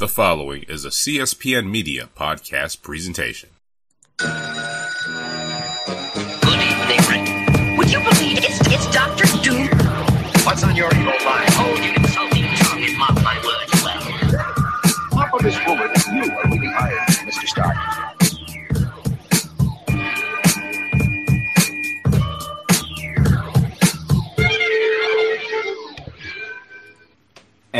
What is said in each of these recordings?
The following is a CSPN Media podcast presentation. Good evening, Rick. Would you believe it's, it's Dr. Doom? What's on your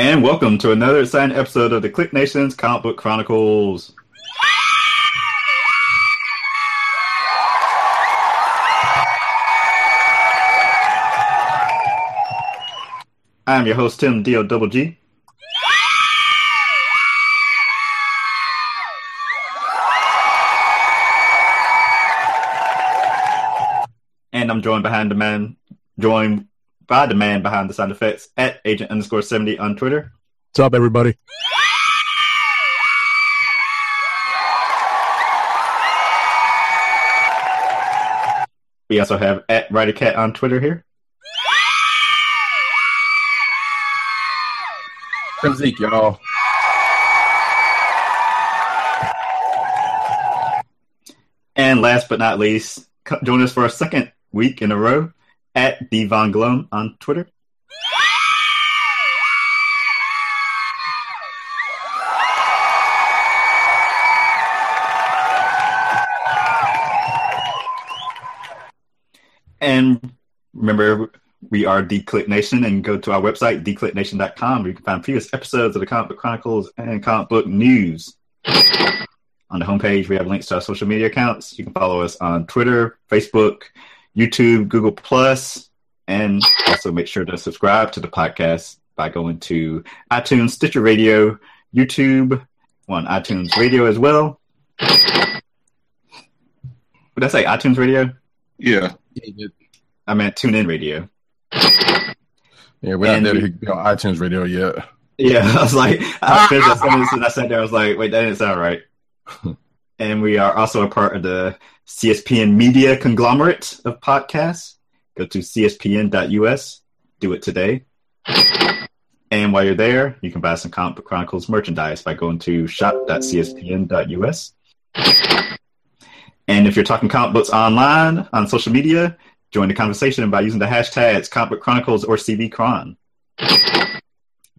And welcome to another exciting episode of the KLIQ Nation's Comic Book Chronicles. I'm your host, Tim D.O. Double G. And I'm joined behind the man, joined by the man behind the sound effects at agent underscore 70 on Twitter. What's up, everybody? We also have at Rider Cat on Twitter here. Prince Zeke, y'all. And last but not least, join us for a second week in a row at Devon Glum on Twitter. And remember, we are The KLIQ Nation and go to our website, declicknation.com, where you can find previous episodes of the Comic Book Chronicles and comic book news. On the homepage, we have links to our social media accounts. You can follow us on Twitter, Facebook, YouTube, Google Plus, and also make sure to subscribe to the podcast by going to iTunes, Stitcher Radio, YouTube, on iTunes Radio as well. What did I say? iTunes Radio? Yeah. I meant TuneIn Radio. Yeah, we're And not there we- to be on iTunes radio yet. Yeah, I was like, I finished that sentence and I sat there. I was like, wait, that didn't sound right. and we are also a part of the CSPN media conglomerate of podcasts. Go to cspn.us. Do it today. And while you're there, you can buy some Comic Book Chronicles merchandise by going to shop.cspn.us. And if you're talking comic books online on social media, join the conversation by using the hashtags Comic Book Chronicles or CBCron.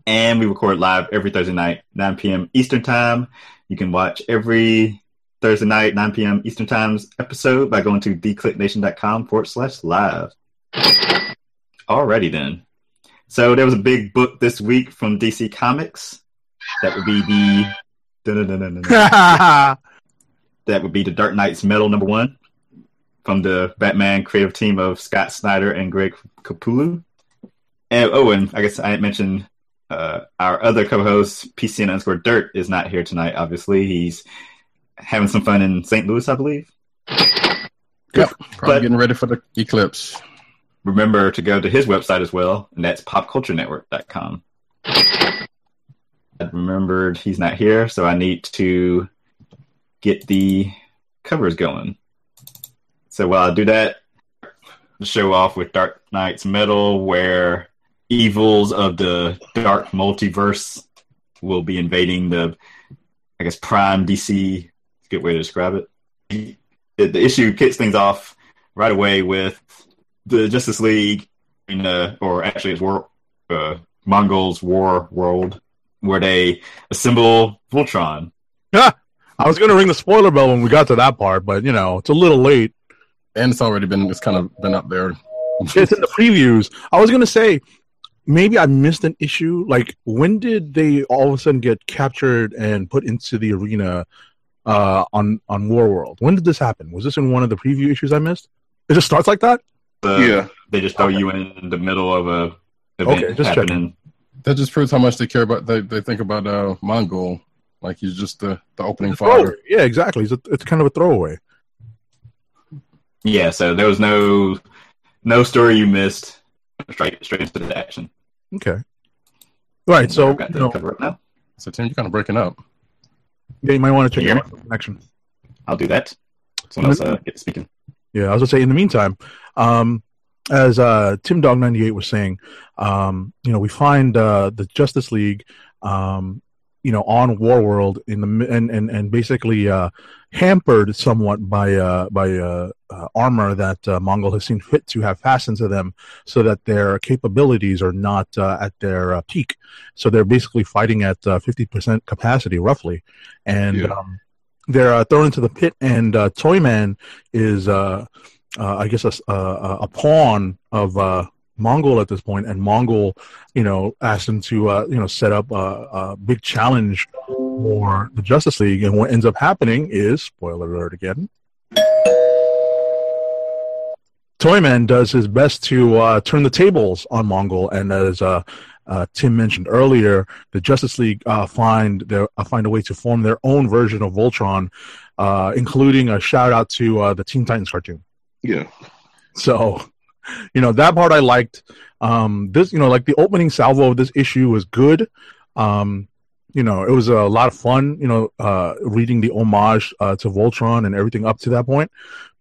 And we record live every Thursday night, 9 p.m. Eastern Time. You can watch every Thursday night, 9 p.m. Eastern Time's episode by going to declicknation.com forward slash live. Alrighty then. So there was a big book this week from DC Comics. That would be the that would be the Dark Nights Metal number one from the Batman creative team of Scott Snyder and Greg Capullo. And oh, and I guess I didn't uh, our other co-host, PCN underscore Dirt, is not here tonight. Obviously, he's having some fun in St. Louis, I believe. Yep. Probably But- getting ready for the eclipse. Remember to go to his website as well, and that's popculturenetwork.com. I remembered he's not here, so I need to get the covers going. So while I do that, to show off with Dark Nights Metal, where evils of the dark multiverse will be invading the, I guess, prime DC. Good way to describe it. The, the issue kicks things off right away with the Justice League, in, uh, or actually it's War, uh, Mongul's War World, where they assemble Voltron. Yeah, I was going to ring the spoiler bell when we got to that part, but you know, it's a little late. And it's already been, it's kind of been up there. It's in the previews. I was going to say, maybe I missed an issue. Like, when did they all of a sudden get captured and put into the arena uh, on on War World? When did this happen? Was this in one of the preview issues I missed? It just starts like that. Uh, They just throw you in the middle of a event Okay, just happening. That just proves how much they care about, they, they think about uh, Mongul. Like he's just the, the opening Throwaway. fire. Yeah, exactly. It's, a, it's kind of a throwaway. Yeah, so there was no no story you missed. Straight straight into the action. Okay. Right. So I've you know, cover up now. So Tim, you're kind of breaking up. Yeah, you might want to check your connection. I'll do that. Someone else uh, get speaking. Yeah, I was gonna say. In the meantime, um, as uh, Tim Dog ninety eight was saying, um, you know, we find uh, the Justice League um, you know, on Warworld in the and and and basically uh, hampered somewhat by uh, by uh, uh, armor that uh, Mongul has seen fit to have fastened to them, so that their capabilities are not uh, at their uh, peak. So they're basically fighting at fifty percent capacity, roughly, and Yeah. um, they're uh, thrown into the pit. And uh, Toyman is, uh, uh, I guess, a pawn of uh, Mongul at this point, and Mongul, you know, asked him to, uh, you know, set up a, a big challenge for the Justice League. And what ends up happening is, spoiler alert again, Toyman does his best to uh, turn the tables on Mongul, and as uh, uh, Tim mentioned earlier, the Justice League uh, find their uh, find a way to form their own version of Voltron, uh, including a shout out to uh, the Teen Titans cartoon. Yeah. So, you know, that part I liked. Um, this, you know, like the opening salvo of this issue was good. Um, you know, it was a lot of fun, you know, uh, reading the homage uh, to Voltron and everything up to that point.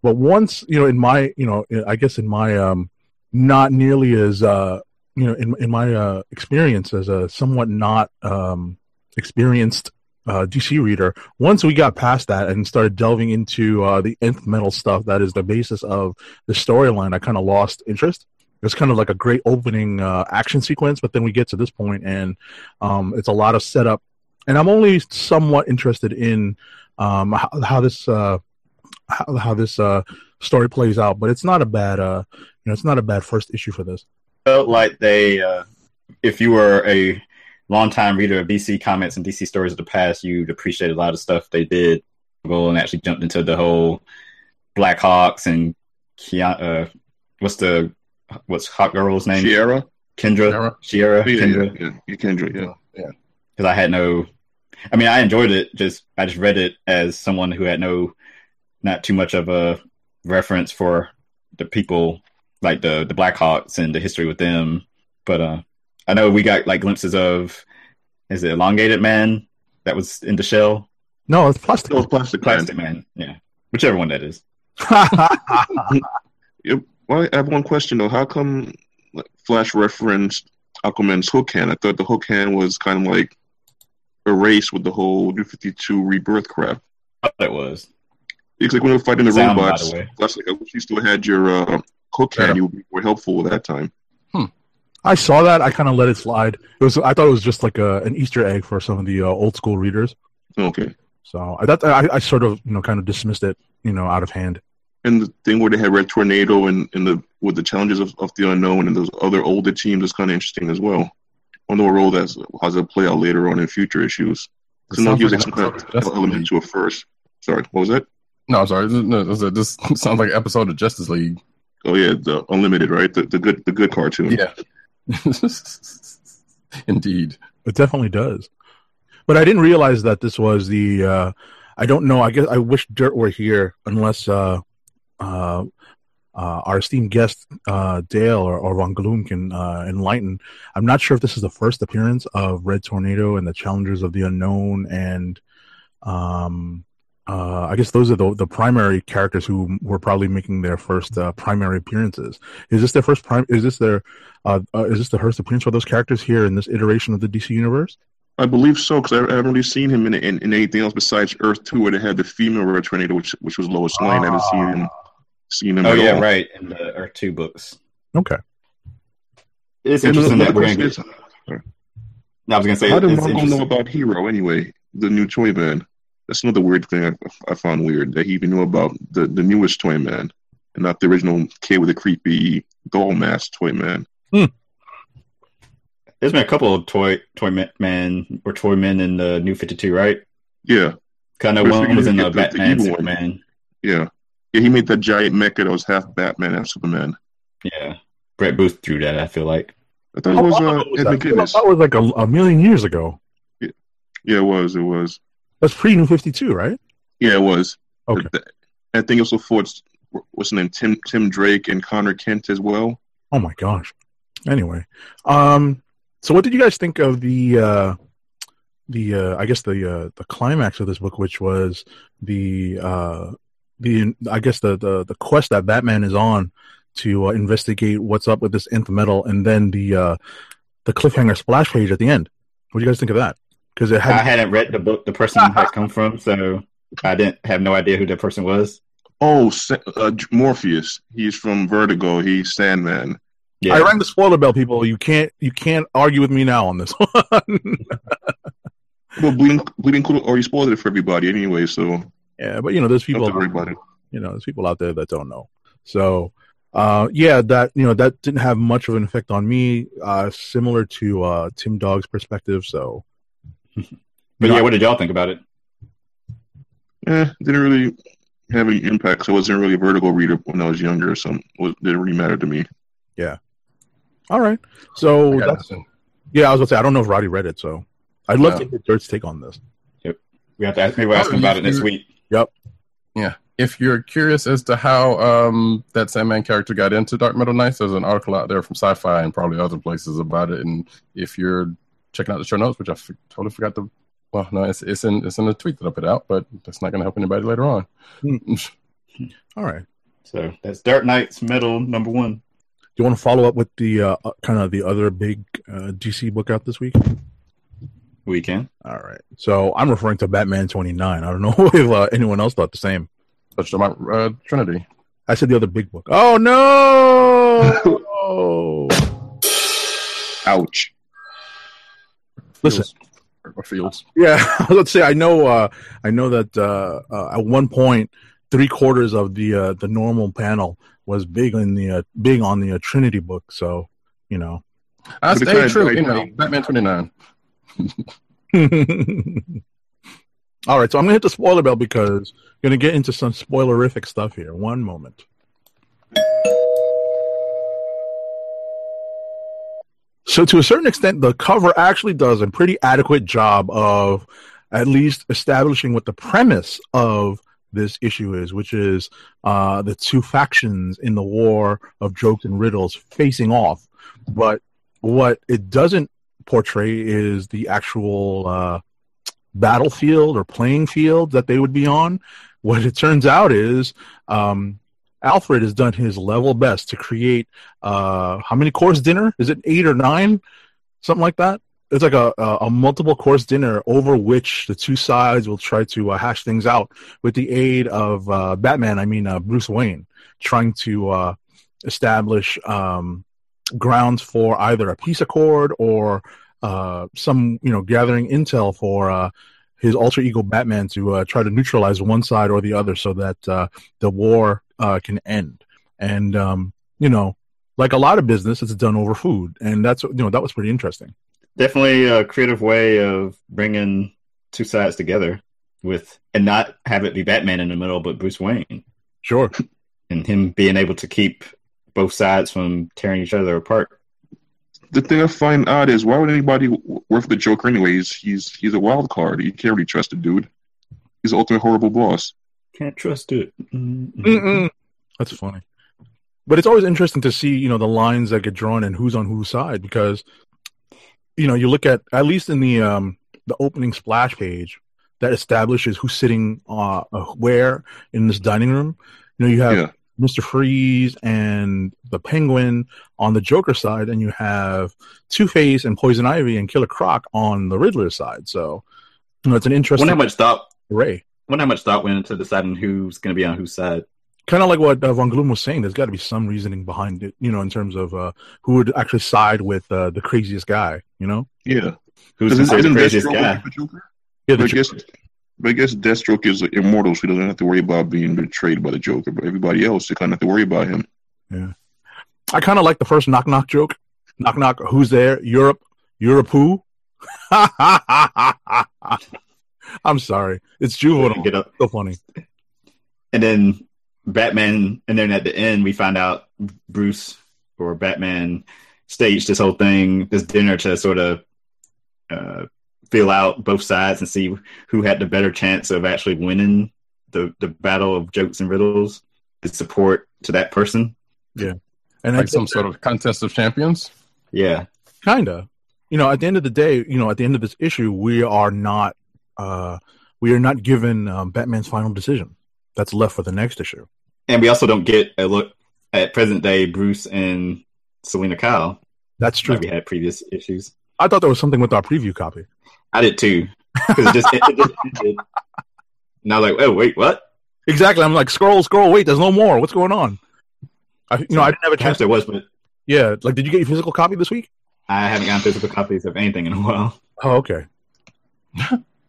But once, you know, in my, you know, I guess in my, um, not nearly as, uh, you know, in, in my uh, experience as a somewhat not um, experienced uh, DC reader, once we got past that and started delving into uh, the nth metal stuff that is the basis of the storyline, I kind of lost interest. It's kind of like a great opening uh, action sequence, but then we get to this point and um, it's a lot of setup. And I'm only somewhat interested in um, how, how this uh, how, how this uh, story plays out, but it's not a bad uh, you know it's not a bad first issue for this. felt like they, uh, if you were a longtime reader of DC comics and DC stories of the past, you'd appreciate a lot of stuff they did. Go and actually jumped into the whole Black Hawks and Kia, uh, what's the what's Hawkgirl's name? Sierra? Kendra, Sierra, Yeah, Kendra. yeah, yeah, yeah, Kendra, yeah. Yeah. Because I had no, I mean, I enjoyed it. Just I just read it as someone who had no, not too much of a reference for the people like the the Blackhawks and the history with them. But uh I know we got like glimpses of is it elongated man that was in the shell? No, it's plastic. No, it's Plastic Man. Plastic man, yeah. Whichever one that is. Yep. Well, I have one question though. How come like, Flash referenced Aquaman's hook hand? I thought the hook hand was kind of like erased with the whole New Fifty Two rebirth crap. I thought it was. It's like when they were fighting the Sound, by robots. the way. That's like I wish you still had your uh, hook hand. You would be more helpful at that time. I saw that. I kind of let it slide. It was. I thought it was just like a, an Easter egg for some of the uh, old school readers. Okay. So I thought I, I sort of you know kind of dismissed it you know out of hand. And the thing where they had Red Tornado and, and the with the challenges of, of the unknown and those other older teams is kind of interesting as well. I wonder what role that's how's it play out later on in future issues. It So no, sounds he was like like some kind of of element to it first. Sorry, what was that? No, I'm sorry. No, this, this sounds like an episode of Justice League. Oh yeah, the Unlimited, right? The the good the good cartoon. Yeah. Indeed. It definitely does. But I didn't realize that this was the. Uh, I don't know. I guess I wish Dirt were here, unless uh, uh, uh, our esteemed guest uh, Dale or, or Von Gloom can uh, enlighten. I'm not sure if this is the first appearance of Red Tornado and the Challengers of the Unknown, and um, uh, I guess those are the the primary characters who were probably making their first uh, primary appearances. Is this their first prime? Is this their? Uh, uh, is this the first appearance for those characters here in this iteration of the DC universe? I believe so because I, I haven't really seen him in, in in anything else besides Earth Two, where they had the female Red Tornado, which which was Lois Lane. I haven't seen him seen him. Oh at yeah, all. right. In the Earth two books. Okay. It's And interesting that we're gonna question get is, No, I was gonna say how did it's Marvel know about Hiro anyway? The new Toy Man. That's another weird thing I, I found weird that he even knew about the the newest Toy Man and not the original kid with the creepy doll mask Toy Man. There's been a couple of toy toy man or toy men in the new Fifty Two, right? Yeah, Kind of one was in to the get the- the Batman, one. Yeah, yeah. He made that giant mecha that was half Batman, half Superman. Yeah, Brett Booth drew that. I feel like. I thought it was uh, was Ed that? McGuinness. That was like a, a million years ago. Yeah, it was. It was. That's pre New Fifty Two, right? Yeah, it was. Okay. I think it also fought what's name, Tim Tim Drake and Conner Kent as well. Oh my gosh. Anyway, um, so what did you guys think of the uh, the uh, I guess the uh, the climax of this book, which was the uh, the I guess the, the the quest that Batman is on to uh, investigate what's up with this nth metal, and then the uh, the cliffhanger splash page at the end. What do you guys think of that? Because it I had hadn't read the book the person had come from, so I didn't have no idea who that person was. Oh, uh, Morpheus. He's from Vertigo. He's Sandman. Yeah, I rang the spoiler bell, people. You can't you can't argue with me now on this one. Well, Bleeding, Bleeding Cool already spoiled it for everybody anyway, so yeah, but you know, there's don't people have about it. you know, there's people out there that don't know. So, uh, yeah, that you know that didn't have much of an effect on me. Uh, similar to uh, Tim Dog's perspective. So, but yeah, what did y'all think about it? Eh, didn't really have any impact. So I wasn't really a Vertigo reader when I was younger, so it didn't really matter to me. Yeah. All right. So got that's nothing. yeah. I was gonna say I don't know if Roddy read it, so I'd love No. to hear Dirt's take on this. Yep. We have to ask, maybe we'll ask Oh, him about it next you- week. Yeah. If you're curious as to how um, that Sandman character got into Dark Metal Knights, there's an article out there from Sci-Fi and probably other places about it. And if you're checking out the show notes, which I f- totally forgot to, well, no, it's it's in it's in the tweet that I put out, but that's not going to help anybody later on. All right. So that's Dark Nights Metal number one. Do you want to follow up with the uh, uh, kind of the other big uh, DC book out this week? We can. All right. So I'm referring to Batman 29. I don't know if uh, anyone else thought the same. Touched on my uh, Trinity. I said the other big book. Oh no! Ouch. Listen. Fields. Or Fields. Yeah, let's say I know. Uh, I know that uh, uh, at one point, three quarters of the uh, the normal panel was big in the uh, big on the uh, Trinity book. So you know. I But it true. died Anyway, down. Batman 29. All right, so I'm gonna hit the spoiler bell because I'm gonna get into some spoilerific stuff here. One moment. So, to a certain extent, the cover actually does a pretty adequate job of at least establishing what the premise of this issue is, which is uh, the two factions in the war of jokes and riddles facing off. But what it doesn't portray is the actual uh, battlefield or playing field that they would be on. What it turns out is um, Alfred has done his level best to create uh, how many course dinner? Is it eight or nine? Something like that. It's like a, a, a multiple course dinner over which the two sides will try to uh, hash things out with the aid of uh, Batman. I mean uh, Bruce Wayne, trying to uh, establish um, grounds for either a peace accord or uh, some you know gathering intel for uh, his alter ego Batman to uh, try to neutralize one side or the other so that uh, the war uh, can end. And um, you know, like a lot of business, it's done over food, and that's you know that was pretty interesting. Definitely a creative way of bringing two sides together with, and not have it be Batman in the middle, but Bruce Wayne, Sure. and him being able to keep both sides from tearing each other apart. The thing I find odd is why would anybody work for the Joker anyways? He's he's a wild card. You can't really trust the dude. He's the ultimate horrible boss. Can't trust it. Mm-mm. That's funny. But it's always interesting to see, you know, the lines that get drawn and who's on whose side because, you know, you look at at least in the um the opening splash page that establishes who's sitting uh, uh where in this dining room. You know, you have Yeah. Mister Freeze and the Penguin on the Joker side, and you have Two Face and Poison Ivy and Killer Croc on the Riddler side. So, you know, it's an interesting Wonder how much thought. Ray. Wonder how much thought went into deciding who's going to be on whose side. kind of like what uh, Von Gloom was saying. There's got to be some reasoning behind it, you know, in terms of uh, who would actually side with uh, the craziest guy. You know, Yeah. Who's the craziest guy? like the Joker? yeah, the I guess, but I guess Deathstroke is immortal, so he doesn't have to worry about being betrayed by the Joker. But everybody else, they kind of have to worry about him. Yeah, I kind of like the first knock knock joke. Knock knock. Who's there? Europe. Europe who? I'm sorry. It's juvenile. Get up. So funny. And then Batman, and then at the end, we find out Bruce or Batman staged this whole thing, this dinner to sort of uh, feel out both sides and see who had the better chance of actually winning the, the battle of jokes and riddles. The support to that person. Yeah, and Like some sort of contest of champions. Yeah. Kinda. You know, at the end of the day, you know, at the end of this issue, we are not, uh, we are not given um, Batman's final decision. That's left for the next issue. And we also don't get a look at present day Bruce and Selina Kyle That's true. like we had previous issues. I thought there was something with our preview copy. I did too. 'Cause it just, it, just ended. And I was like, oh wait, what? Exactly. I'm like, scroll, scroll. Wait, there's no more. What's going on? I, you know, I didn't have a chance. there was, but Yeah, like, did you get your physical copy this week? I haven't gotten physical copies of anything in a while. Oh, okay.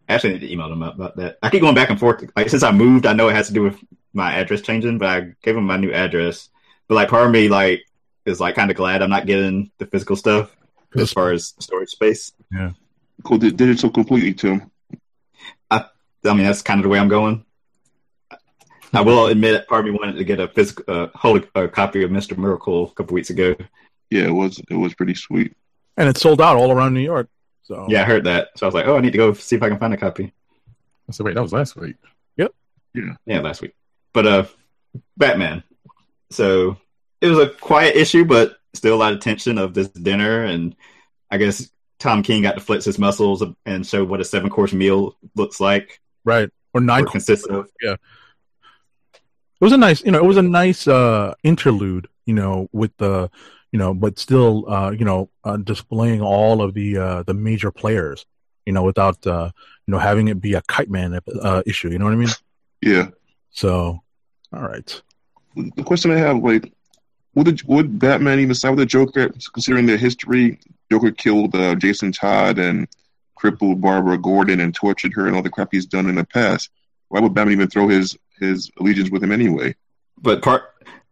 Actually, I need to email them about that. I keep going back and forth. Like since I moved, I know it has to do with my address changing, but I gave them my new address. But like part of me like is like kind of glad I'm not getting the physical stuff as far as storage space. Cool. Did, did it so completely, Tim. I mean, that's kind of the way I'm going. I will admit, part of me wanted to get a physical, uh, hold a, a copy of Mister Miracle a couple weeks ago. Yeah, it was it was pretty sweet. And it sold out all around New York. So Yeah, I heard that, so I was like, oh, I need to go see if I can find a copy. So wait, that was last week. Yep. Yeah. Yeah, last week. But uh, Batman. So it was a quiet issue, but still a lot of tension of this dinner, and I guess Tom King got to flex his muscles and show what a seven course meal looks like right or nine. or consists of. Yeah. It was a nice, you know, it was a nice uh interlude, you know, with the, you know, but still, uh, you know, uh, displaying all of the uh the major players, you know, without uh, you know, having it be a kite man uh, issue. You know what I mean? Yeah. So, all right. The question I have, like, would the, would Batman even side with the Joker, considering their history? Joker killed uh, Jason Todd and crippled Barbara Gordon and tortured her and all the crap he's done in the past. Why would Batman even throw his his allegiance with him anyway? But part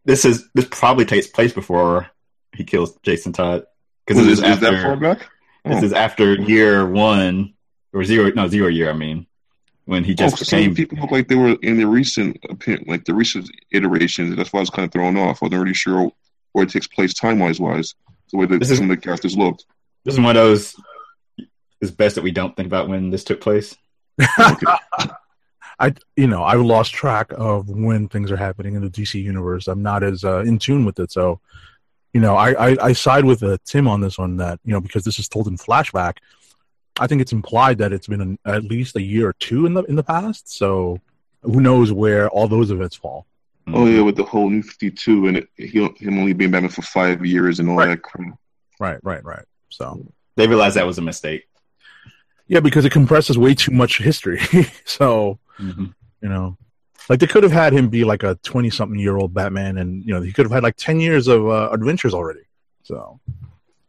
this is this probably takes place before he kills Jason Todd because Is, this is, is that after far back? this Oh. is after year one or zero no zero year. I mean, when he Oh, just some became people look like they were in the recent, like the recent iterations. That's why I was kind of thrown off. I wasn't really sure where it takes place time wise, wise the way that This is- some of the characters looked. this is one of those. It's best that we don't think about when this took place. I, you know, I've lost track of when things are happening in the DC universe. I'm not as uh, in tune with it, so you know, I, I, I side with uh, Tim on this one. That you know, because this is told in flashback, I think it's implied that it's been an, at least a year or two in the in the past. So who knows where all those events fall? Oh yeah, with the whole New Fifty Two and it, he, him only being Batman for five years and all Right. that crap. Right, right, right. So They realized that was a mistake. yeah, because it compresses way too much history. so you know, like they could have had him be like a twenty-something year old Batman, and you know, he could have had like ten years of uh, adventures already. So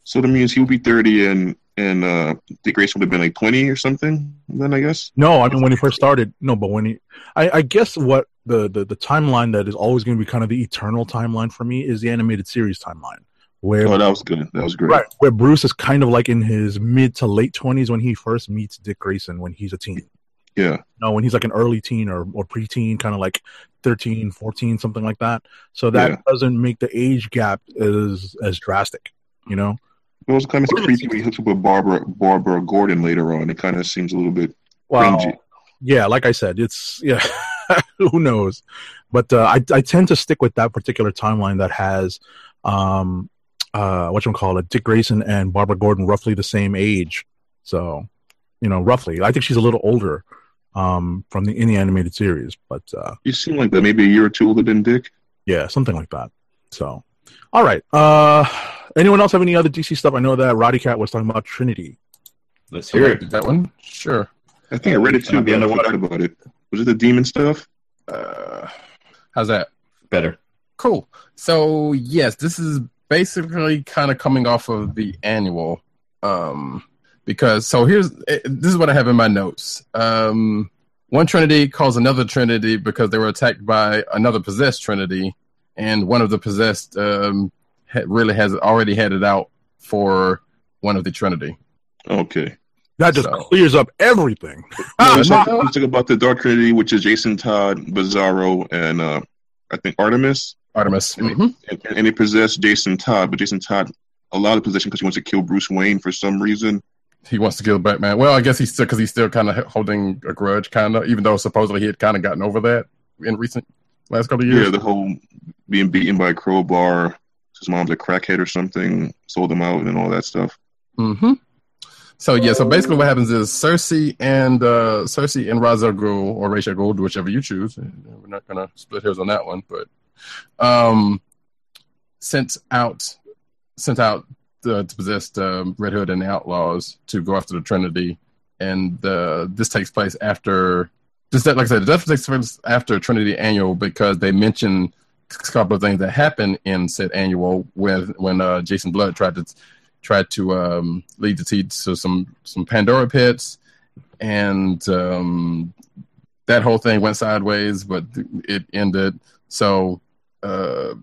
So that means he would be thirty and and uh, Dick Grayson would have been like twenty or something. Then I guess. No, I mean when he first started. No, but when he, I, I guess what the, the the timeline that is always going to be kind of the eternal timeline for me is the animated series timeline, where Oh, that was good. That was great. right where Bruce is kind of like in his mid to late twenties when he first meets Dick Grayson when he's a teen. Yeah. No, when he's like an early teen or or preteen, kind of like 13, 14, something like that. So that Yeah. doesn't make the age gap as as drastic, you know. It was kind of creepy when he hooks up with Barbara Barbara Gordon later on. It kind of seems a little bit Well, cringy. yeah, like I said, it's yeah, who knows? But uh, I I tend to stick with that particular timeline that has um uh what you call it, Dick Grayson and Barbara Gordon roughly the same age. So, you know, roughly. I think she's a little older um from the in the animated series, but uh You seem like that maybe a year or two older than Dick. yeah, something like that. So, all right. Uh anyone else have any other DC stuff? I know that Roddy Cat was talking about Trinity. Let's hear it. That one? Sure. I think I read it too, Gonna be but I underwater. forgot about it. Was it the demon stuff? Uh, how's that? Better. Cool. So yes, this is basically kind of coming off of the annual, um, because so here's eh, this is what I have in my notes. Um, one Trinity calls another Trinity because they were attacked by another possessed Trinity, and one of the possessed um, ha- really has already had it out for one of the Trinity. Okay. That just So- clears up everything. No, let's, talk, let's talk about the Dark Trinity, which is Jason Todd, Bizarro, and uh, I think Artemis. Artemis. And, and they possess Jason Todd, but Jason Todd allowed the possession because he wants to kill Bruce Wayne for some reason. He wants to kill Batman. Well, I guess he's still because he's still kind of holding a grudge, kind of, even though supposedly he had kind of gotten over that in recent last couple of years. Yeah, the whole being beaten by a crowbar. His mom's a crackhead or something, sold him out, and all that stuff. hmm So yeah, so basically what happens is Circe and uh, Circe and Ra's al Ghul or Ra's Ghul, whichever you choose. We're not gonna split hairs on that one, but um, sent out sent out the, to possess um, Red Hood and the Outlaws to go after the Trinity, and uh, this takes place after. Just that, like I said, definitely takes place after Trinity Annual because they mention a couple of things that happened in said annual when when uh, Jason Blood tried to tried to um, lead the team to some some Pandora pits, and um, that whole thing went sideways, but it ended. So uh,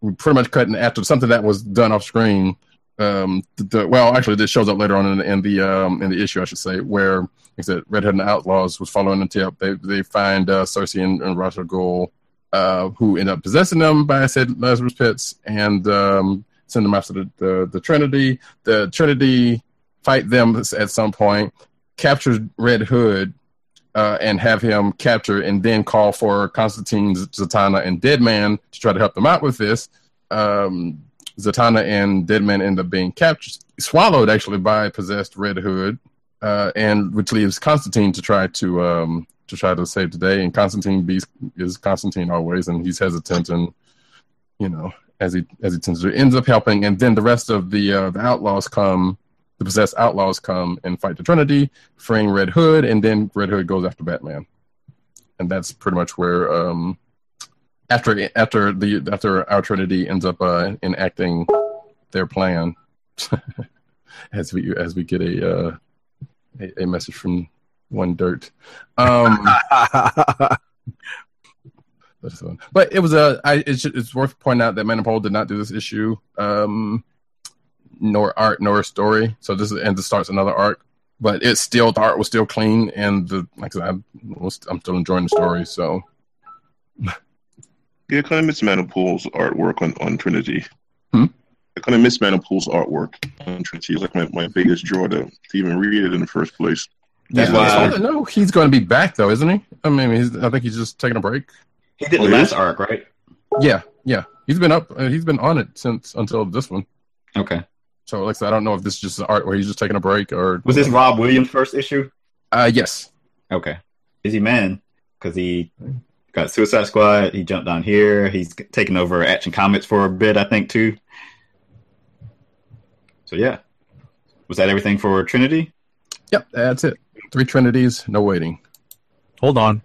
we pretty much cut after something that was done off screen. Um, the, the, well, actually, this shows up later on in, in the um, in the issue, I should say, where like I said, Red Hood and Outlaws was following the tip. They they find uh, Circe and, and Ra's al uh, who end up possessing them by I said Lazarus pits, and um, send them after the, the the Trinity. The Trinity fight them at some point, capture Red Hood, uh, and have him capture and then call for Constantine, Zatanna, and Deadman to try to help them out with this. Um, Zatanna and Deadman end up being captured, swallowed actually by possessed Red Hood, uh, and which leaves Constantine to try to um, to try to save the day. And Constantine is Constantine always, and he's hesitant and you know as he as he tends to ends up helping, and then the rest of the uh, the outlaws come the possessed outlaws come and fight the Trinity, freeing Red Hood, and then Red Hood goes after Batman, and that's pretty much where um, after after the after our Trinity ends up uh, enacting their plan, as we as we get a uh, a, a message from one dirt. Um, but it was a. I, it's, it's worth pointing out that Manapul did not do this issue. Um, nor art nor story. So this is, and this starts another arc, but it's still the art was still clean, and the like I said, I'm, I'm still enjoying the story. So Yeah, I kind of miss Manapul's artwork on, on Trinity. Hmm? I kind of miss Manapul's artwork on Trinity. It's like my, my biggest draw to, to even read it in the first place. Yeah, why- I know he's going to be back though, isn't he? I mean, he's, I think he's just taking a break. He did the Oh, last yes? arc, right? Yeah, yeah, he's been up. Uh, he's been on it since until this one. Okay. So, like I said, I don't know if this is just an art where he's just taking a break or Was this Rob Williams' first issue? Uh, yes. Okay. Busy man, because he got Suicide Squad. He jumped on here. He's taken over Action Comics for a bit, I think, too. So yeah, was that everything for Trinity? Yep, that's it. Three Trinities, no waiting. Hold on.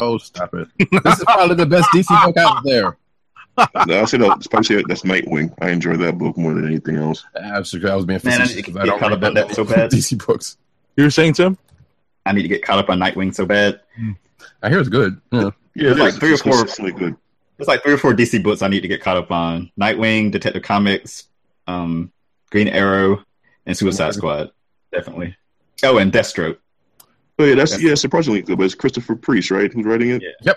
Oh, stop it! this is probably the best DC book out there. No, I'll say that, it's probably that's Nightwing. I enjoy that book more than anything else. Absolutely, I was being Man, I need to because I get don't caught read up on that so bad. DC books. You were saying, Tim? I need to get caught up on Nightwing so bad. I hear it's good. Yeah. Yeah, It's like three or four- consistently good. There's like three or four DC books I need to get caught up on: Nightwing, Detective Comics, um, Green Arrow, and Suicide Squad. Definitely. Oh, and Deathstroke. But yeah, that's yeah, surprisingly good. But it's Christopher Priest, right? Who's writing it? Yeah.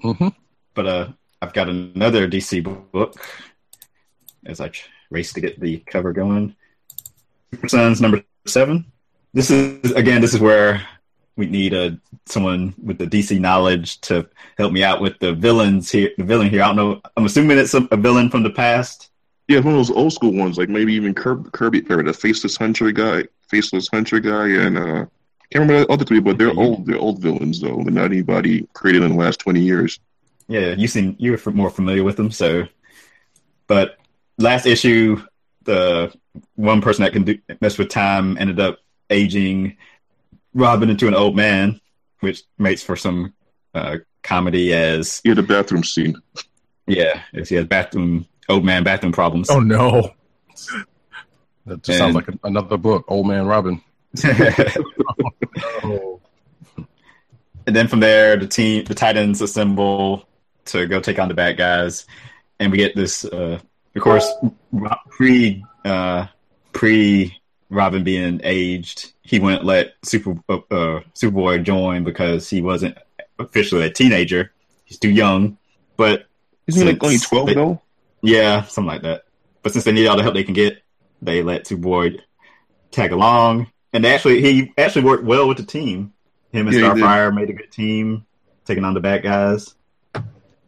hmm But uh, I've got another DC book as I race to get the cover going. Super Sons number seven. This is again. This is where we need a someone with the DC knowledge to help me out with the villains here. The villain here. I don't know. I'm assuming it's a, a villain from the past. Yeah, one of those old school ones, like maybe even Kirby, Kirby the faceless hunter guy, faceless hunter guy, and uh, can't remember the other three, but they're old. They're old villains though. They're not anybody created in the last twenty years. Yeah, you seem you're more familiar with them. So, but last issue, the one person that can do, mess with time ended up aging Robin into an old man, which makes for some uh, comedy. As Yeah, the bathroom scene. yeah, as he has bathroom old man bathroom problems. Oh no. That just sounds like a, another book, Old Man Robin. and then from there, the team, the Titans assemble to go take on the bad guys, and we get this. Uh, of course, pre uh, pre Robin being aged, he wouldn't let Super uh, uh, Superboy join because he wasn't officially a teenager. He's too young, but Isn't he like only twelve they- though? yeah, something like that. But since they need all the help they can get, they let Superboy tag along, and actually he actually worked well with the team. Him and Yeah. Starfire made a good team, taking on the bad guys.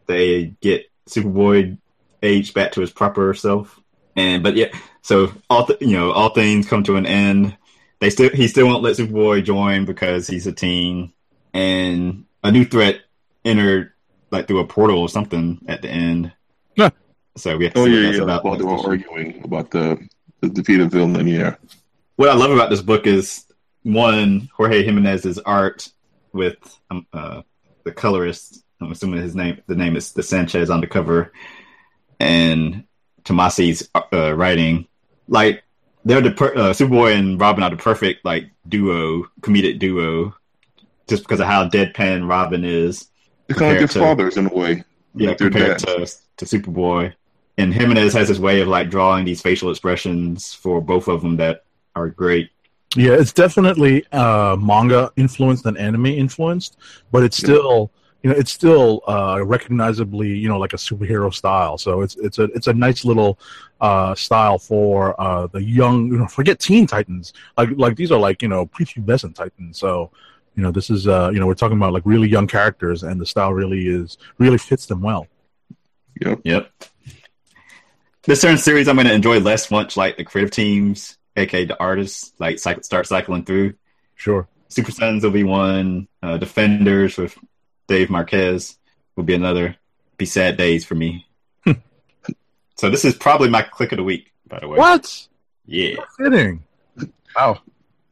They get Superboy aged back to his proper self, and but yeah, so all th- you know, all things come to an end. They still he still won't let Superboy join because he's a teen, and a new threat entered like through a portal or something at the end. Yeah. So we have to Oh see what yeah, that's yeah. about. While they were arguing about the the defeated villain, yeah. What I love about this book is one Jorge Jimenez's art with um, uh, the colorist. I'm assuming his name the name is the Sanchez on the cover, and Tomasi's uh, writing. Like they're the per- uh, Superboy and Robin are the perfect like duo, comedic duo, just because of how deadpan Robin is. They're kind of like their fathers in a way. Yeah, Like compared to to Superboy. And Jimenez has this way of like drawing these facial expressions for both of them that are great. Yeah, it's definitely uh, manga influenced and anime influenced, but it's still you know it's still uh, recognizably you know like a superhero style. So it's it's a it's a nice little uh, style for uh, the young. You know, forget Teen Titans. Like like these are like you know prepubescent Titans. So you know this is uh, you know we're talking about like really young characters, and the style really is really fits them well. Yep. Yep. This certain series I'm going to enjoy less much like the creative teams, aka the artists, like cycle, start cycling through. Sure. Super Sons will be one. Uh, Defenders with Dave Marquez will be another. Be sad days for me. so this is probably my click of the week, by the way. What? Yeah. Fitting. Wow.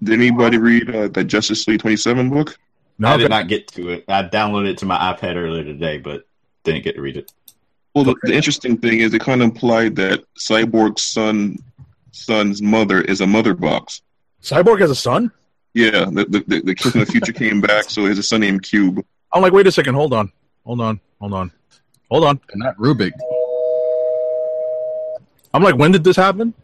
Did anybody read uh, the Justice League 27 book? No, I did not get to it. I downloaded it to my iPad earlier today, but didn't get to read it. Well, the, the interesting thing is it kind of implied that Cyborg's son son's mother is a mother box. Cyborg has a son. Yeah, the the, the, the kid from the future came back, so he has a son named Cube. I'm like, wait a second. Hold on. Hold on. Hold on. Hold on. And not Rubik. I'm like, when did this happen?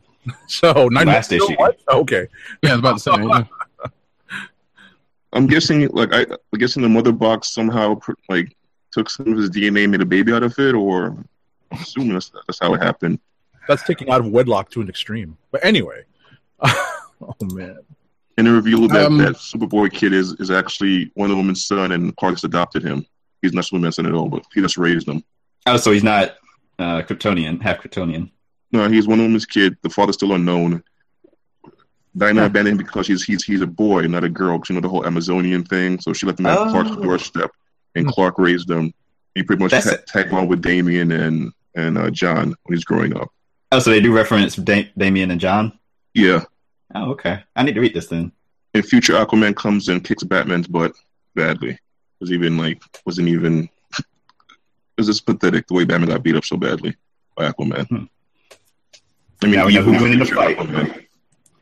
So nine Last issue. What? Oh, okay. Yeah, I was about to say. yeah. I'm guessing, like, I, I'm guessing the mother box somehow like took some of his DNA, made a baby out of it, or I'm assuming that's, that's how it happened. That's taking out of wedlock to an extreme. But anyway. oh man. And it revealed that Um, that Superboy kid is is actually Wonder Woman's son, and Clark's adopted him. He's not Superman's son at all, but he just raised him. Oh, so he's not uh, Kryptonian, half Kryptonian. No, he's Wonder Woman's kid. The father's still unknown. Diana abandoned him because he's he's he's a boy, not a girl. 'cause you know the whole Amazonian thing. So she left him at Oh. Clark's doorstep, and Clark raised him. He pretty much That's ta- tagged along with Damian and and uh, Jon when he's growing up. Oh, so they do reference da- Damian and Jon. Yeah, Oh, okay. I need to read this then. and future Aquaman comes and kicks Batman's butt badly. Was even like wasn't even. it was just pathetic the way Batman got beat up so badly by Aquaman. Hmm. I mean, Now we know even who's winning the fight. Aquaman.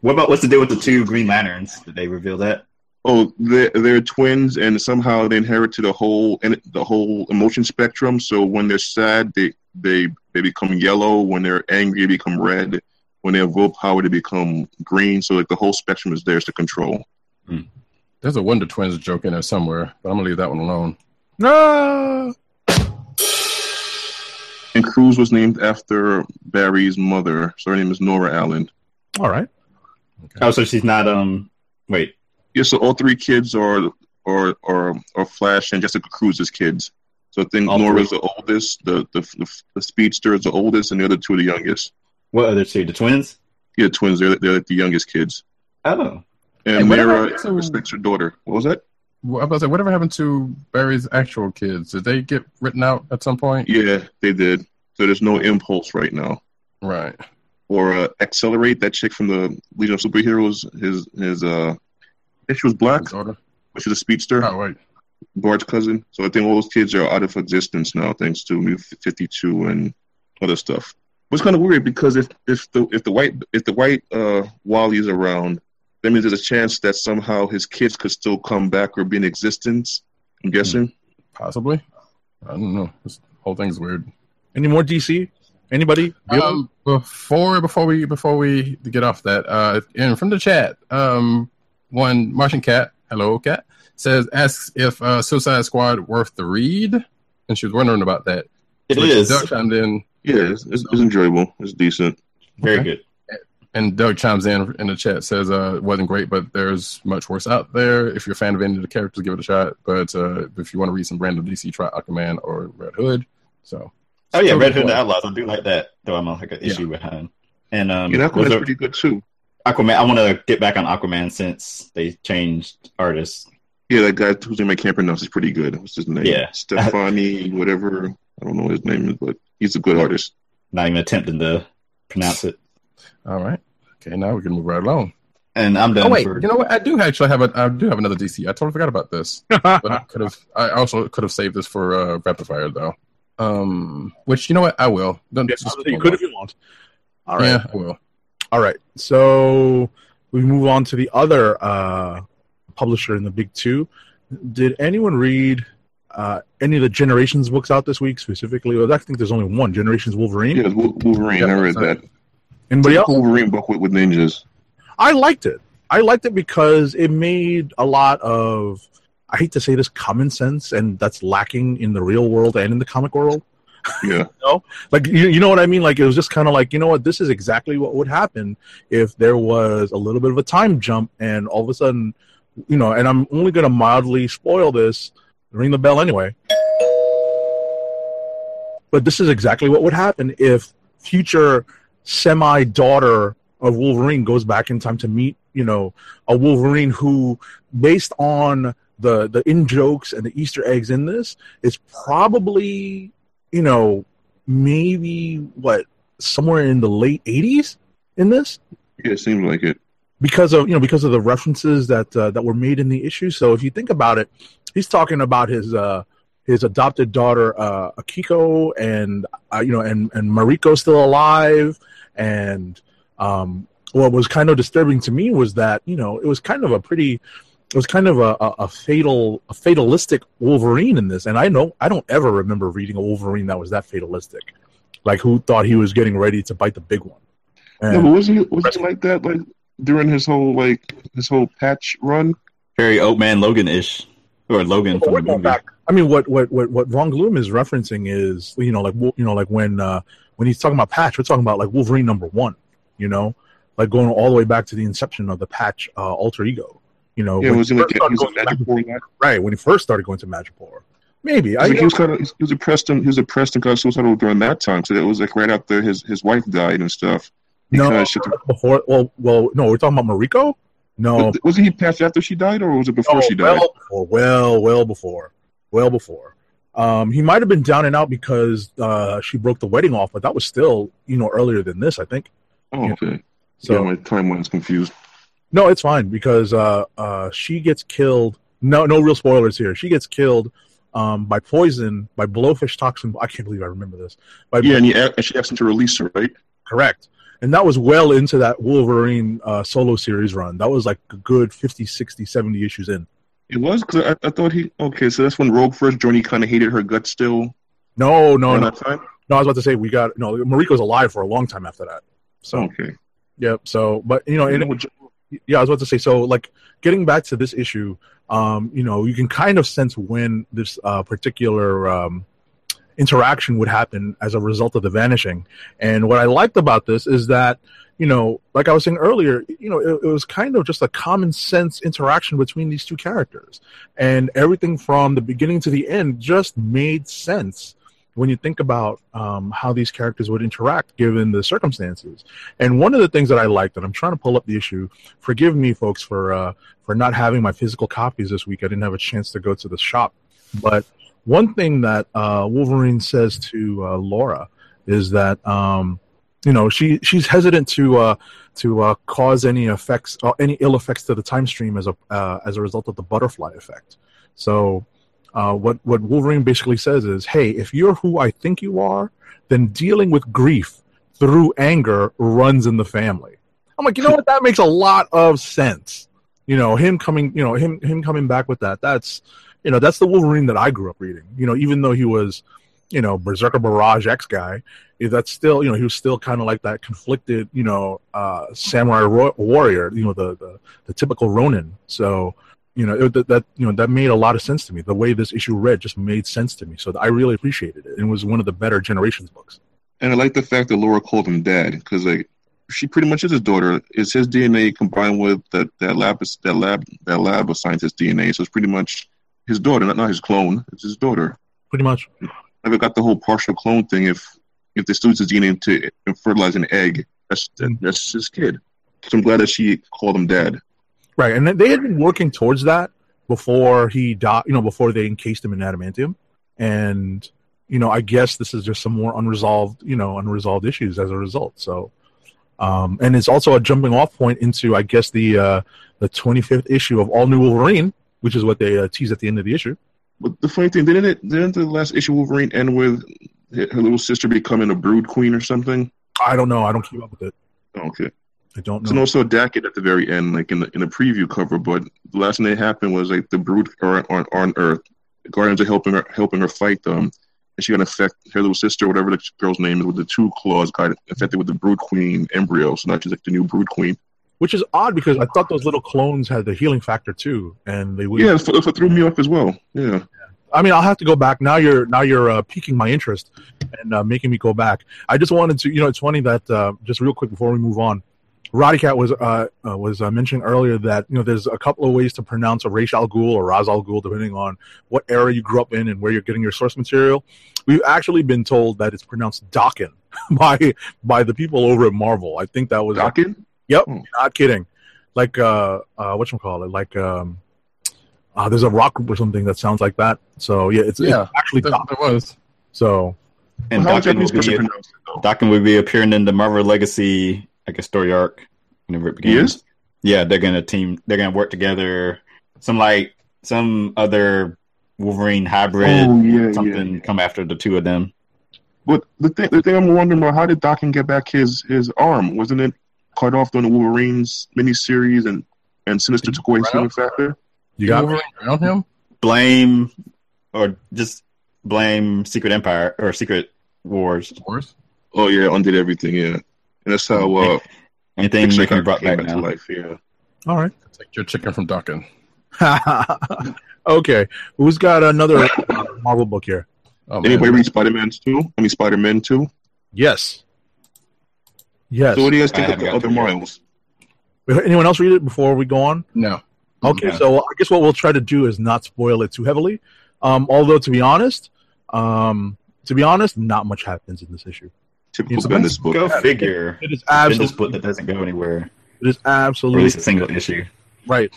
What about what's the deal with the two Green Lanterns? Did they reveal that? Oh, they're, they're twins, and somehow they inherited the whole and the whole emotion spectrum. So when they're sad, they they they become yellow. When they're angry, they become red. When they have willpower, they become green. So like the whole spectrum is theirs to control. There's a Wonder Twins joke in there somewhere, but I'm gonna leave that one alone. No. And Cruz was named after Barry's mother. So her name is Nora Allen. All right. Oh, so she's not. Um, wait. Yeah, so all three kids are are are, are Flash and Jessica Cruz's kids. So I think All Nora's the oldest, the, the the the speedster is the oldest, and the other two are the youngest. What other two? The twins? Yeah, twins. They're they're the youngest kids. Oh, And Hey, whatever Mira happened to- respects her daughter. What was that? Well, I was about to say, whatever happened to Barry's actual kids? Did they get written out at some point? Yeah, they did. So there's no impulse right now. Right. Or uh, accelerate that chick from the Legion of Superheroes. His his uh, I think she was black, His daughter. but she's a speedster. Oh, wait. Bart's cousin. So I think all those kids are out of existence now, thanks to New Fifty Two and other stuff. It's kind of weird because if if the if the white if the white uh, Wally is around, that means there's a chance that somehow his kids could still come back or be in existence. I'm guessing. Possibly. I don't know. This whole thing's weird. Any more DC? Anybody? Um, before before we before we get off that, uh, and from the chat, um, one Martian cat, hello cat, says asks if uh, Suicide Squad worth the read, and she was wondering about that. it Which is Doug chimed in, Yeah, it's, it's, it's enjoyable. It's decent. very Okay. good. and Doug chimes in in the chat says uh, it wasn't great, but there's much worse out there. If you're a fan of any of the characters, give it a shot. But uh, if you want to read some random DC, try Aquaman or Red Hood. So. Oh yeah, Red Hood and the Outlaws. I do like that, though. I'm on like an Yeah. issue behind. And um, And was Aquaman's there- pretty good too. Aquaman. I want to get back on Aquaman since they changed artists. Yeah, that guy whose name I can't pronounce is pretty good. What's his name? Yeah. Stefani, whatever. I don't know what his name is, but he's a good artist. Not even attempting to pronounce it. All right. Okay, now we can move right along. And I'm done Oh wait, for you know what? I do actually have a. I do have another DC. I totally forgot about this, but I could have. I also could have saved this for uh, rapid fire though. Um, which you know what? I will. Don't, Yeah, just- you could if you want. All right. Yeah, I will. All right. So we move on to the other uh, publisher in the big two. Did anyone read uh, any of the Generations books out this week specifically? Well, I think there's only one, Generations Wolverine. Yeah, it was Wol- Wolverine. I read that. Anybody else? Wolverine book with, with ninjas. I liked it. I liked it because it made a lot of I hate to say this common sense and that's lacking in the real world and in the comic world. Yeah. Like you, you know what I mean? Like it was just kind of like, you know what, this is exactly what would happen if there was a little bit of a time jump and all of a sudden, you know, and I'm only going to mildly spoil this, ring the bell anyway. But this is exactly what would happen if future semi daughter of Wolverine goes back in time to meet, you know, a Wolverine who, based on the the in jokes and the Easter eggs in this, is probably, you know, maybe what somewhere in the late '80s in this Yeah, it seems like it. Because of you know because of the references that uh, that were made in the issue. So if you think about it, he's talking about his uh, his adopted daughter uh, Akiko, and uh, you know, and and Mariko's still alive. And um, what was kind of disturbing to me was that you know it was kind of a pretty it was kind of a, a, a fatal a fatalistic Wolverine in this. And I know I don't ever remember reading a Wolverine that was that fatalistic, like who thought he was getting ready to bite the big one. But was he was he like that like during his whole like his whole patch run? very Old Man Logan ish. Or Logan But from the movie. back- I mean, what what what what Von Gloom is referencing is you know like you know like when uh, when he's talking about Patch, we're talking about like Wolverine number one. You know, like going all the way back to the inception of the Patch uh, alter ego. You know, Yeah, when was he he like first he started was going a Madripoor- right when he first started going to Madripoor. Maybe I, Like he was kind of he was depressed and he was depressed and got suicidal during that time. So it was like right after his his wife died and stuff. No kinda shut the- before. Well, well, no, we're talking about Mariko. No, Was he passed after she died, or was it before she died? Well before, well, well before, well before. Um, he might have been down and out because uh, she broke the wedding off, but that was still, you know, earlier than this, I think. oh, okay. So yeah, my timeline's confused. no, it's fine because uh, uh, she gets killed. No, no real spoilers here. She gets killed um, by poison, by blowfish toxin. I can't believe I remember this. By Yeah, and, he, and she asked him to release her, right? correct. And that was well into that Wolverine uh, solo series run. That was like a good 50, 60, 70 issues in. It was because I, I thought he. Okay, so that's when Rogue first joined. He kind of hated her guts still. No, no, no. No, I was about to say we got no. Mariko's alive for a long time after that. So Okay. yep. So, but you know, and it would, yeah, I was about to say. So, like, getting back to this issue, um, you know, you can kind of sense when this uh, particular um, interaction would happen as a result of the vanishing. And what I liked about this is that, you know, like I was saying earlier, you know, it, it was kind of just a common sense interaction between these two characters, and everything from the beginning to the end just made sense when you think about um, how these characters would interact given the circumstances. And one of the things that I liked, and I'm trying to pull up the issue. Forgive me, folks, for uh, for not having my physical copies this week. I didn't have a chance to go to the shop. But one thing that uh, Wolverine says to uh, Laura is that um, you know she she's hesitant to uh, to uh, cause any effects, uh, any ill effects to the time stream as a uh, as a result of the butterfly effect. So uh, what what Wolverine basically says is, "Hey, if you're who I think you are, then dealing with grief through anger runs in the family." I'm like, you know what? That makes a lot of sense. You know, him coming, you know, him him coming back with that. That's you know, that's the Wolverine that I grew up reading. You know, even though he was, you know, Berserker Barrage X guy, that's still, you know, he was still kind of like that conflicted, you know, uh, samurai ro- warrior. You know, the the, the typical Ronin. So you know it, that, that you know that made a lot of sense to me. The way this issue read just made sense to me, so I really appreciated it. It was one of the better Generations books. And I like the fact that Laura called him dad because like she pretty much is his daughter. It's his DNA combined with that that lab that lab that lab of scientist DNA. So it's pretty much his daughter, not not his clone. It's his daughter. Pretty much. Never got the whole partial clone thing. If if use his DNA to fertilize an egg, that's that's his kid. So I'm glad that she called him dad. Right, and they had been working towards that before he died. You know, before they encased him in adamantium, and you know, I guess this is just some more unresolved, you know, unresolved issues as a result. So, Um, and it's also a jumping off point into, I guess, the uh, the 25th issue of All New Wolverine, which is what they uh, tease at the end of the issue. But the funny thing, didn't it? Didn't the last issue Wolverine end with her little sister becoming a Brood Queen or something? I don't know. I don't keep up with it. Okay. I don't know. no, so Daken at the very end, like in the in the preview cover, but the last thing that happened was like the Brood are on on Earth. The Guardians are helping her helping her fight them, and she got infect her little sister, whatever the girl's name is, with the two claws, got infected with the Brood Queen embryo. So now she's like the new Brood Queen. Which is odd because I thought those little clones had the healing factor too, and they would. Yeah, that's what, threw me off as well. Yeah. I mean, I'll have to go back now. You're now you're uh, piquing my interest and uh, making me go back. I just wanted to, you know, it's funny that uh, just real quick before we move on, Roddy Cat was uh, uh, was uh, mentioning earlier that you know there's a couple of ways to pronounce a Ra's al Ghul or Ra's al Ghul depending on what era you grew up in and where you're getting your source material. We've actually been told that it's pronounced Daken by by the people over at Marvel. I think that was Daken? Yep, Hmm. not kidding. Like uh, uh, what you call it? Like um, uh, there's a rock group or something that sounds like that. So yeah, it's, Yeah, it's actually There, Daken. there was. So And How would will, be, pronounce it though? Daken will be appearing in the Marvel Legacy, I guess, story arc whenever it begins. He is? Yeah, they're gonna team. They're gonna work together. Some like some other Wolverine hybrid. Oh yeah, something yeah. come after the two of them. But the thing, the thing I'm wondering about, how did Daken get back his his arm? Wasn't it cut off during the Wolverines miniseries and and Sinister took away his healing factor? you got me. Wolverine around him. Blame or just blame Secret Empire or Secret Wars. Of course. Oh yeah, undid everything. Yeah, and that's how uh, Anything Fixer they can brought came back to life. Yeah. All right. Take your chicken from Duncan. okay, who's got another uh, Marvel book here? Oh. Anybody read Spider Man two? I mean Spider Man two. Yes. Yes. So what do you guys I think of the other to it yet. Miles? Anyone else read it before we go on? No. Okay, Yeah. so I guess what we'll try to do is not spoil it too heavily. Um, although to be honest, um, to be honest, not much happens in this issue. Typical It's a Bendis book. Go figure. It is It's this absolutely, book that doesn't go anywhere. it is Or at absolutely least a single issue. Right.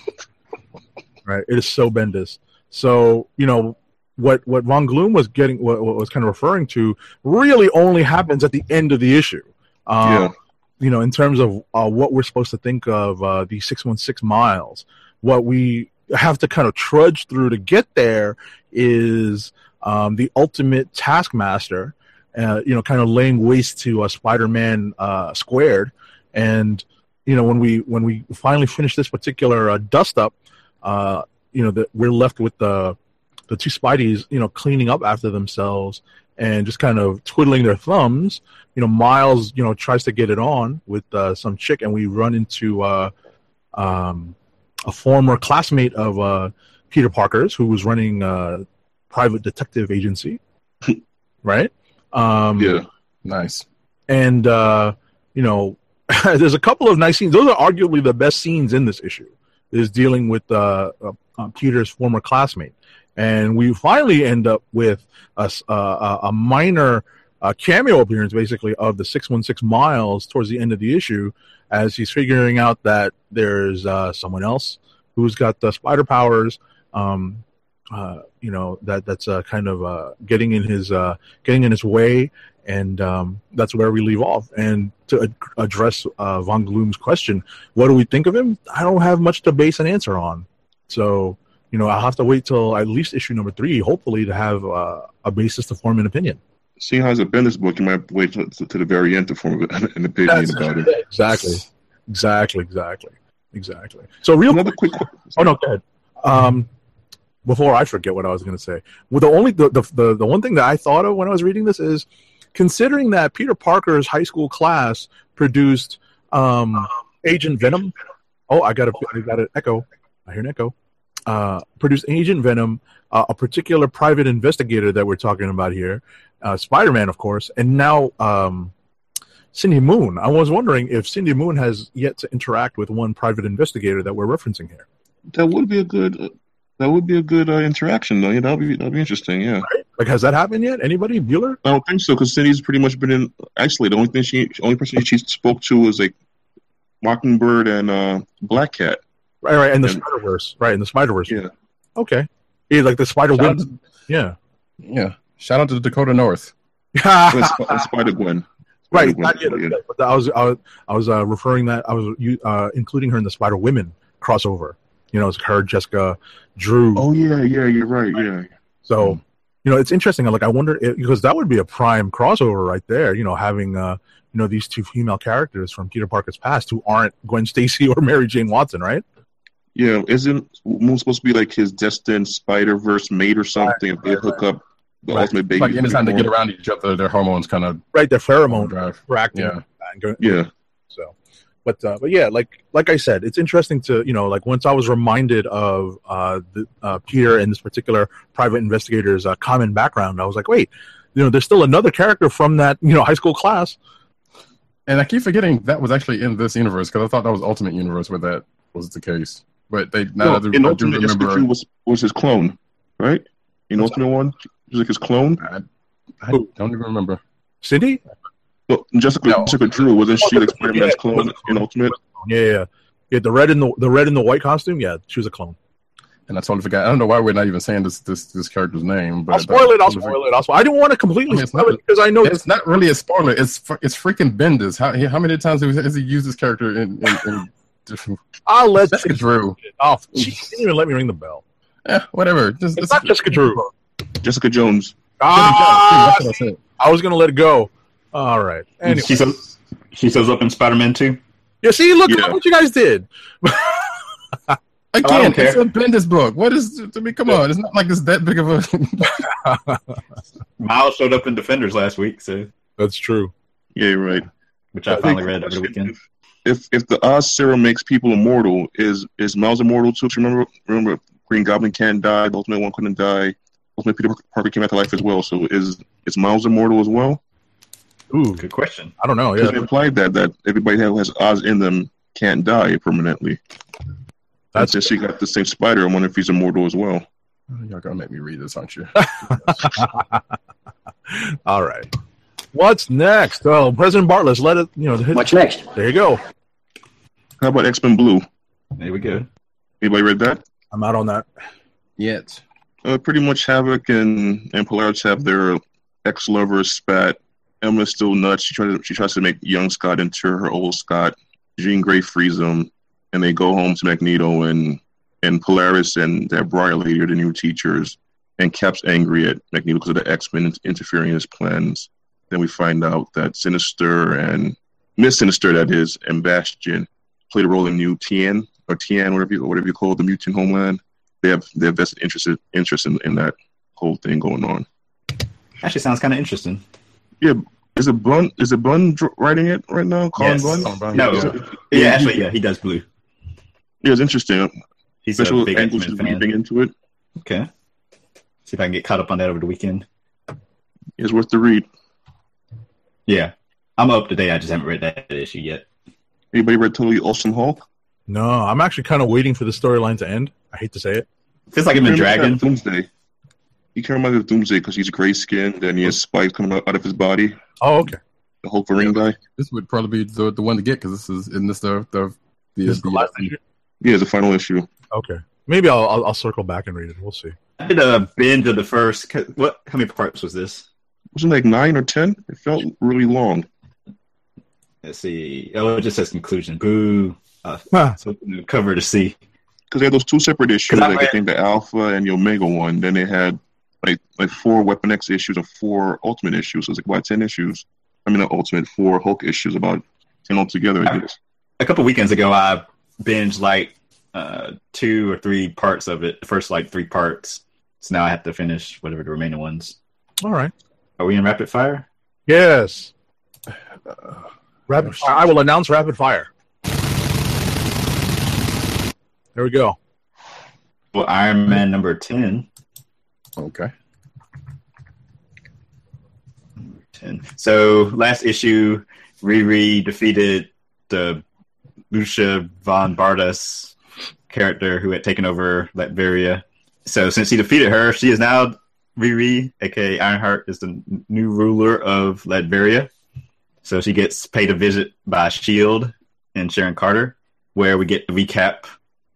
Right. It is so Bendis. So, you know, what what Von Gloom was getting what, what was kind of referring to really only happens at the end of the issue. Um, Yeah. You know, in terms of uh, what we're supposed to think of uh, the 616 miles, what we have to kind of trudge through to get there is um, the ultimate taskmaster, uh, you know, kind of laying waste to uh, Spider-Man uh, squared. And, you know, when we when we finally finish this particular uh, dust up, uh, you know, that we're left with the the two Spideys, you know, cleaning up after themselves and just kind of twiddling their thumbs you know, Miles, you know, tries to get it on with uh, some chick, and we run into uh, um, a former classmate of uh, Peter Parker's who was running a private detective agency, right? Um, Yeah. Nice. and uh, you know, there's a couple of nice scenes. Those are arguably the best scenes in this issue. Is dealing with uh, uh, uh, Peter's former classmate, and we finally end up with a a a minor uh, cameo appearance, basically, of the six one six miles towards the end of the issue, as he's figuring out that there's uh, someone else who's got the spider powers. Um, uh, you know that that's uh, kind of uh, getting in his uh, getting in his way, and um, that's where we leave off. And to ad- address uh, Von Gloom's question, what do we think of him? I don't have much to base an answer on. So, you know, I'll have to wait till at least issue number three, hopefully, to have uh, a basis to form an opinion. Seeing how it's a Bendis book, you might wait to, to the very end to form an opinion about it. Exactly, exactly, exactly, exactly. So, real Another quick. qu- Oh no, go ahead. Um, before I forget what I was going to say, well, the only the, the the the one thing that I thought of when I was reading this is considering that Peter Parker's high school class produced um, Agent Venom. Oh, I got a I got an echo. I hear an echo. Uh, produced Agent Venom, uh, a particular private investigator that we're talking about here, uh, Spider Man, of course, and now um, Cindy Moon. I was wondering if Cindy Moon has yet to interact with one private investigator that we're referencing here. That would be a good. That would be a good uh, interaction, though. Yeah, that'd be that'd be interesting. Yeah, Like, has that happened yet? Anybody? Bueller? I don't think so because Cindy's pretty much been in. Actually, the only thing she, only person she spoke to was like Mockingbird and uh, Black Cat. Right, right. And the And- Spider Verse. Right, in the Spider Verse. Yeah. Okay. Yeah, like the Spider Web. Yeah. Yeah. Shout out to the Dakota North. And, Sp- Spider Gwen. Right, not yet, yeah. but I was I was, I was uh, referring that I was uh, including her in the Spider Women crossover. You know, it's her, Jessica, Drew. Oh yeah, yeah, you're right. Yeah, So, you know, it's interesting. Like, I wonder if, because that would be a prime crossover right there. You know, having uh, you know, these two female characters from Peter Parker's past who aren't Gwen Stacy or Mary Jane Watson, right? Yeah. Isn't Moon supposed to be like his destined Spider Verse mate or something? if they hook up the Right. ultimate baby. Like anytime they get around each other, their hormones kind of Right, their pheromone drive. Yeah. Yeah, So, but uh, but yeah, like like I said, it's interesting to you know like once I was reminded of uh, the, uh, Peter and this particular private investigator's uh, common background, I was like, wait, you know, there's still another character from that you know high school class. And I keep forgetting that was actually in this universe because I thought that was Ultimate Universe where that was the case. But they now no, I in I do Ultimate, Jessica remember. Drew was was his clone, right? In Ultimate one, he was like his clone. I, I don't even remember. Cindy, Well, Jessica No. Jessica Drew wasn't she like Spider Man's Yeah, clone in Ultimate? yeah, yeah, yeah, yeah, the red in the the red in the white costume, yeah, she was a clone. And I totally forgot. I don't know why we're not even saying this this this character's name. But I'll uh, spoil it. I'll spoil it. I'll spoil. I didn't want to completely I mean, spoil not- it because I know It's not really a spoiler. It's it's freaking Bendis. How how many times has he- used this character in? in, in different- I'll let Jessica Drew. Oh, she didn't even let me ring the bell. Eh, whatever. Just, It's not Jessica Drew. Jessica Jones. Ah, That's what I. I was gonna let it go. All right. Anyway. She shows she shows up in Spider Man too. Yeah, see, look Yeah. at what you guys did. Again, care. it's a Bendis book. What is? I mean, come on. It's not like it's that big of a. Miles showed up in Defenders last week, so That's true. Yeah, you're right. which I I finally read over the weekend. If if the Oz serum makes people immortal, is is Miles immortal too? 'Cause Remember, remember, Green Goblin can't die. The Ultimate One couldn't die. Ultimate Peter Parker came back to life as well. So is is Miles immortal as well? Ooh, Good question. I don't know. Because Yeah, they implied that that everybody who has Oz in them can't die permanently. that's Since she got the same spider, I wonder if he's immortal as well. Y'all gonna make me read this, aren't you? all right. What's next? Oh, President Bartlett, let it. You know, hit, What's next? there you go. How about X Men Blue? There we go. Anybody read that? I'm out on that. Yet. Uh, pretty much Havoc and and Polaris have their ex lovers spat. Emma's still nuts. She tries to, she tries to make young Scott into her old Scott. Jean Grey frees them, and they go home to Magneto and and Polaris and that Briar lady are the new teachers. And Cap's angry at Magneto because of the X Men interfering in his plans. Then we find out that Sinister and Miss Sinister, that is, and Bastion played a role in New Tian or Tian, whatever you, whatever you call it, the mutant homeland they have they have vested interest interest in, in that whole thing going on. Actually, sounds kind of interesting. Yeah, is it Bunn? Is it Bunn dr- writing it right now? Cullen Yes. Bunn. Cullen Bunn, No, yeah. yeah, actually, yeah, he does blue. Yeah, it's interesting. He's a Special big angles X is Men fan. weaving into it. Okay. See if I can get caught up on that over the weekend. It's worth the read. Yeah, I'm up to date. I just haven't read that issue yet. Anybody read Totally Awesome Hulk? No, I'm actually kind of waiting for the storyline to end. I hate to say it. Feels like I've been He reminds dragging. Doomsday. He can remind me of Doomsday because he's gray skinned and he has spikes coming out, out of his body. Oh, okay. The Hulk ring guy. This would probably be the, the one to get because this is in this the the the, This is the the- last issue. Yeah, the final issue. Okay. Maybe I'll, I'll I'll circle back and read it. We'll see. I did a binge of the first. What? How many parts was this? Wasn't like nine or ten? It felt really long. Let's see. Oh, it just says conclusion. Boo. Uh, Huh. so cover to see. because they had those two separate issues, I Like I think the Alpha and the Omega one. Then they had like like four Weapon X issues and four Ultimate issues. So it's like why ten issues? I mean, not Ultimate, four Hulk issues, about ten altogether. I guess. A couple weekends ago, I binged like uh, two or three parts of it. The first like three parts. So now I have to finish whatever the remaining ones. All right. Are we in rapid fire? Yes. Rapid fire. I will announce rapid fire. There we go. Well, Iron Man number ten. okay. 10. So last issue, Riri defeated the Lucia von Bardas character who had taken over Latveria. So since he defeated her, she is now Riri, aka Ironheart, is the new ruler of Latveria. So she gets paid a visit by Shield and Sharon Carter, where we get the recap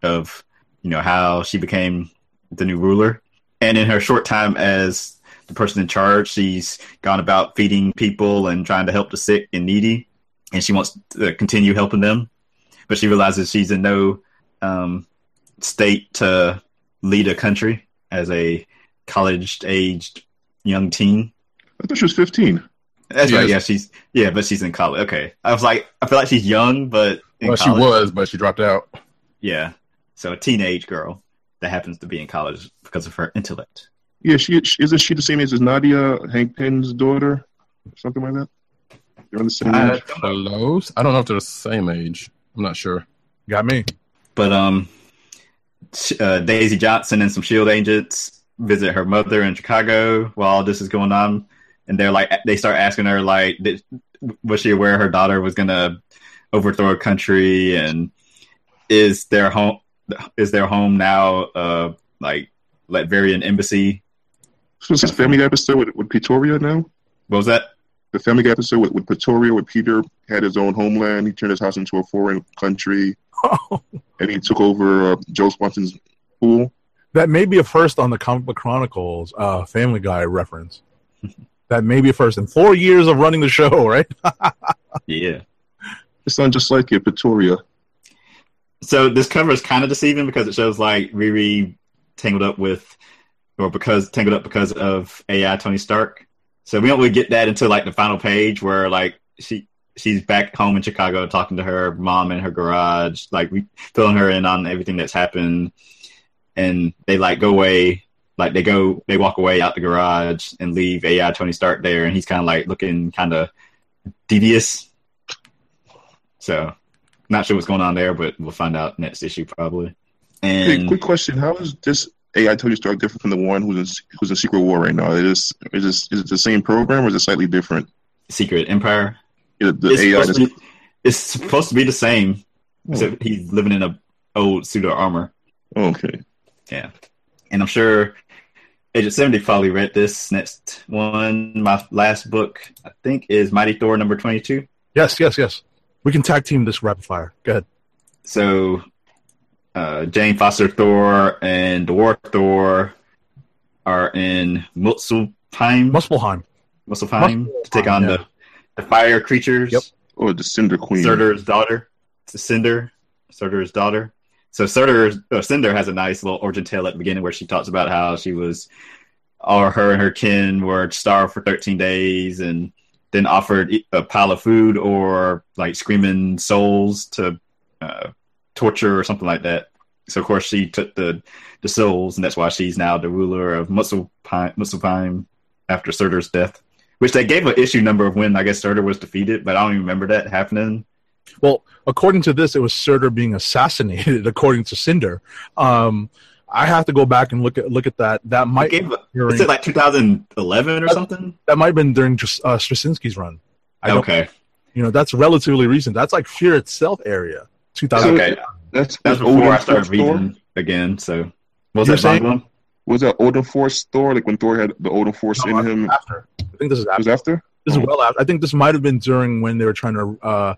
of you know how she became the new ruler. And in her short time as the person in charge. She's gone about feeding people and trying to help the sick and needy, and she wants to continue helping them. But she realizes she's in no um, state to lead a country as a college-aged young teen. I thought she was 15. That's Yes. right. Yeah, she's yeah, but she's in college. Okay, I was like, I feel like she's young, but in Well, she was, but she dropped out. Yeah, so a teenage girl that happens to be in college because of her intellect. Yeah, she isn't she the same age as Nadia, Hank Pym's daughter, something like that. They're in the same I age. don't know. I don't know if they're the same age. I'm not sure. Got me. But um, uh, Daisy Johnson and some Shield agents visit her mother in Chicago while this is going on, and they're like, they start asking her like, did, was she aware her daughter was gonna overthrow a country, and is their home is their home now uh like Latverian embassy? So is this Family Guy episode with, with Petoria now? What was that? The Family Guy episode with, with Petoria, where Peter had his own homeland. He turned his house into a foreign country, and he took over uh, Joe Swanson's pool. That may be a first on the Comic Book Chronicles uh, Family Guy reference. that may be a first in four years of running the show, right? Yeah. It sounds just like it, Petoria. So this cover is kind of deceiving because it shows like Riri tangled up with, or because tangled up because of AI Tony Stark. So we don't really get that until like the final page where like she she's back home in Chicago talking to her mom in her garage, like we filling her in on everything that's happened, and they like go away, like they go they walk away out the garage and leave AI Tony Stark there, and he's kind of like looking kind of devious. So not sure what's going on there, but we'll find out next issue probably. Hey, And quick question: How is this AI Tony Stark different from the one who's in, who's in Secret War right now? Is this, is this is it the same program or is it slightly different? Secret Empire. The, the It's AI supposed, to be, it's supposed to be the same, Hmm. except he's living in a old suit of armor. okay. Yeah, and I'm sure Agent Seventy probably read this next one. My last book, I think, is Mighty Thor number twenty two. yes, yes, yes. We can tag team this rapid fire. Go ahead. So, uh, Jane Foster Thor and the War Thor are in Muspelheim. Muspelheim. Muspelheim to take on yeah. the, the fire creatures. Yep. Or the Cinder Queen. Surtur's daughter. It's Cinder. Surtur's daughter. So Surtur, uh, Cinder has a nice little origin tale at the beginning where she talks about how she was, or her and her kin were starved for 13 days and then offered a pile of food or like screaming souls to uh, torture or something like that. So of course she took the the souls, and that's why she's now the ruler of Muspelheim, Muspelheim after Surtur's death. Which they gave an issue number of when I guess Surtur was defeated, but I don't even remember that happening. Well, according to this, it was Surtur being assassinated. According to Cinder, um, I have to go back and look at look at that. That might gave during, is it like 2011 or something? that might have been during just uh, Straczynski's run. I Okay, you know, that's relatively recent. That's like Fear itself area. 2000. okay, That's, that's was before I started Force Thor? reading again. So was You're that saying- Was that Odin Force Thor? Like when Thor had the Odin Force No, in him? After. I think this is It after. was after? This is well after. I think this might have been during when they were trying to uh,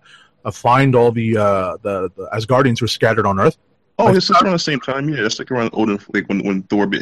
uh, find all the, uh, the the Asgardians who were scattered on Earth. Oh, it's just around the same time. Yeah, it's like around Odin, like when when Thor, be,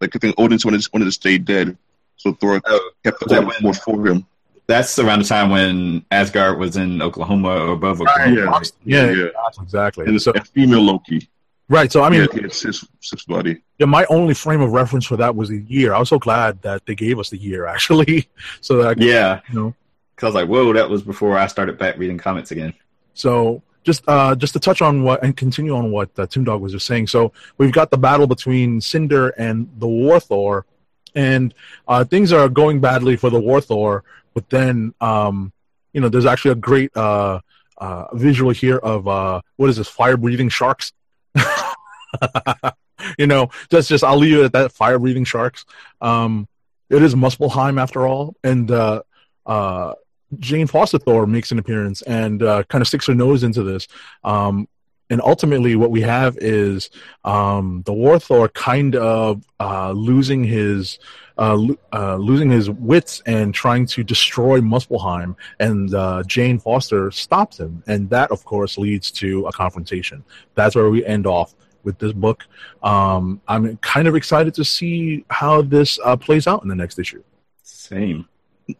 like I think Odin's wanted wanted to stay dead, so Thor Oh, kept the was that Odin when- Force for him. That's around the time when Asgard was in Oklahoma or above Oklahoma. Yeah. Yeah, Yeah. exactly. And, So, and female Loki. right. So I I mean, mean, yeah, it's his his body. yeah, my only frame of reference for that was the year. I was so glad that they gave us the year actually, so that I could, Yeah, you know. Because I was like, whoa, that was before I started back reading comics again. So just uh, just to touch on what and continue on what uh, Toon Dog was just saying. So we've got the battle between Cinder and the War Thor, and uh, things are going badly for the War Thor. But then, um, you know, there's actually a great uh, uh, visual here of uh, what is this? Fire breathing sharks. you know, just just I'll leave it at that. Fire breathing sharks. Um, it is Muspelheim after all, and uh, uh, Jane Foster Thor makes an appearance and uh, kind of sticks her nose into this. Um, and ultimately, what we have is um, the War Thor kind of uh, losing his uh, lo- uh, losing his wits and trying to destroy Muspelheim, and uh, Jane Foster stops him, and that, of course, leads to a confrontation. That's where we end off with this book. Um, I'm kind of excited to see how this uh, plays out in the next issue. Same.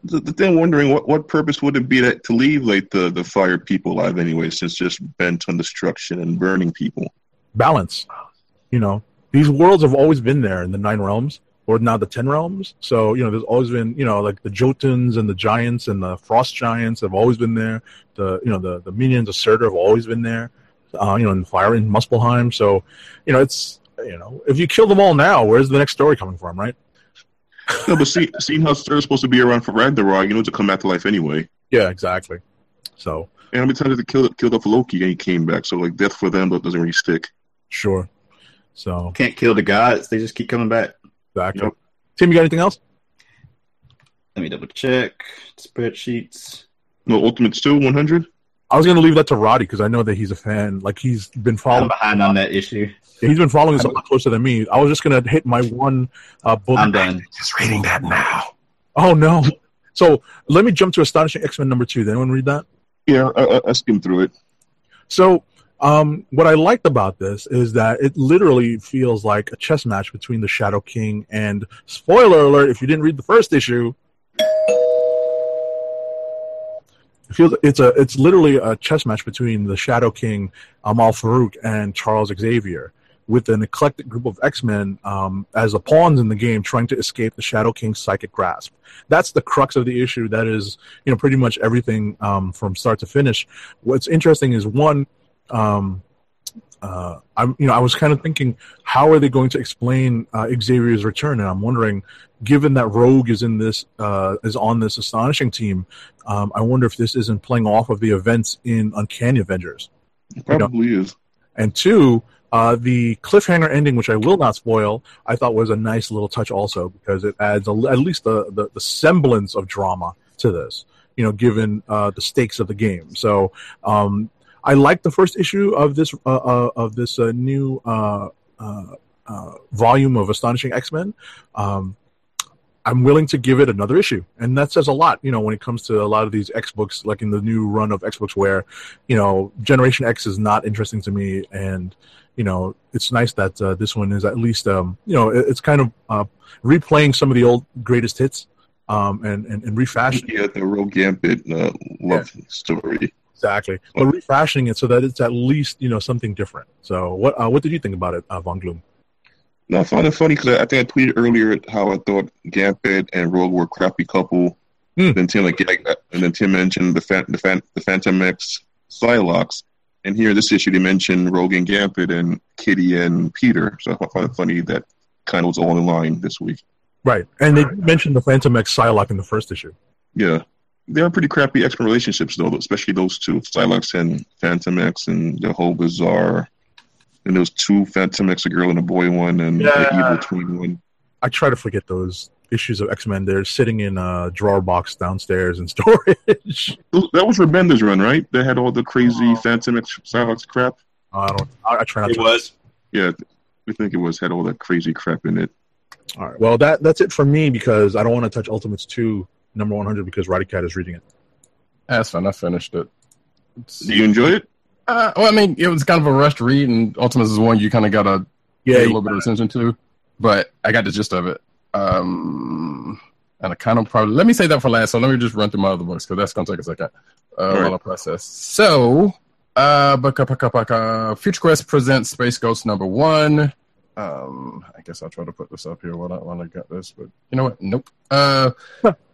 The, the thing I'm wondering, what, what purpose would it be that, to leave like the, the fire people alive anyway, since just bent on destruction and burning people? balance. You know, these worlds have always been there in the nine realms, or now the ten realms. So you know, there's always been you know like the Jotuns and the giants and the frost giants have always been there. The you know the the minions of Surtur have always been there. Uh, you know, in fire in Muspelheim. So you know, it's you know, if you kill them all now, where's the next story coming from, right? No, but see, seeing how Stur's supposed to be around for Ragnarok, you know, to come back to life anyway. Yeah, exactly. So And how many times did they kill killed off Loki and he came back? So like death for them, but doesn't really stick. sure. So Can't kill the gods. They just keep coming back. exactly. Yep. Tim, you got anything else? Let me double check. Spreadsheets. No, Ultimate still 100. I was going to leave that to Roddy because I know that he's a fan. Like he's been following I'm following. behind on that issue. He's been following us a lot closer than me. I was just going to hit my one uh, bullet. I'm done. Just reading that now. Oh no! So let me jump to Astonishing X Men number two. Did anyone read that? Yeah, I, I, I skimmed through it. So um, what I liked about this is that it literally feels like a chess match between the Shadow King and spoiler alert: if you didn't read the first issue, feels it's a it's literally a chess match between the Shadow King Amal Farouk and Charles Xavier. With an eclectic group of X Men um, as the pawns in the game, trying to escape the Shadow King's psychic grasp. That's the crux of the issue. That is, you know, pretty much everything um, from start to finish. What's interesting is one, um, uh, I'm, you know, I was kind of thinking, how are they going to explain uh, Xavier's return? And I'm wondering, given that Rogue is in this, uh, is on this astonishing team, um, I wonder if this isn't playing off of the events in Uncanny Avengers. It probably is. And two, uh, the cliffhanger ending, which I will not spoil, I thought was a nice little touch also because it adds a, at least the, the, the semblance of drama to this, you know, given uh, the stakes of the game. So um, I like the first issue of this uh, uh, of this uh, new uh, uh, uh, volume of Astonishing X Men. Um, I'm willing to give it another issue, and that says a lot. You know, when it comes to a lot of these X books, like in the new run of X books, where you know Generation X is not interesting to me, and you know it's nice that uh, this one is at least um, you know it- it's kind of uh, replaying some of the old greatest hits um, and, and and refashioning Yeah, the Rogue Gambit uh, love story. exactly, but refashioning it so that it's at least you know something different. So what uh, what did you think about it, uh, Von Gloom? No, I found it funny because I, I think I tweeted earlier how I thought Gambit and Rogue were a crappy couple. Hmm. Then Tim like, like and then Tim mentioned the fan, the fan, the Fantomex Psylocke. And here in this issue, they mentioned Rogue and Gambit and Kitty and Peter. So I found it funny that kind of was all in line this week. Right, and they mentioned the Fantomex Psylocke in the first issue. Yeah. They are pretty crappy X Men relationships, though, especially those two, Psylocke and Fantomex, and the whole bizarre. And there was two Fantomex, a girl and a boy one, and Yeah. the evil twin one. I try to forget those issues of X Men. They're sitting in a drawer box downstairs in storage. That was Remender's run, right? They had all the crazy oh. Fantomex Psylocke crap. I don't. I, I try not to. It to. was. Yeah, I think it was had all that crazy crap in it. All right. Well, that that's it for me because I don't want to touch Ultimates two number one hundred because Roddy Cat is reading it. That's fine. I finished it. It's- Do you enjoy it? Uh, well, I mean, it was kind of a rushed read, and Ultimates is one you kind of got to Yeah. pay a little bit of attention to. But I got the gist of it. Um, and I kind of probably let me say that for last. So let me just run through my other books because that's gonna take a second uh, right. while I process. So, uh, baka, baka, baka, Future Quest presents Space Ghost number one. Um, I guess I'll try to put this up here while I, while I got this, but you know what? Nope. Uh,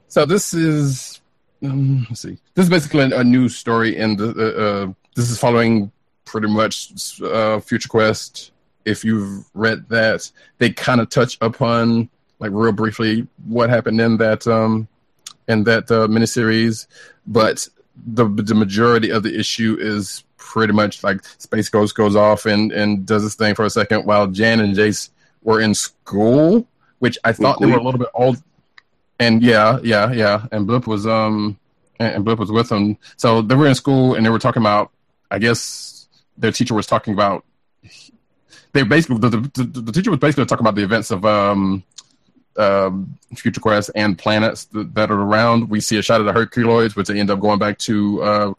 so this is um, let's see. This is basically a, a new story in the. Uh, uh, this is following pretty much uh, Future Quest. If you've read that, they kind of touch upon like real briefly what happened in that um in that uh, miniseries, but the the majority of the issue is pretty much like Space Ghost goes off and and does this thing for a second while Jan and Jace were in school, which I thought they were a little bit old. And yeah, yeah, yeah. And Blip was um and and Blip was with them. So they were in school and they were talking about I guess their teacher was talking about they basically the, the, the, teacher was basically talking about the events of um um, Future Quest and planets that, that are around. We see a shot of the Herculoids, which they end up going back to uh,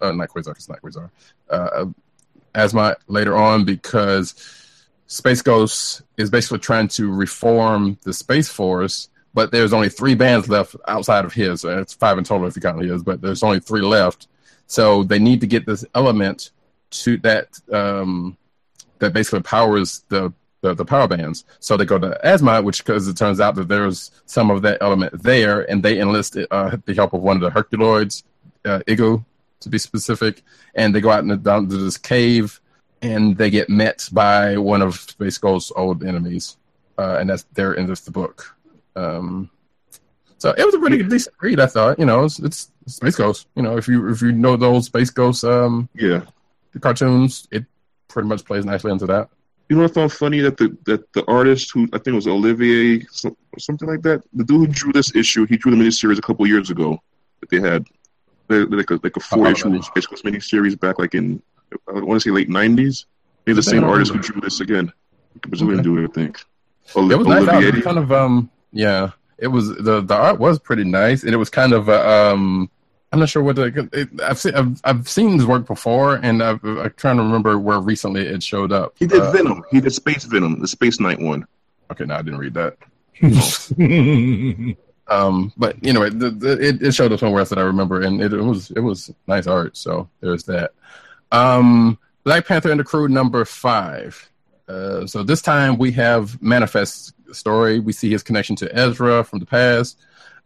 uh not Quasar, it's not Quasar, uh, Asma later on because Space Ghost is basically trying to reform the Space Force, but there's only three bands left outside of his. It's five in total if you count his, but there's only three left. So they need to get this element to that um, that basically powers the, the the power bands. So they go to Asmod, which because it turns out that there's some of that element there, and they enlist uh, the help of one of the Herculoids, uh, Igoo to be specific, and they go out in the, down to this cave, and they get met by one of Space Ghost's old enemies, uh, and that's there in this the book. Um, so it was a pretty decent read, I thought. You know, it's, it's Space Ghost. You know, if you if you know those Space Ghost um, Yeah. the cartoons, it pretty much plays nicely into that. You know what I found funny that the that the artist who I think was Olivier some, something like that, the dude who drew this issue, he drew the miniseries a couple years ago that they had like a like a four issue really? Space Ghost miniseries back like in I want to say late nineties. Maybe the same artist who drew this again, Brazilian Okay. dude, I think. It was nice. I was kind of um yeah. It was the the art was pretty nice, and it was kind of uh, um. I'm not sure what the it, I've seen. I've, I've seen his work before, and I've, I'm trying to remember where recently it showed up. He did Uh, Venom. He did Space Venom, the Space Knight one. Okay, no, I didn't read that. Um, but anyway, the, the, it, it showed up somewhere else that I remember, and it, it was it was nice art. So there's that. Um, Black Panther and the Crew number five. Uh, so this time we have Manifold's story. We see his connection to Ezra from the past,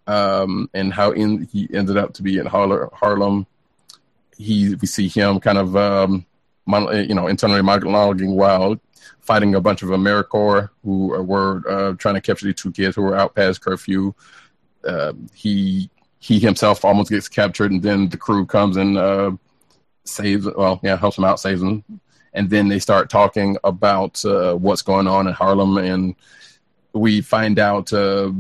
um, and how in, he ended up to be in Harlem. He we see him kind of um, mon- you know internally monologuing while fighting a bunch of Americops who were uh, trying to capture the two kids who were out past curfew. Uh, he he himself almost gets captured, and then the crew comes and uh, saves. Well, yeah, helps him out, saves him, and then they start talking about uh, what's going on in Harlem, and we find out uh,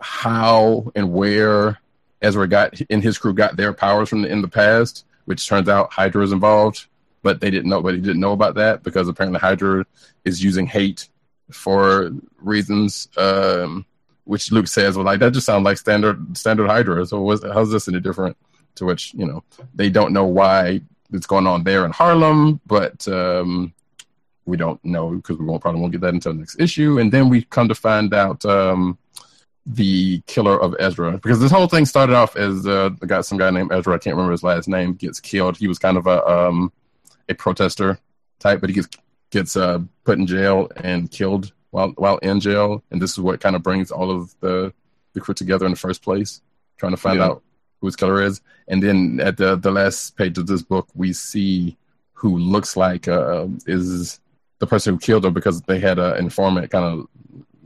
how and where Ezra got and his crew got their powers from the, in the past, which turns out Hydra is involved, but they didn't know. But he didn't know about that because apparently Hydra is using hate for reasons. Um, which Luke says, well, like that just sounds like standard standard Hydra. So what's, how's this any different? To which you know they don't know why it's going on there in Harlem, but um, we don't know because we won't probably won't get that until the next issue. And then we come to find out um, the killer of Ezra because this whole thing started off as uh, guy, some guy named Ezra. I can't remember his last name. Gets killed. He was kind of a um, a protester type, but he gets gets uh, put in jail and killed while while in jail. And this is what kind of brings all of the the crew together in the first place, trying to find Yeah. out who his killer is. And then at the the last page of this book, we see who looks like uh, is the person who killed her because they had an informant kind of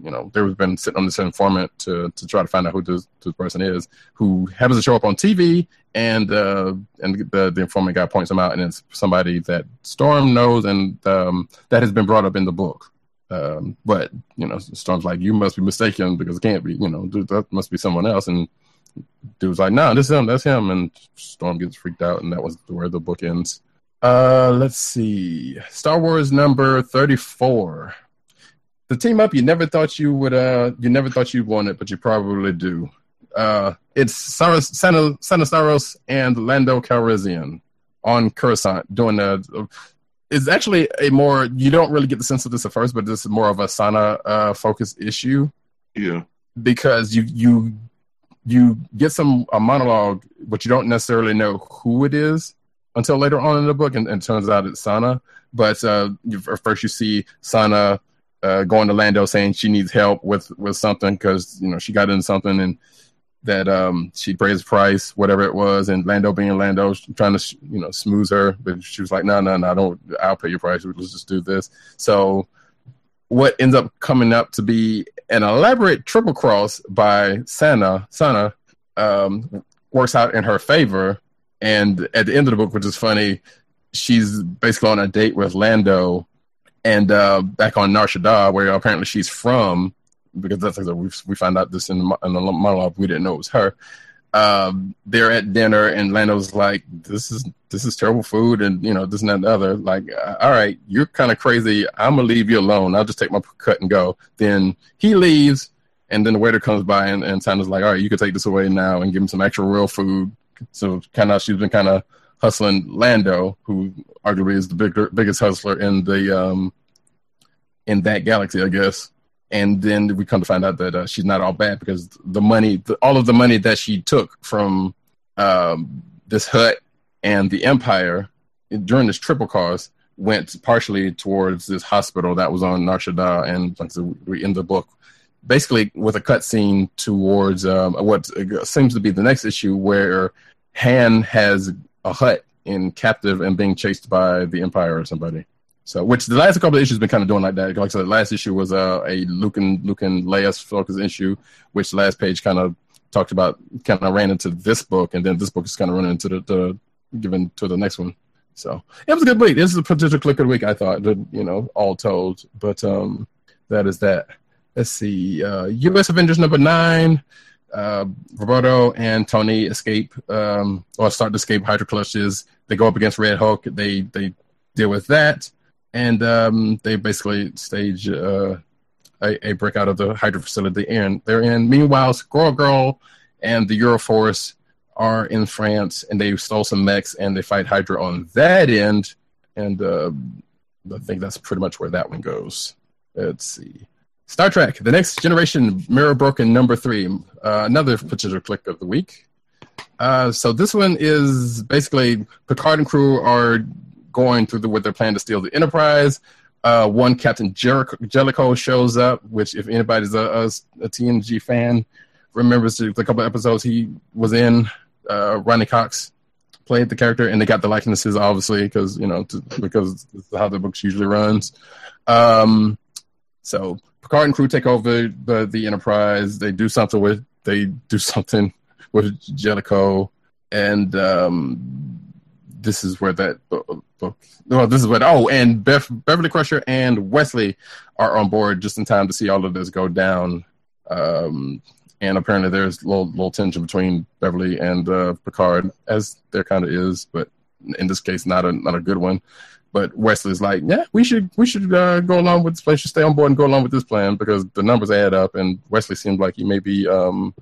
you know they've been sitting on this informant to to try to find out who this, this person is who happens to show up on TV and uh and the the informant guy points him out and it's somebody that Storm knows and um that has been brought up in the book. Um but you know Storm's like you must be mistaken because it can't be you know dude, that must be someone else. And dude's like no this is him that's him. And Storm gets freaked out and that was where the book ends uh let's see. Star Wars number 34 the team up you never thought you would uh you never thought you'd want it but you probably do. Uh it's Starros, Sana, Sana Starros and Lando Calrissian on Coruscant doing a it's actually a more you don't really get the sense of this at first but this is more of a Sana uh focus issue. Yeah. because you you you get some a monologue but you don't necessarily know who it is until later on in the book and, and turns out it's Sana. But uh first you see Sana uh, going to Lando saying she needs help with with something because you know she got into something and that um she raised price whatever it was and Lando being Lando trying to you know smooth her. But she was like no no no I don't I'll pay your price. Let's just do this. So what ends up coming up to be an elaborate triple cross by Sana Sana um works out in her favor and at the end of the book which is funny she's basically on a date with Lando and uh, back on Nar Shaddaa, where apparently she's from, because that's we we found out this in the, in the monologue. We didn't know it was her. Um, they're at dinner, and Lando's like, "This is this is terrible food," and you know this and that and the other. Like, uh, all right, you're kind of crazy. I'm gonna leave you alone. I'll just take my cut and go. Then he leaves, and then the waiter comes by, and, and Sana's like, "All right, you can take this away now and give him some actual real food." So kind of she's been kind of hustling Lando, who arguably is the bigger biggest hustler in the um in that galaxy, I guess. And then we come to find out that uh, she's not all bad because the money, the, all of the money that she took from um, this Hutt and the Empire during this triple cause went partially towards this hospital that was on Nar Shaddaa, and like said, we end the book, basically with a cutscene towards um, what seems to be the next issue, where Han has a Hutt in captive and being chased by the Empire or somebody. So, which the last couple of issues been kind of doing like that. Like I said, the last issue was uh, a Luke and Luke and Leia's focus issue, which the last page kind of talked about, kind of ran into this book, and then this book is kind of running into the, the given to the next one. So it was a good week. This is a potential good week, I thought, you know, all told. But um, that is that. Let's see. Uh, U.S. Avengers number nine. Uh, Roberto and Tony escape um, or start to escape Hydra clutches. They go up against Red Hulk. They they deal with that, and um, they basically stage uh, a, a breakout of the Hydra facility and they're in. Meanwhile, Squirrel Girl and the Euroforce are in France, and they stole some mechs and they fight Hydra on that end. And uh, I think that's pretty much where that one goes. Let's see. Star Trek: The Next Generation, Mirror Broken number three, uh, another potential click of the week. Uh, so this one is basically Picard and crew are going through the, with their plan to steal the Enterprise. Uh, one Captain Jericho, Jellicoe shows up, which if anybody's a, a, a TNG fan remembers the, couple episodes he was in, uh, Ronny Cox played the character, and they got the likenesses obviously because you know to, because how the books usually runs. Um, so Picard and crew take over the the Enterprise. They do something with they do something with Jellicoe, and um, this is where that book. Well, this is what. Oh, and Bef, Beverly Crusher and Wesley are on board just in time to see all of this go down. Um, and apparently, there's a little, little tension between Beverly and uh, Picard, as there kind of is, but in this case, not a not a good one. But Wesley's like, yeah, we should we should uh, go along with this plan. Should stay on board and go along with this plan because the numbers add up. And Wesley seemed like he may be um,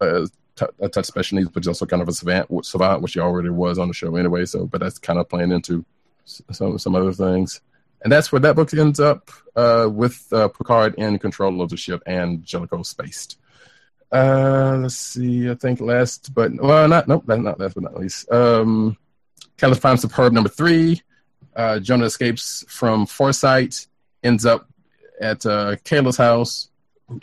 a, t- a touch special needs, but also kind of a savant, savant, which he already was on the show anyway. So, but that's kind of playing into some some other things. And that's where that book ends up uh, with uh, Picard in control of the ship and Jellicoe spaced. Uh, let's see. I think last, but well, not nope, not last but not least. Um, California Superb number three uh, Jonah escapes from Foresight, ends up at uh, Kayla's house,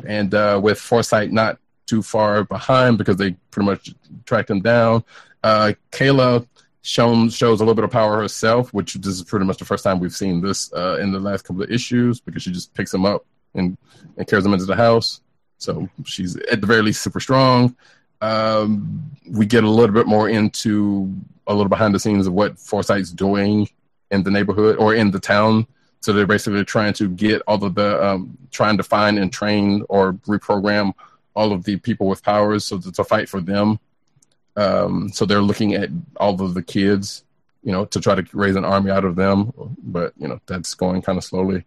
and uh, with Foresight not too far behind because they pretty much tracked him down. Uh, Kayla shown, shows a little bit of power herself, which this is pretty much the first time we've seen this uh, in the last couple of issues because she just picks him up and, and carries him into the house. So she's at the very least super strong. Um, we get a little bit more into a little behind the scenes of what Foresight's doing in the neighborhood or in the town. So they're basically trying to get all of the um, trying to find and train or reprogram all of the people with powers so to, to fight for them. Um, so they're looking at all of the kids, you know, to try to raise an army out of them. But you know that's going kind of slowly.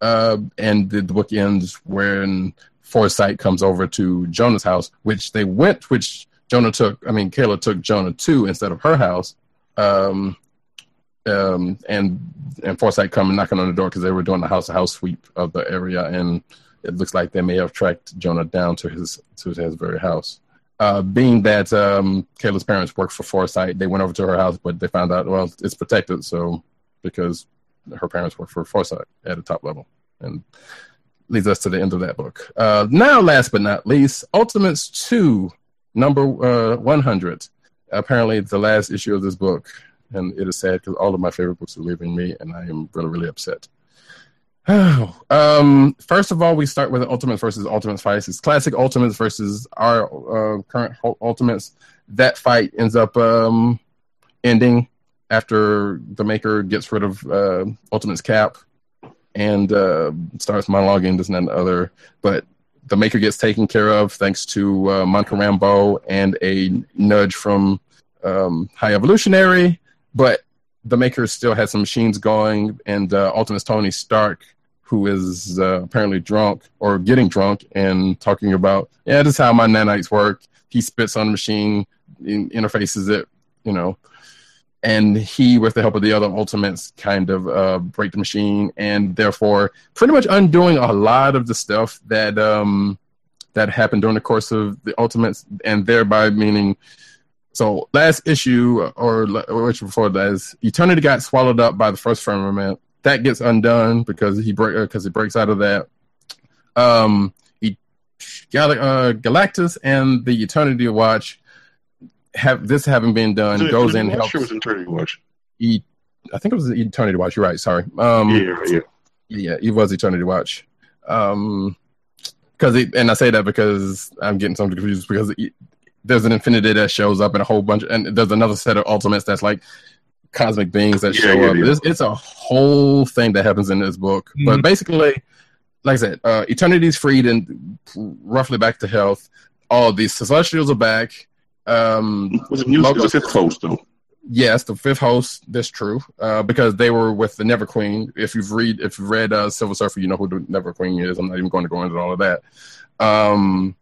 Uh, and the, the book ends when Foresight comes over to Jonah's house, which they went, which Jonah took. I mean, Kayla took Jonah to instead of her house. Um, um, and and Foresight coming knocking on the door because they were doing the house to house sweep of the area, and it looks like they may have tracked Jonah down to his to his very house. Uh, being that um, Kayla's parents worked for Foresight, they went over to her house, but they found out well it's protected, so because her parents work for Foresight at a top level, and leads us to the end of that book. Uh, now, last but not least, Ultimates Two, number uh, one hundred. Apparently, the last issue of this book and it is sad because all of my favorite books are leaving me, and I am really, really upset. um, first of all, we start with Ultimates versus Ultimates fights. It's classic Ultimates versus our uh, current Ultimates. That fight ends up um, ending after the Maker gets rid of uh, Ultimates Cap and uh, starts monologuing this and and the other. But the Maker gets taken care of thanks to uh, and a nudge from um, High Evolutionary but the makers still had some machines going, and uh, Tony Stark, who is uh, apparently drunk or getting drunk and talking about, yeah, this is how my nanites work. He spits on the machine, in, interfaces it, you know, and he, with the help of the other Ultimates, kind of uh, break the machine, and therefore pretty much undoing a lot of the stuff that um, that happened during the course of the Ultimates, and thereby meaning. So last issue or, or which before that is Eternity got swallowed up by the first firmament. That gets undone because he break because he breaks out of that. Um, he, uh, Galactus and the Eternity Watch have this having been done it goes in Watch helps. was Eternity Watch? E- I think it was Eternity Watch. You're right. Sorry. Um, yeah, yeah. yeah, it was Eternity Watch. Um, because and I say that because I'm getting something confused because there's an Infinity that shows up and a whole bunch, and there's another set of Ultimates that's like cosmic beings that Yeah, show yeah, up. yeah. It's, it's a whole thing that happens in this book. But basically, like I said, uh, Eternity's freed and roughly back to health. All these Celestials are back. Um, Was it music? Logos- the fifth host, though. Yes, the fifth host. That's true. Uh, because they were with the Never Queen. If you've read, if you've read uh, Silver Surfer, you know who the Never Queen is. I'm not even going to go into all of that. Um,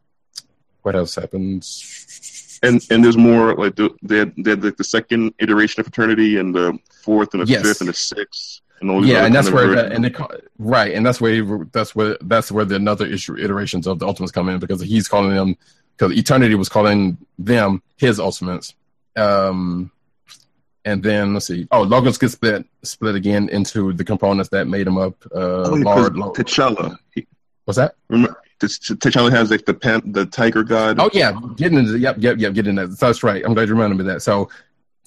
what else happens? And and there's more like the they had, they had like the second iteration of Eternity and the fourth and the Yes. fifth and the sixth and Yeah, and that's where that, and they call, right, and that's where that's where that's where the another issue iterations of the Ultimates come in because he's calling them because Eternity was calling them his Ultimates. Um, and then let's see. Oh, Logos gets split split again into the components that made him up. Uh, Oh, Lord, Lord, T'Challa. He, what's that? remember, T'Challa has like the pan, the tiger god. Oh yeah, getting into yep, yep, yep, getting that. That's right. I'm glad you reminded me of that. So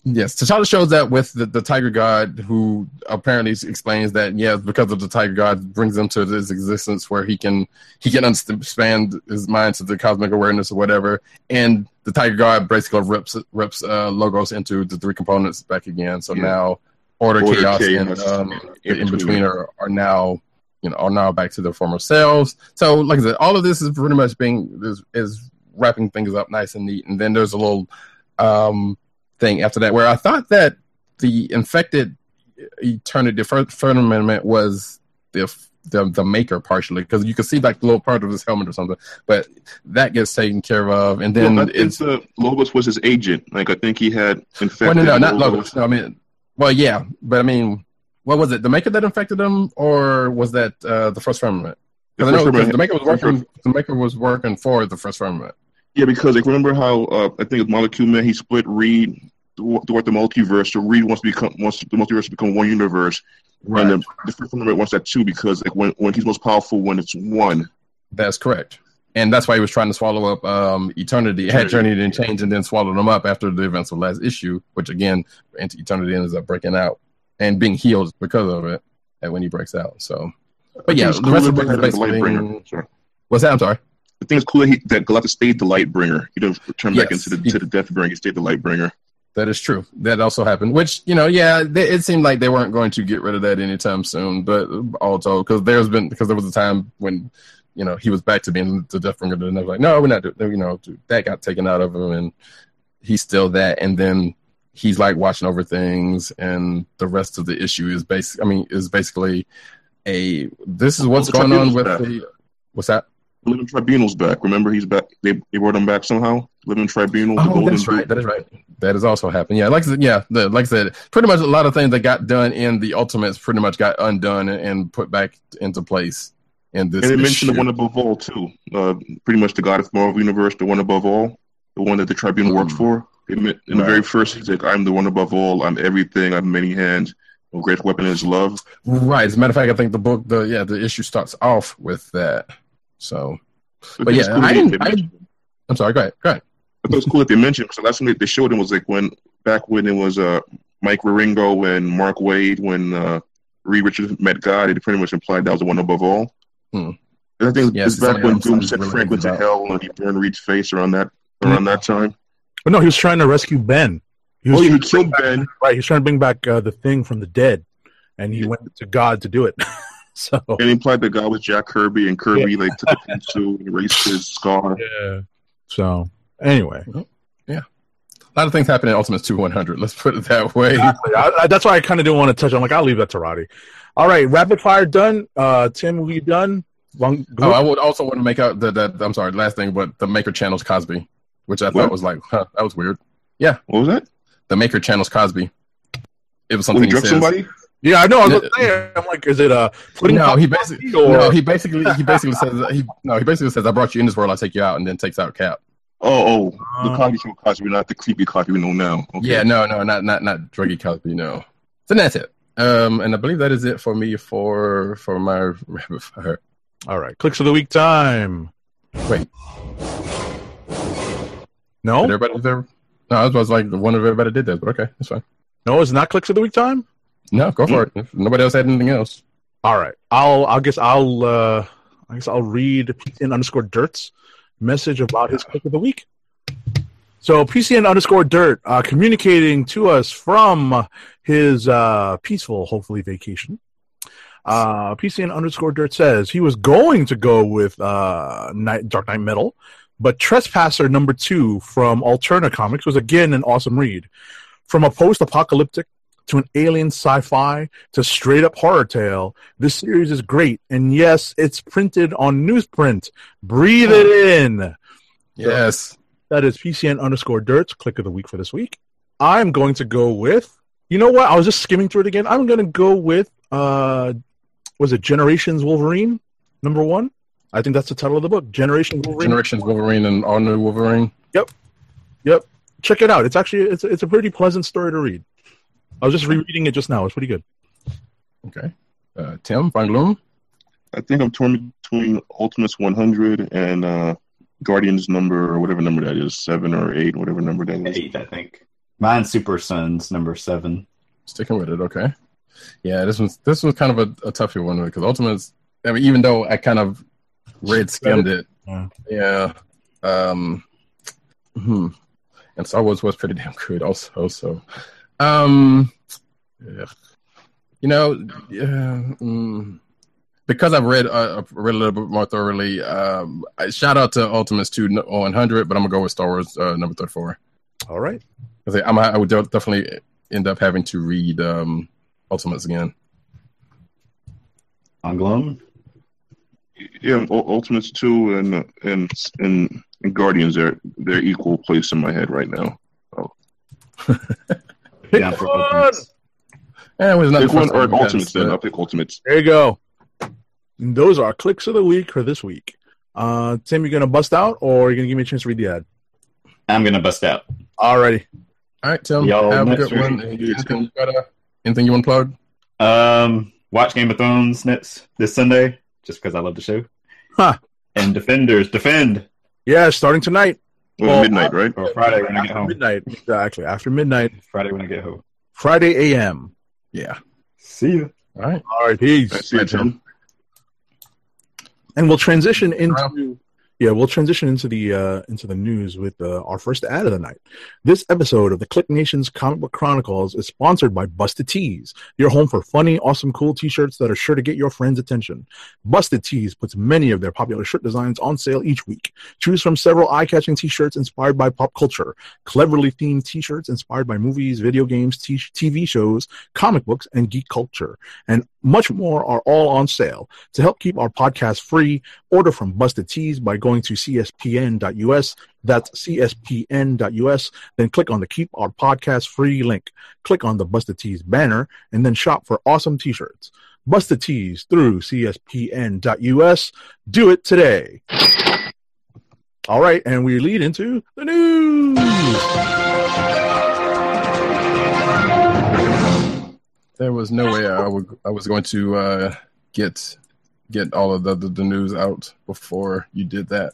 yes, T'Challa shows up with the, the Tiger God, who apparently explains that yeah, because of the Tiger God brings him to this existence where he can he can expand his mind to the cosmic awareness or whatever, and the Tiger God basically rips rips uh, Logos into the three components back again. So Yeah. now order, Order, chaos, chaos, and um, in the in between between. are, are now you know are now back to their former selves. So like I said, all of this is pretty much being is, is wrapping things up nice and neat. And then there's a little um, thing after that where I thought that the infected eternity fir- firmament was the the, the maker partially because you could see like the little part of his helmet or something, but that gets taken care of, and then well, it's the Logos was his agent. Like I think he had infected. well, no, no, not logos. No, I mean, well, yeah, but I mean, what was it? The maker that infected him, or was that uh, the first firmament? The Because I know the maker was working. The maker was working for the first firmament. Yeah, because like remember how uh, I think with Molecule Man he split Reed throughout the multiverse. So Reed wants to become wants the multiverse to become one universe, and the, the first firmament wants that too because like when when he's most powerful when it's one. That's correct. And that's why he was trying to swallow up um, Eternity. Had Eternity and change and then swallowed them up after the events of last issue, which again, Eternity ends up breaking out and being healed because of it and when he breaks out. So, but yeah, I think it's the rest of the that book is they had the basically. Lightbringer. What's that? I'm sorry. The thing is cool that, he, that Galactus stayed the Lightbringer. He didn't return back into the to the Deathbringer. He stayed the Lightbringer. That is true. That also happened. Which you know, yeah, they, it seemed like they weren't going to get rid of that anytime soon. But also because there's been because there was a time when you know he was back to being the Death Bringer, and they were like, no, we're not. doing You know, that got taken out of him, and he's still that. And then he's like watching over things, and the rest of the issue is basic. I mean, is basically a this is what's going on with back. the what's that? Living Tribunal's back. Remember, he's back. They they brought him back somehow. Living Tribunal. Oh, Golden that's Boot. right. That is right. That has also happened. Yeah, like I said, yeah, the, like I said, pretty much a lot of things that got done in the Ultimates pretty much got undone and, and put back into place in this. And they mentioned the one above all too. Uh, pretty much the God of Marvel Universe, the one above all, the one that the Tribunal works Mm. for. In the Right. very first, he's like, "I'm the one above all. I'm everything. I'm many hands. My great weapon is love." right. As a matter of fact, I think the book, the yeah, the issue starts off with that. So, but it's yeah, cool I, didn't, I I'm sorry. Go ahead. Go ahead. I thought it was cool that they mentioned because the last time they- showed him was like when back when it was uh Mike Wieringo and Mark Waid when uh Reed Richards met God. It pretty much implied that was the one above all. Hmm. I think Yeah, it's back when Doom sent really Franklin to hell and he burned Reed's face around that around that time. But no, he was trying to rescue Ben. He was Oh, he trying to bring killed back- Ben. Right, he was trying to bring back uh, the thing from the dead, and he went to God to do it. so And he implied that God was Jack Kirby, and Kirby like took a pencil and erased his scar. yeah. So anyway, Yeah. A lot of things happen in Ultimates 2 100. Let's put it that way. I, I, that's why I kind of didn't want to touch. on. I'm like, I'll leave that to Roddy. All right, rapid fire done. Uh, Tim, we done. Long, Oh, I would also want to make out that, that I'm sorry, last thing, but the Maker channels Cosby, which I What? thought was like, huh, that was weird. Yeah. What was that? The Maker channels Cosby. it was When something he he says. somebody? Yeah, I know. I was gonna I'm like, is it uh putting No, pop- he basically or no, he basically he basically says he no, he basically says I brought you in this world, I'll take you out, and then takes out Cap. Oh, oh, the Uh, Cosby Show Cosby, not the creepy Cosby we know now. Okay. Yeah, no, no, not not not druggy Cosby, no. So that's it. Um, and I believe that is it for me for for my rapid fire. all right, clicks of the week time. Wait, No, did everybody there? No, I was like one of everybody did that, but okay, that's fine. no, it's not clicks of the week time. No, go for it. If nobody else had anything else. All right, I'll I guess I'll uh I guess I'll read PCN underscore Dirt's message about his click of the week. So PCN underscore Dirt uh, communicating to us from his uh, peaceful, hopefully vacation. Uh, PCN underscore Dirt says he was going to go with uh, Night, Dark Knight Metal, but Trespasser number two from Alterna Comics was again an awesome read. From a post-apocalyptic to an alien sci-fi to straight up horror tale. This series is great, and yes, it's printed on newsprint. Breathe it in. Yes. That is PCN underscore Dirt's click of the week for this week. I'm going to go with. You know what? I was just skimming through it again. I'm going to go with. uh Was it Generations Wolverine number one? I think that's the title of the book. Generations Wolverine. Generations Wolverine and all new Wolverine. Yep. Yep. Check it out. It's actually it's it's a pretty pleasant story to read. I was just rereading it just now. It's pretty good. Okay. Uh, Tim Van Gloom. I think I'm torn between Ultimates 100 and uh, Guardians number or whatever number that is, seven or eight, whatever number that is. Eight, I think. Mine's Super Sons number seven. Sticking with it, okay. Yeah, this was this was kind of a, a toughy one because Ultimates. I mean, even though I kind of read skimmed it, Yeah. yeah. Um, hmm. And Star Wars was pretty damn good, also. So, um, yeah. you know, yeah, mm, because I've read uh, read a little bit more thoroughly. Um, I, shout out to Ultimates two one hundred, but I'm gonna go with Star Wars uh, number thirty four. All right. I I'm, I would definitely end up having to read um, Ultimates again. On Gloom? Yeah, Ultimates 2 and, uh, and and and Guardians are they're equal place in my head right now. Pick Down for one. Ultimates. And it was not Pick one or time we got Ultimates then. I'll pick Ultimates. There you go. And those are clicks of the week for this week. Uh, Tim, you gonna bust out, or you gonna give me a chance to read the ad? I'm going to bust out. Alrighty. All right, Tim. Y'all have a next good one. week. Anything you, got, anything you want to plug? Um, watch Game of Thrones next this Sunday, just because I love the show. Huh. And Defenders, defend. Yeah, starting tonight. Well, Well, midnight, uh, right? Or Friday when I get After home. midnight. Exactly. After midnight. Friday when I get home. Friday a.m. Yeah. See you. All right. All right. Peace. I see it, Tim. and we'll transition into Wow. Yeah we'll transition into the uh into the news with uh, our first ad of the night. This episode of the KLIQ Nation's comic book chronicles is sponsored by busted tees your home for funny awesome cool t-shirts that are sure to get your friends attention. Busted tees puts many of their popular shirt designs on sale each week. Choose from several eye-catching t-shirts inspired by pop culture cleverly themed t-shirts inspired by movies video games t- tv shows comic books and geek culture. And much more are all on sale to help keep our podcast free, order from Busted Tees by going to cspn.us. That's cspn.us. Then click on the Keep Our Podcast Free link. Click on the Busted Tees banner and then shop for awesome t shirts. Busted Tees through cspn.us. Do it today. All right, and we lead into the news. There was no way I would I was going to uh, get get all of the, the, the news out before you did that.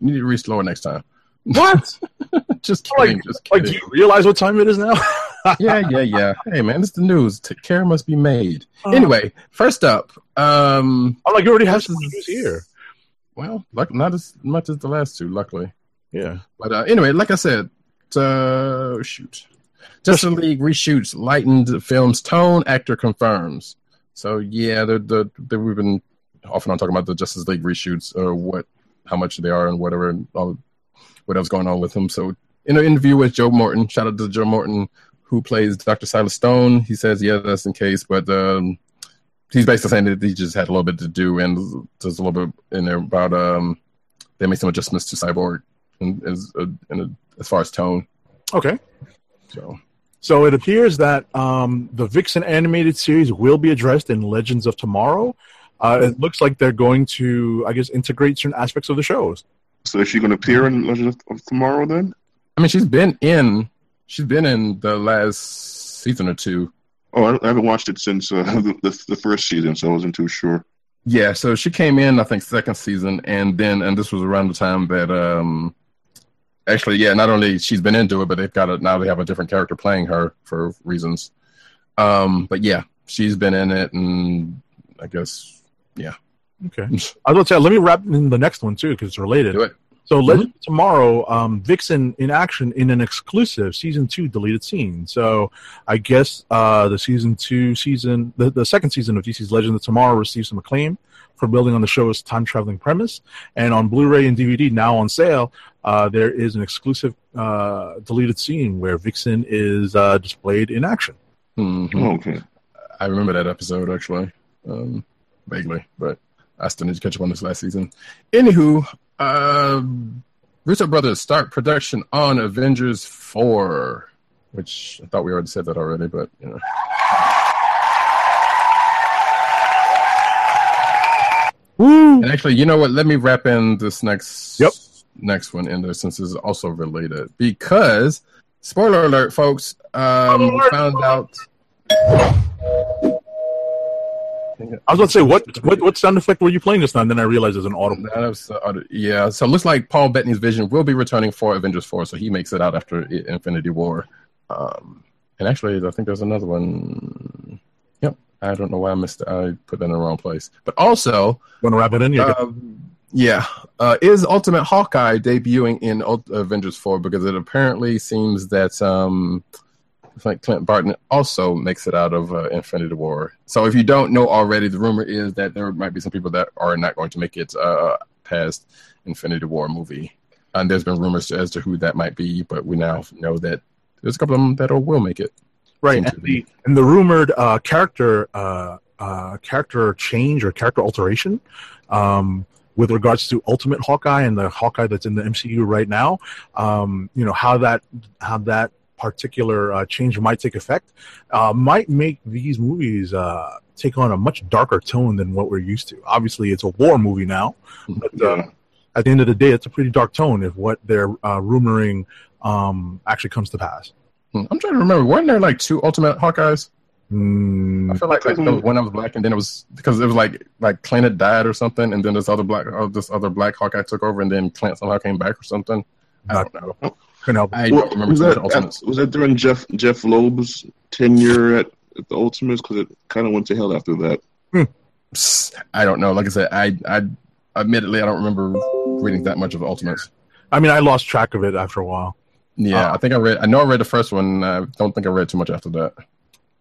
You need to read slower next time. What? just Like- kidding. just like, kidding. do you realize what time it is now? yeah, yeah, yeah. Hey, man, it's the news. Care must be made. Uh, Anyway, first up, um, I'm like, you already have some news here. well, luck, not as much as the last two, luckily. Yeah. But uh, anyway, like I said, uh, shoot, Justice League reshoots lightened film's tone. Actor confirms. So yeah, the the, the we've been off and on talking about the Justice League reshoots, or what, how much they are, and whatever, and all what else going on with them. So in an interview with Joe Morton, shout out to Joe Morton, who plays Dr. Silas Stone. He says, yeah, that's in case, but um, he's basically saying that he just had a little bit to do, and there's a little bit in there about um, they made some adjustments to Cyborg, and as uh, as far as tone. Okay. So So it appears that um, the Vixen animated series will be addressed in Legends of Tomorrow. Uh, it looks like they're going to, I guess, integrate certain aspects of the shows. So is she going to appear in Legends of, of Tomorrow then? I mean, she's been in she's been in the last season or two. Oh, I, I haven't watched it since uh, the, the the first season, so I wasn't too sure. Yeah, so she came in, I think, second season, and then and this was around the time that um actually, yeah, not only she's been into it, but they've got it now. They have a different character playing her for reasons. Um, but yeah, she's been in it, and I guess yeah, Okay. I was to say, let me wrap in the next one too, because it's related. do it. So Legend of Tomorrow, um, Vixen in action in an exclusive season two deleted scene. So I guess uh, the season two season, the, the second season of DC's Legend of Tomorrow received some acclaim for building on the show's time traveling premise. And on Blu-ray and DVD now on sale, uh, there is an exclusive uh, deleted scene where Vixen is uh, displayed in action. Mhm. Oh, okay. I remember that episode actually, um, vaguely, but I still need to catch up on this last season. Anywho, uh, Russo Brothers start production on Avengers Four, which I thought we already said that already, but you know. Woo! And actually, you know what? Let me wrap in this next Yep. next one in there since it's also related. Because spoiler alert, folks, um, we found out. I was going to say, what, what what sound effect were you playing just now? And then I realized there's an audible. That was, uh, yeah, so it looks like Paul Bettany's Vision will be returning for Avengers 4, so he makes it out after Infinity War. Um, and actually, I think there's another one. I don't know why I missed. I put that in the wrong place. But also, Want to wrap it in? Uh, yeah, uh, is Ultimate Hawkeye debuting in Ult- Avengers 4? Because it apparently seems that um, like Clint Barton also makes it out of uh, Infinity War. So if you don't know already, the rumor is that there might be some people that are not going to make it uh, past Infinity War movie. And there's been rumors as to who that might be, but we now know that there's a couple of them that will make it. Right and the, and the rumored uh, character uh, uh, character change or character alteration um, with regards to ultimate hawkeye and the hawkeye that's in the mcu right now um, you know how that how that particular uh, change might take effect uh, might make these movies uh, take on a much darker tone than what we're used to. Obviously it's a war movie now but uh, Yeah. at the end of the day it's a pretty dark tone if what they're uh, rumoring um, actually comes to pass Hmm. I'm trying to remember. Weren't there like two Ultimate Hawkeyes? Mm, I feel like, like there was one that was black, and then it was because it was like like Clint had died or something, and then this other black, oh, this other black Hawkeye took over, and then Clint somehow came back or something. I don't know. couldn't help it. I Well, don't remember was that Ultimates. was that during Jeph Jeph Loeb's tenure at, at the Ultimates? Because it kind of went to hell after that. Hmm. Psst, I don't know. Like I said, I I admittedly I don't remember reading that much of Ultimates. I mean, I lost track of it after a while. Yeah, Uh, I think I read. I know I read the first one. I don't think I read too much after that.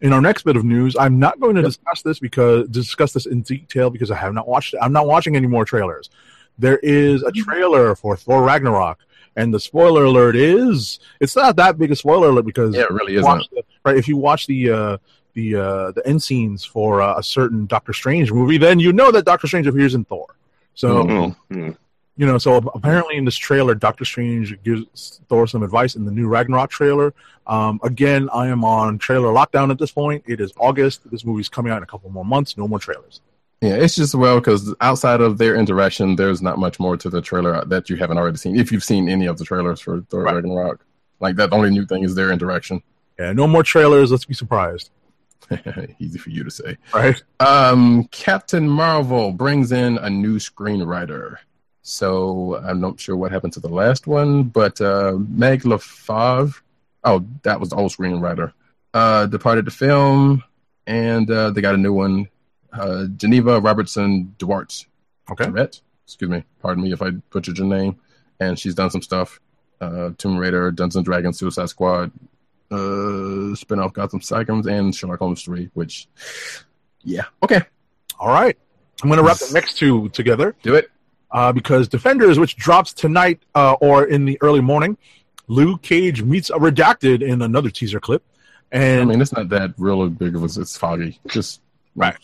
In our next bit of news, I'm not going to discuss this because discuss this in detail because I have not watched it. I'm not watching any more trailers. There is a trailer for Thor Ragnarok, and the spoiler alert is it's not that big a spoiler alert because Yeah, it really isn't. right. If you watch the uh, the uh, the end scenes for uh, a certain Doctor Strange movie, then you know that Doctor Strange appears in Thor. So Mhm. Oh, yeah. You know, so apparently in this trailer, Doctor Strange gives Thor some advice in the new Ragnarok trailer. Um, again, I am on trailer lockdown at this point. It is August. This movie's coming out in a couple more months. No more trailers. Yeah, it's just well because outside of their interaction, there's not much more to the trailer that you haven't already seen. If you've seen any of the trailers for Thor Right. Ragnarok, like that, the only new thing is their interaction. Yeah, no more trailers. Let's be surprised, Easy for you to say. right? Um, Captain Marvel brings in a new screenwriter. So I'm not sure what happened to the last one, but uh, Meg LeFauve, oh, that was the old screenwriter, uh, departed the film, and uh, they got a new one, uh, Geneva Robertson Duarte. Okay. Excuse me. Pardon me if I butchered your name. And she's done some stuff. Uh, Tomb Raider, Dungeons and Dragons, Suicide Squad, uh, spin-off Gotham Sirens, and Sherlock Holmes 3, which, yeah. Okay. All right. I'm going to wrap the next two together Do it. Uh, because Defenders, which drops tonight uh, or in the early morning, Luke Cage meets a redacted in another teaser clip, And I and mean, it's not that really big of a. It's foggy. Just Right.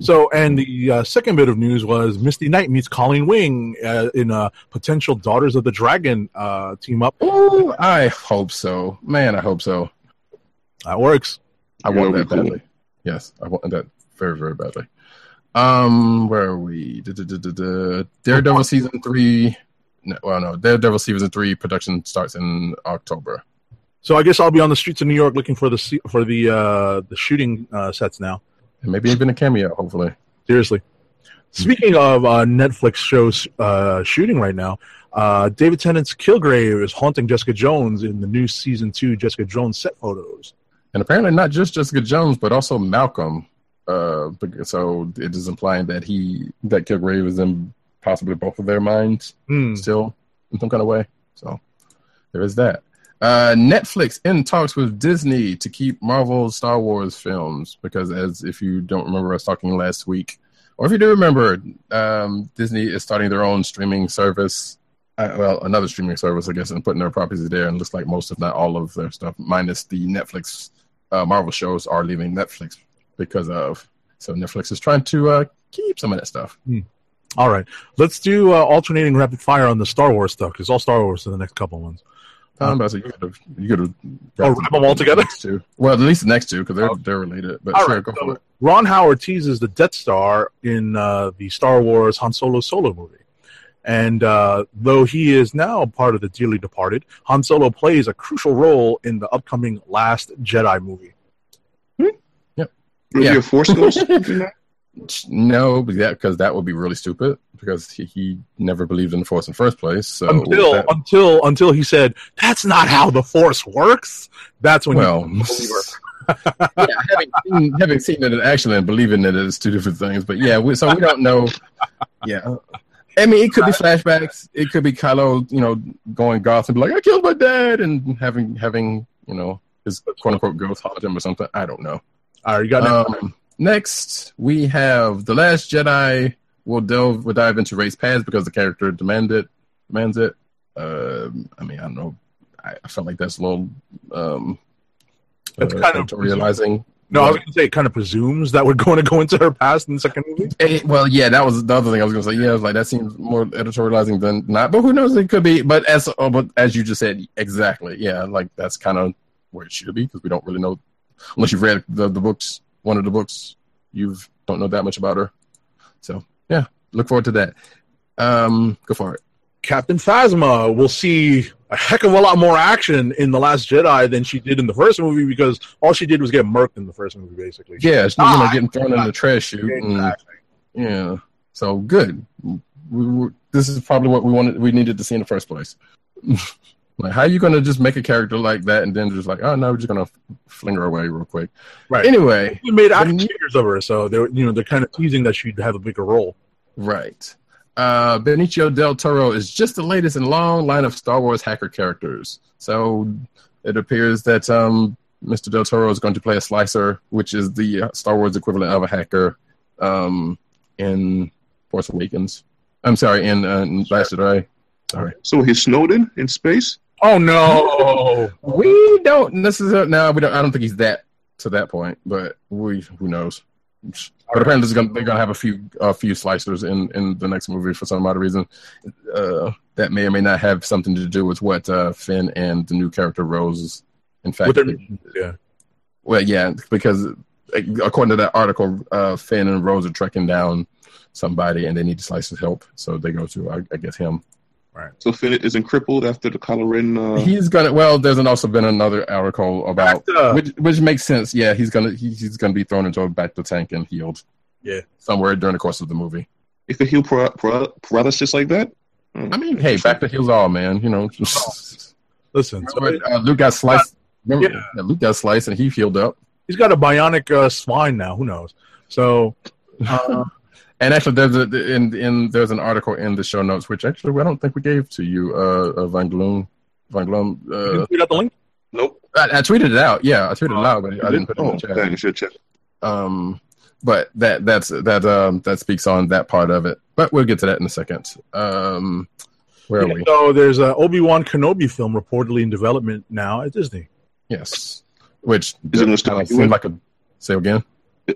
So, and the uh, second bit of news was Misty Knight meets Colleen Wing uh, in a potential Daughters of the Dragon uh, team up. Ooh, I hope so, man. I hope so. That works. I want that'd cool. badly. Yes, I want that very, very badly. Um, where are we? Da, da, da, da, da. Daredevil season three. No, well, no, Daredevil season three production starts in October. So I guess I'll be on the streets of New York looking for the for the uh, the shooting uh, sets now. And maybe even a cameo, hopefully. Seriously. Speaking of uh, Netflix shows uh, shooting right now, uh, David Tennant's Kilgrave is haunting Jessica Jones in the new season two Jessica Jones set photos. And apparently not just Jessica Jones, but also Malcolm. Uh, so it is implying that he that Kilgrave is in possibly both of their minds Hmm. still in some kind of way. So there is that. Uh, Netflix in talks with Disney to keep Marvel Star Wars films because, as if you don't remember us talking last week, or if you do remember, um, Disney is starting their own streaming service. Uh, well, another streaming service, I guess, and putting their properties there. And looks like most, if not all, of their stuff, minus the Netflix uh, Marvel shows, are leaving Netflix because of. So Netflix is trying to uh, keep some of that stuff. All right, let's do uh, alternating rapid fire on the Star Wars stuff because all Star Wars in the next couple ones. Um, said you have you have Oh, wrap them all together? Two. Well, at least the next two because they're Oh. they're related. But All sure, right, go so for it. Ron Howard teases the Death Star in uh, the Star Wars Han Solo solo movie. And uh, though he is now part of the dearly departed, Han Solo plays a crucial role in the upcoming Last Jedi movie. Will Yeah. be a force ghost? No, but because that would be really stupid because he, he never believed in the Force in the first place. So until that- until until he said, "That's not how the Force works." That's when well, he was yeah, having seen, having seen it in action and believing it is two different things. But yeah, we, so we don't know. Yeah. I mean, it could be flashbacks. It could be Kylo, you know, going goth and be like, "I killed my dad," and having having you know his quote unquote ghost haunt him or something. I don't know. All right, you got it. Um, next, we have the Last Jedi. We'll delve, we'll dive into Rey's paths because the character demanded demands it. Um I mean, I don't know. I, I felt like that's a little um, That's uh, kind of- editorializing. no, I was going to say it kind of presumes that we're going to go into her past in the second movie. Eh, well, yeah, that was the other thing I was going to say. Yeah, I was like that seems more editorializing than not, but who knows? It could be. But as oh, but as you just said, exactly. Yeah, like that's kind of where it should be because we don't really know unless you've read the the books. One of the books, you don't know that much about her. So yeah, look forward to that. Um, go for it. Captain Phasma will see a heck of a lot more action in the Last Jedi than she did in the first movie because all she did was get murked in the first movie, basically. Yeah, it's, you know, getting thrown in Ah, the trash chute. and- Exactly. Yeah. So good. We, we, this is probably what we wanted. We needed to see in the first place. like, how are you going to just make a character like that and then just like, oh no, we're just going to fling her away real quick? Right. Anyway, We made action Then- figures of her, so they're you know they're kind of teasing that she'd have a bigger role. right. Uh, Benicio del Toro is just the latest in a long line of Star Wars hacker characters. So it appears that um, Mr. Del Toro is going to play a slicer, which is the uh, Star Wars equivalent of a hacker um, in Force Awakens. I'm sorry, in, uh, in Last Jedi. Sorry. So he's Snowden in space? Oh no! We don't necessarily. No, we don't. I don't think he's that to that point, but we who knows. But apparently, gonna, they're gonna have a few a few slicers in in the next movie for some odd reason. Uh, that may or may not have something to do with what uh, Finn and the new character Rose. Is. In fact, their- yeah. well, yeah, because according to that article, uh, Finn and Rose are tracking down somebody, and they need Slicer's help, so they go to I, I guess him. So Finn isn't crippled after the Kylo Ren. Uh, He's gonna. Well, there's an, also been another article about which which makes sense. Yeah, he's gonna he, he's gonna be thrown into a bacta tank and healed. Yeah. somewhere during the course of the movie. if could heal par- par- paralysis like that? I mean, hey, bacta heals all, man. You know, Listen, so Remember, uh, Luke got sliced. Remember, Yeah. yeah, Luke got sliced and he healed up. he's got a bionic uh, spine now. Who knows? So uh, And actually, there's a in in there's an article in the show notes which actually I don't think we gave to you, uh, uh Van Gloom. Van Gloom. you Uh, tweet out the link. Nope. I, I tweeted it out. Yeah, I tweeted it out, but I didn't put it in Oh, the chat. dang, you should check. Um, but that that's that um that speaks on that part of it. But we'll get to that in a second. Um, where are Yeah, we? So there's a Obi Wan Kenobi film reportedly in development now at Disney. Yes, which Is it gonna start kinda with- seemed like a say again.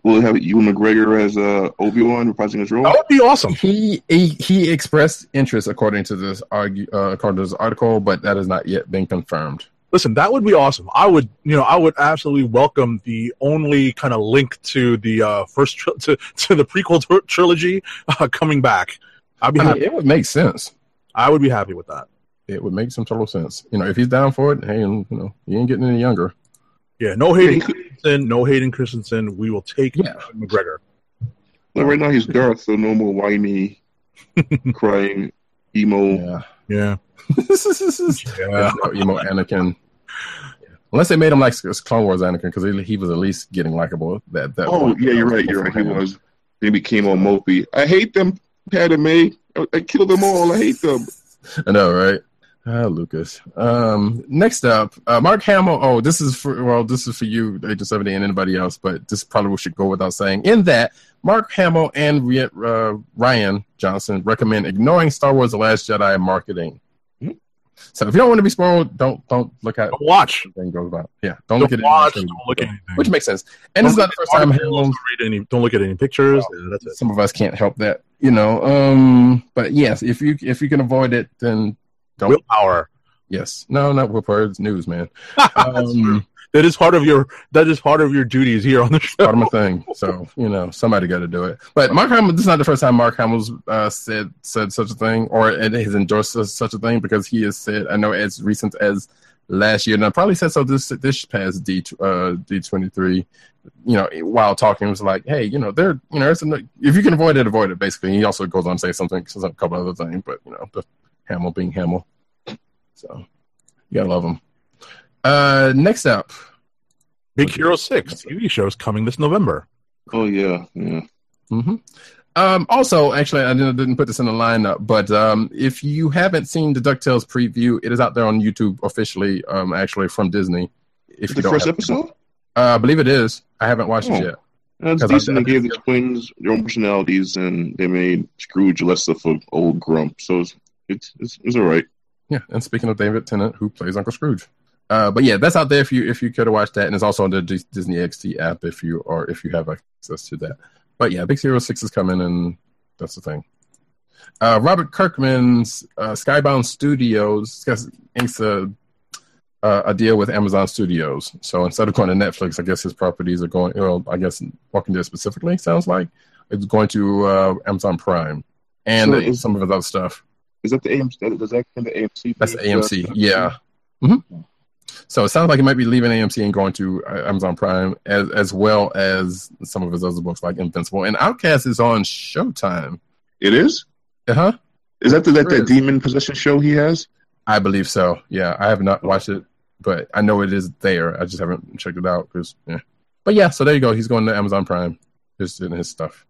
Will it have Ewan McGregor as uh, Obi Wan reprising his role? That would be awesome. He he, he expressed interest according to this argue uh, according to this article, but that has not yet been confirmed. Listen, that would be awesome. I would, you know, I would absolutely welcome the only kind of link to the uh, first tri- to to the prequel tr- trilogy uh, coming back. I'd be I happy. mean, it would make sense. I would be happy with that. It would make some total sense. You know, if he's down for it, hey, you know, he ain't getting any younger. Yeah, no Hayden he Christensen, no Hayden Christensen. We will take Yeah. McGregor. Like right now, he's Darth, so no more whiny, crying, emo. Yeah. Yeah, yeah. no emo Anakin. Unless they made him like Clone Wars Anakin because he, he was at least getting likable. That that. Oh yeah, you're right. You're right. He was. Then he became all mopey. I hate them, Padme. I, I killed them all. I hate them. I know, right? Ah, Lucas. Um, next up, uh, Mark Hamill. Oh, this is for well, this is for you, Agent Seventy, and anybody else. But this probably should go without saying. In that, Mark Hamill and uh, Rian Johnson recommend ignoring Star Wars: The Last Jedi marketing. Hmm. So if you don't want to be spoiled, don't don't look at Don't watch. everything goes about. Yeah, don't, Don't look at watch. anything. Don't look at anything. which makes sense. And this is not the first time Hamill Don't read any. Don't look at any pictures. Oh. Yeah, some of us can't help that, you know. Um, but yes, if you if you can avoid it, then don't. Willpower. Yes, no, not willpower. It's news, man. Um, That is part of your. That is part of your duties here on the show. part of my thing. So you know, somebody got to do it. But Mark Hamill, this is not the first time Mark Hamill's uh, said said such a thing, or has endorsed such- a thing because he has said, I know as recent as last year, and I probably said so this this past D uh, D twenty three. You know, while talking, it was like, hey, you know, there, you know, if you can avoid it, avoid it. Basically, and he also goes on to say something, a couple other things, but you know, the Hamill being Hamill. So you gotta love him. Uh, next up, Big Hero Six TV show is coming this November. Oh yeah, yeah. hmm Um, also, actually, I didn't, didn't put this in the lineup, but um, if you haven't seen the Ducktales preview, it is out there on YouTube officially. Um, actually from Disney. If you the first have- episode? uh, I believe it is. I haven't watched Oh. it yet. That's 'Cause I- decent. I- They gave the twins their own personalities, and they made Scrooge less of an old grump. So it's it's it's, it's all right. Yeah, and speaking of David Tennant, who plays Uncle Scrooge. Uh, but yeah, that's out there if you if you care to watch that, and it's also on the D- Disney XD app if you or if you have access to that. But yeah, Big Hero Six is coming, and that's the thing. Uh, Robert Kirkman's uh, Skybound Studios has inks a uh, a deal with Amazon Studios. So instead of going to Netflix, I guess his properties are going. Well, I guess Walking Dead specifically sounds like it's going to uh, Amazon Prime and So is- some of his other stuff. Is that the AMC? Does that kind of AMC? That's thing? AMC, yeah. hmm So it sounds like he might be leaving AMC and going to uh, Amazon Prime, as as well as some of his other books like Invincible and Outcast is on Showtime. It is. Uh huh. Is that the that, Sure that is. demon possession show he has? I believe so. Yeah, I have not watched it, but I know it is there. I just haven't checked it out because. Yeah. But yeah, so there you go. He's going to Amazon Prime, just in his stuff.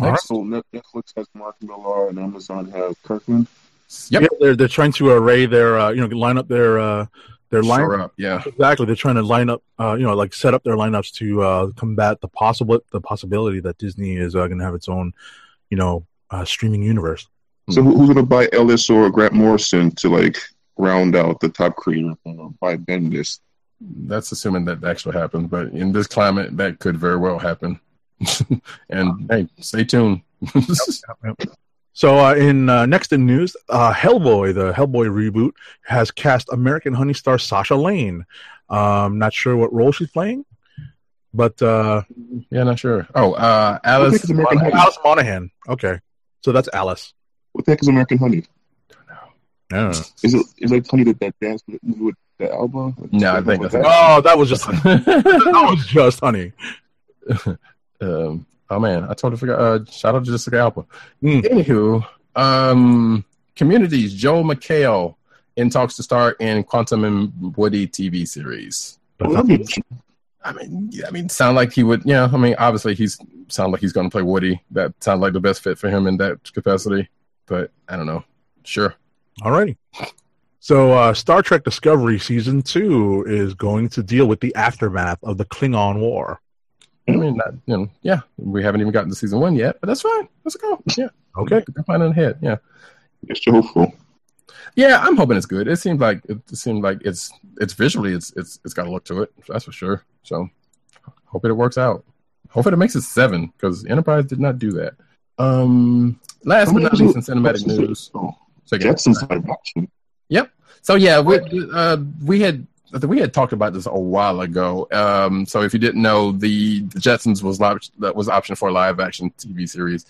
All right. So Netflix has Mark Millar and Amazon have Kirkman. Yep. Yeah, they're they're trying to array their uh, you know line up their uh, their line Sure up. Yeah. exactly. They're trying to line up uh, you know like set up their lineups to uh, combat the possible the possibility that Disney is uh, going to have its own you know uh, streaming universe. So who, who's gonna buy Ellis or Grant Morrison to like round out the top creator or buy Bendis? That's assuming that actually happens, but in this climate, that could very well happen. and hey, stay tuned. So uh, in uh, next in news, uh, Hellboy, the Hellboy reboot, has cast American Honey star Sasha Lane. Um, not sure what role she's playing, but uh, yeah, not sure. Oh, uh, I Alice. think it's American Honey. Alice Monaghan. Okay, so that's Alice. What the heck is American Honey? Yeah. Is it is like Honey that that dance with, with the album? No, I think that's- Oh, that was just that was just honey. Um, oh man, I totally forgot. Uh, shout out to Jessica Alba. Mm. Anywho, um, Community's. Joel McHale in talks to star in Quantum and Woody TV series. Be- I mean, yeah, I mean, sound like he would. Yeah, I mean, obviously he's sound like he's going to play Woody. That sounds like the best fit for him in that capacity. But I don't know. Sure. Alrighty. So uh, Star Trek Discovery season two is going to deal with the aftermath of the Klingon War. I mean, not, you know, yeah, we haven't even gotten to season one yet, but that's fine. Let's go. Yeah, Okay. they're planning ahead. Yeah, It's hopeful. yeah, I'm hoping it's good. It seems like it seems like it's it's visually it's it's it's got a look to it. That's for sure. So, hope it works out. Hopefully, it makes it seven because Enterprise did not do that. Um, last but not least in cinematic news. So Jetsons live action. So yeah, we uh, we had I think we had talked about this a while ago. Um, so if you didn't know, the, the Jetsons was live, that was option for a live action TV series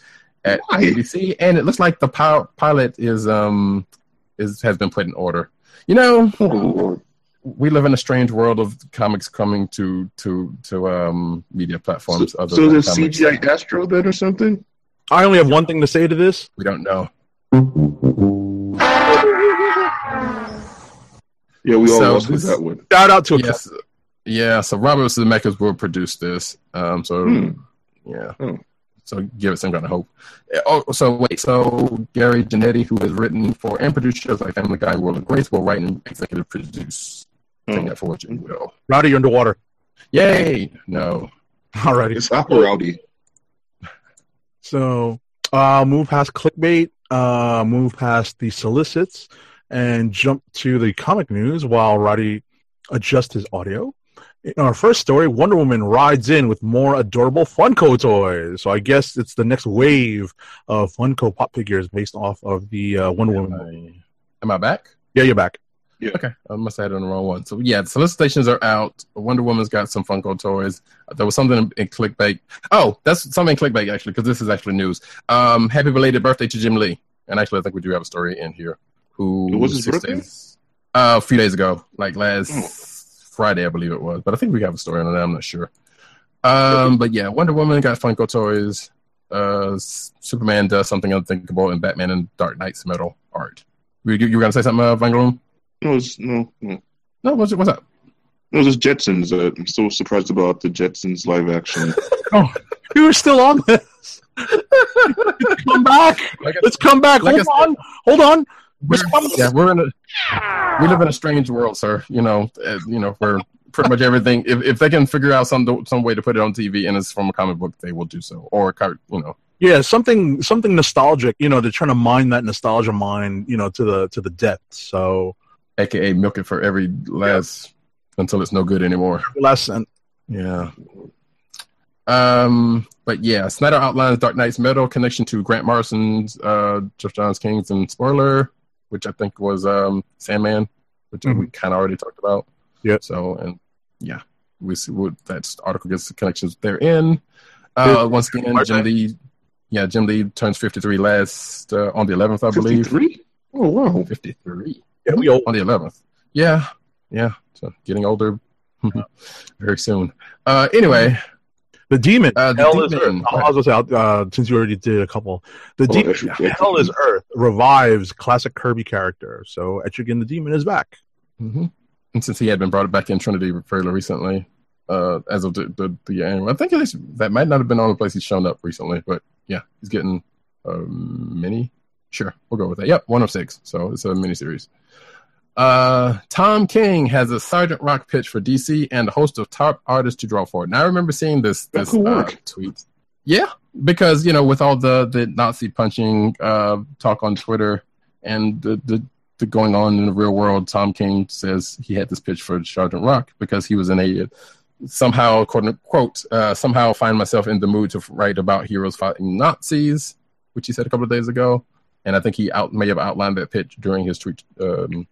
at Why? ABC, and it looks like the pil- pilot is um is has been put in order. You know, Oh, we live in a strange world of comics coming to to to um media platforms. So, other so there's comics. CGI Astro then or something? I only have one thing to say to this. We don't know. Yeah, we all So lost with that one. Shout out to a Yes, yeah. So Robert Zemeckis will produce this. Um, so Hmm. yeah. Oh. So give it some kind of hope. Oh, so wait. So Gary Janetti, who has written for and produced shows like Family Guy, and Will and Grace, will write and executive produce. Take Oh. that for what you will. Roddy, you're underwater. Yay! No. Alrighty. It's Opera Roddy. So, uh, move past clickbait, uh, move past the solicits, and jump to the comic news while Roddy adjusts his audio. In our first story, Wonder Woman rides in with more adorable Funko toys. So I guess it's the next wave of Funko pop figures based off of the uh, Wonder Am Woman. I, am I back? Yeah, you're back. Okay, I must have had it on the wrong one. So yeah, the solicitations are out. Wonder Woman's got some Funko toys. There was something in, in clickbait. Oh, that's something in clickbait actually, because this is actually news. Um, happy belated birthday to Jim Lee. And actually, I think we do have a story in here. Who It was his birthday? days- Uh, a few days ago, like last Oh. Friday, I believe it was. But I think we have a story on that. I'm not sure. Um, but yeah, Wonder Woman got Funko toys. Uh, Superman does something unthinkable, and Batman and Dark Nights Metal art. You, you were gonna say something, uh, Von Gloom? No, it's, no, no. No, what's what's up? No, it's just Jetsons. Uh, I'm so surprised about the Jetsons live action. Oh, you were still on this. come back. Like I- Let's come back. Like I hold on. Hold on. We're, yeah, we're in a we live in a strange world, sir. You know, uh, you know, where pretty much everything. If if they can figure out some some way to put it on TV and it's from a comic book, they will do so. Or you know. Yeah, something something nostalgic. You know, they're trying to mine that nostalgia mine. You know, to the to the depths. So AKA milk it for every last until it's no good anymore. lesson. Yeah. Um, but yeah, Snyder outlines Dark Nights Metal connection to Grant Morrison's uh Geoff Johns King's and spoiler, which I think was um Sandman, which we kind of already talked about. Yeah. So and yeah, we see what that article gets the connections therein. Uh, once again, Jim Lee, yeah, Jim Lee turns fifty three last uh, on the eleventh, I believe. 53? Oh, wow. Fifty three Yeah, we old. on the 11th. Yeah, yeah. So getting older very soon. Uh, anyway, The demon. Uh, the Hell is Earth. I was gonna say, uh, since you already did a couple, the Oh, demon. Hell is Earth revives classic Kirby character. So Etrigan the demon is back. hmm and since he had been brought back in Trinity fairly recently, uh, as of the, the, the annual, I think at least that might not have been the only place he's shown up recently, but yeah, he's getting a mini. Sure, we'll go with that. Yep, one of six. So it's a mini series. Uh, Tom King has a Sergeant Rock pitch for DC and a host of top artists to draw for it. Now I remember seeing this this could uh, tweet. Yeah, because you know with all the the Nazi punching uh, talk on Twitter and the, the the going on in the real world, Tom King says he had this pitch for Sergeant Rock because he was in a somehow quote quote uh, somehow find myself in the mood to write about heroes fighting Nazis, which he said a couple of days ago, and I think he out may have outlined that pitch during his tweet um,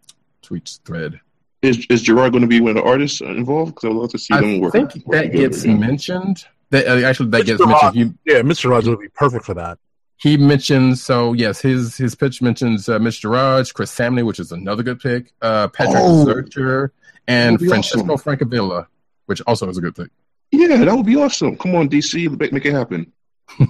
tweet thread. Is, is Gerads going to be one of the artists involved? Because I'd love to see I them work. I think work that together gets mentioned. That uh, actually that Mr. gets Rock. mentioned. He, Yeah, Mr. Rogers would be perfect for that. he mentions so yes, his his pitch mentions uh, Mitch Gerads, Chris Samnee, which is another good pick, uh, Patrick Oh. Zircher, and That'd Francesco awesome. Francavilla, which also is a good pick. Yeah, that would be awesome. Come on, DC, make, make it happen.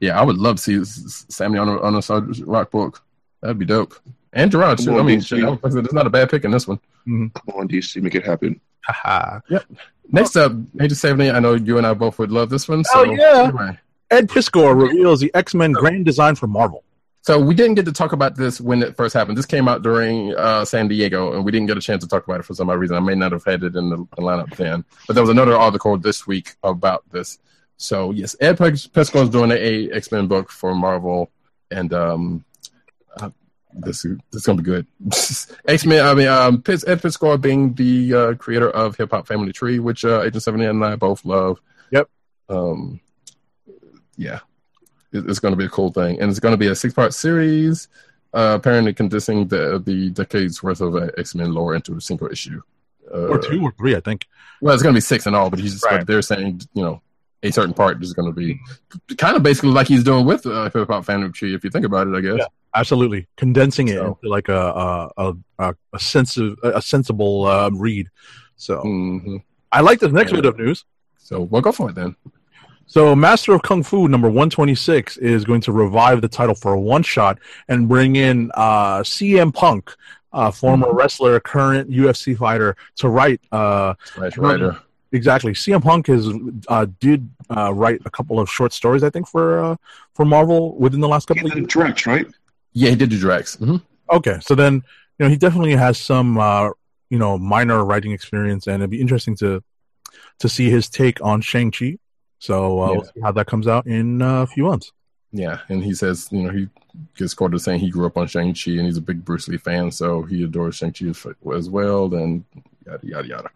yeah, I would love to see S- S- Samnee on a, on a Rock book. That'd be dope. And Gerads, too. on, I mean, shit, I said, it's not a bad pick in this one. Come on, DC, make it happen. Haha. Yep. Next up, Age of 70. I know you and I both would love this one. So, Oh, yeah. anyway. Ed Piskor reveals the X Men grand design for Marvel. So we didn't get to talk about this when it first happened. This came out during uh, San Diego, and we didn't get a chance to talk about it for some odd reason. I may not have had it in the, the lineup then, but there was another article this week about this. So yes, Ed Pes- Pesco is doing a X Men book for Marvel, and um, uh, this is this is gonna be good. X Men. I mean, um, Pis- Ed Pesco being the uh, creator of Hip Hop Family Tree, which uh, Agent Seventy and I both love. Yep. Um, yeah, it- it's going to be a cool thing, and it's going to be a six part series. uh, apparently condensing the the decades worth of uh, X Men lore into a single issue. Uh, or two or three, I think. Well, it's going to be six in all, but he's just, Right. but they're saying you know a certain part is going to be kind of basically like he's doing with uh, Hip Hop Family Tree, if you think about it. I guess. Yeah. Absolutely, condensing it So- into like a a a, a, a sensitive a sensible uh, read. So hmm I like this next bit of news. So we'll go for it then. So, Master of Kung Fu number 126 is going to revive the title for a one shot and bring in uh, CM Punk, uh, former wrestler, current UFC fighter, to write. Uh, Smash Rider. exactly. CM Punk has uh, did uh, write a couple of short stories, I think, for uh, for Marvel within the last couple of years. Drax, right? Yeah, he did do Drax. hmm Okay, so then you know he definitely has some uh, you know minor writing experience, and it'd be interesting to to see his take on Shang Chi. So uh, Yeah. we'll see how that comes out in uh, a few months. Yeah, and he says, you know, he gets quoted saying he grew up on Shang Chi and he's a big Bruce Lee fan, so he adores Shang Chi as, as well, and yada yada yada.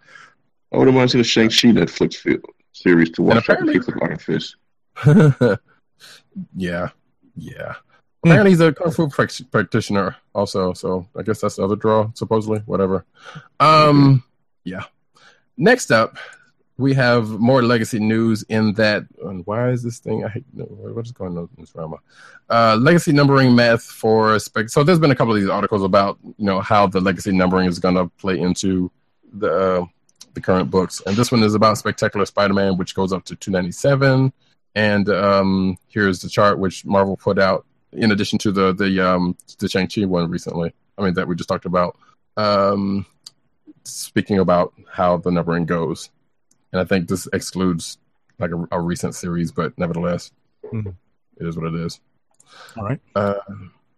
I wouldn't mind seeing a Shang-Chi Netflix fi- series to watch after apparently- Kick the Iron Fist. yeah, yeah. Apparently, he's a kung fu prac- practitioner also, so I guess that's the other draw, supposedly. Whatever. Um, yeah. Next up, we have more legacy news. In that, why is this thing? I hate. What is going on in this drama? Uh, legacy numbering math for spec. So there's been a couple of these articles about you know how the legacy numbering is going to play into the uh, the current books, and this one is about Spectacular Spider-Man, which goes up to 297. And um, here's the chart which Marvel put out in addition to the the um, the Shang Chi one recently. I mean that we just talked about. Um, speaking about how the numbering goes, and I think this excludes like a, a recent series, but nevertheless, Mhm. it is what it is. All right. Uh,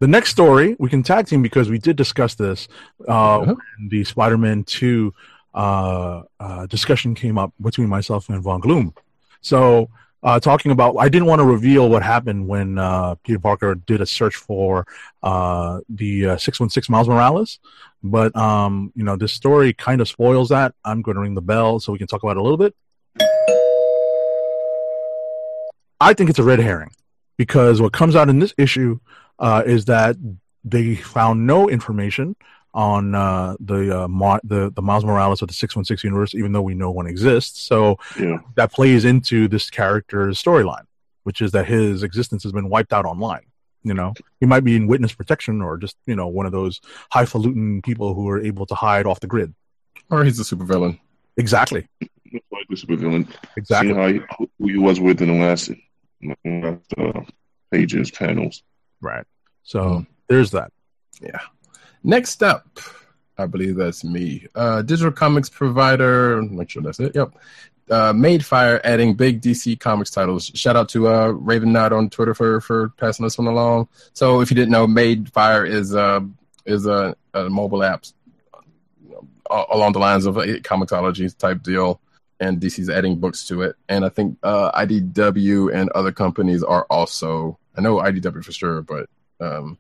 The next story we can tag team because we did discuss this uh, Uh-huh. when the Spider-Man Two uh, uh, discussion came up between myself and Von Gloom. So, uh, talking about, I didn't want to reveal what happened when uh, Peter Parker did a search for uh, the six one six Miles Morales, but um, you know this story kind of spoils that. I'm going to ring the bell so we can talk about it a little bit. I think it's a red herring because what comes out in this issue uh, is that they found no information on uh, the, uh, Mo- the the Miles Morales of the six one six universe, even though we know one exists. So Yeah. that plays into this character's storyline, which is that his existence has been wiped out online. You know, he might be in witness protection or just you know one of those highfalutin people who are able to hide off the grid. or he's a supervillain. Exactly. Looks like the supervillain. Exactly. See how he, who he was with in the last, in the last uh, pages, panels. Right. So Mm. there's that. Yeah. Next up, I believe that's me. Uh, digital comics provider. Make sure that's it. Yep. Uh, Madefire adding big DC Comics titles. Shout out to uh, Raven Knight on Twitter for for passing this one along. So if you didn't know, Madefire is uh, is a, a mobile app uh, along the lines of a Comixology type deal, and DC's adding books to it. And I think uh, IDW and other companies are also. I know IDW for sure, but um,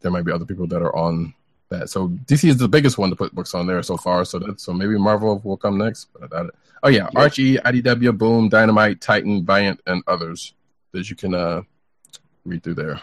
there might be other people that are on that. So DC is the biggest one to put books on there so far. So that so maybe Marvel will come next, but I doubt it. Oh yeah, Archie, IDW, Boom, Dynamite, Titan, Valiant, and others that you can uh read through there.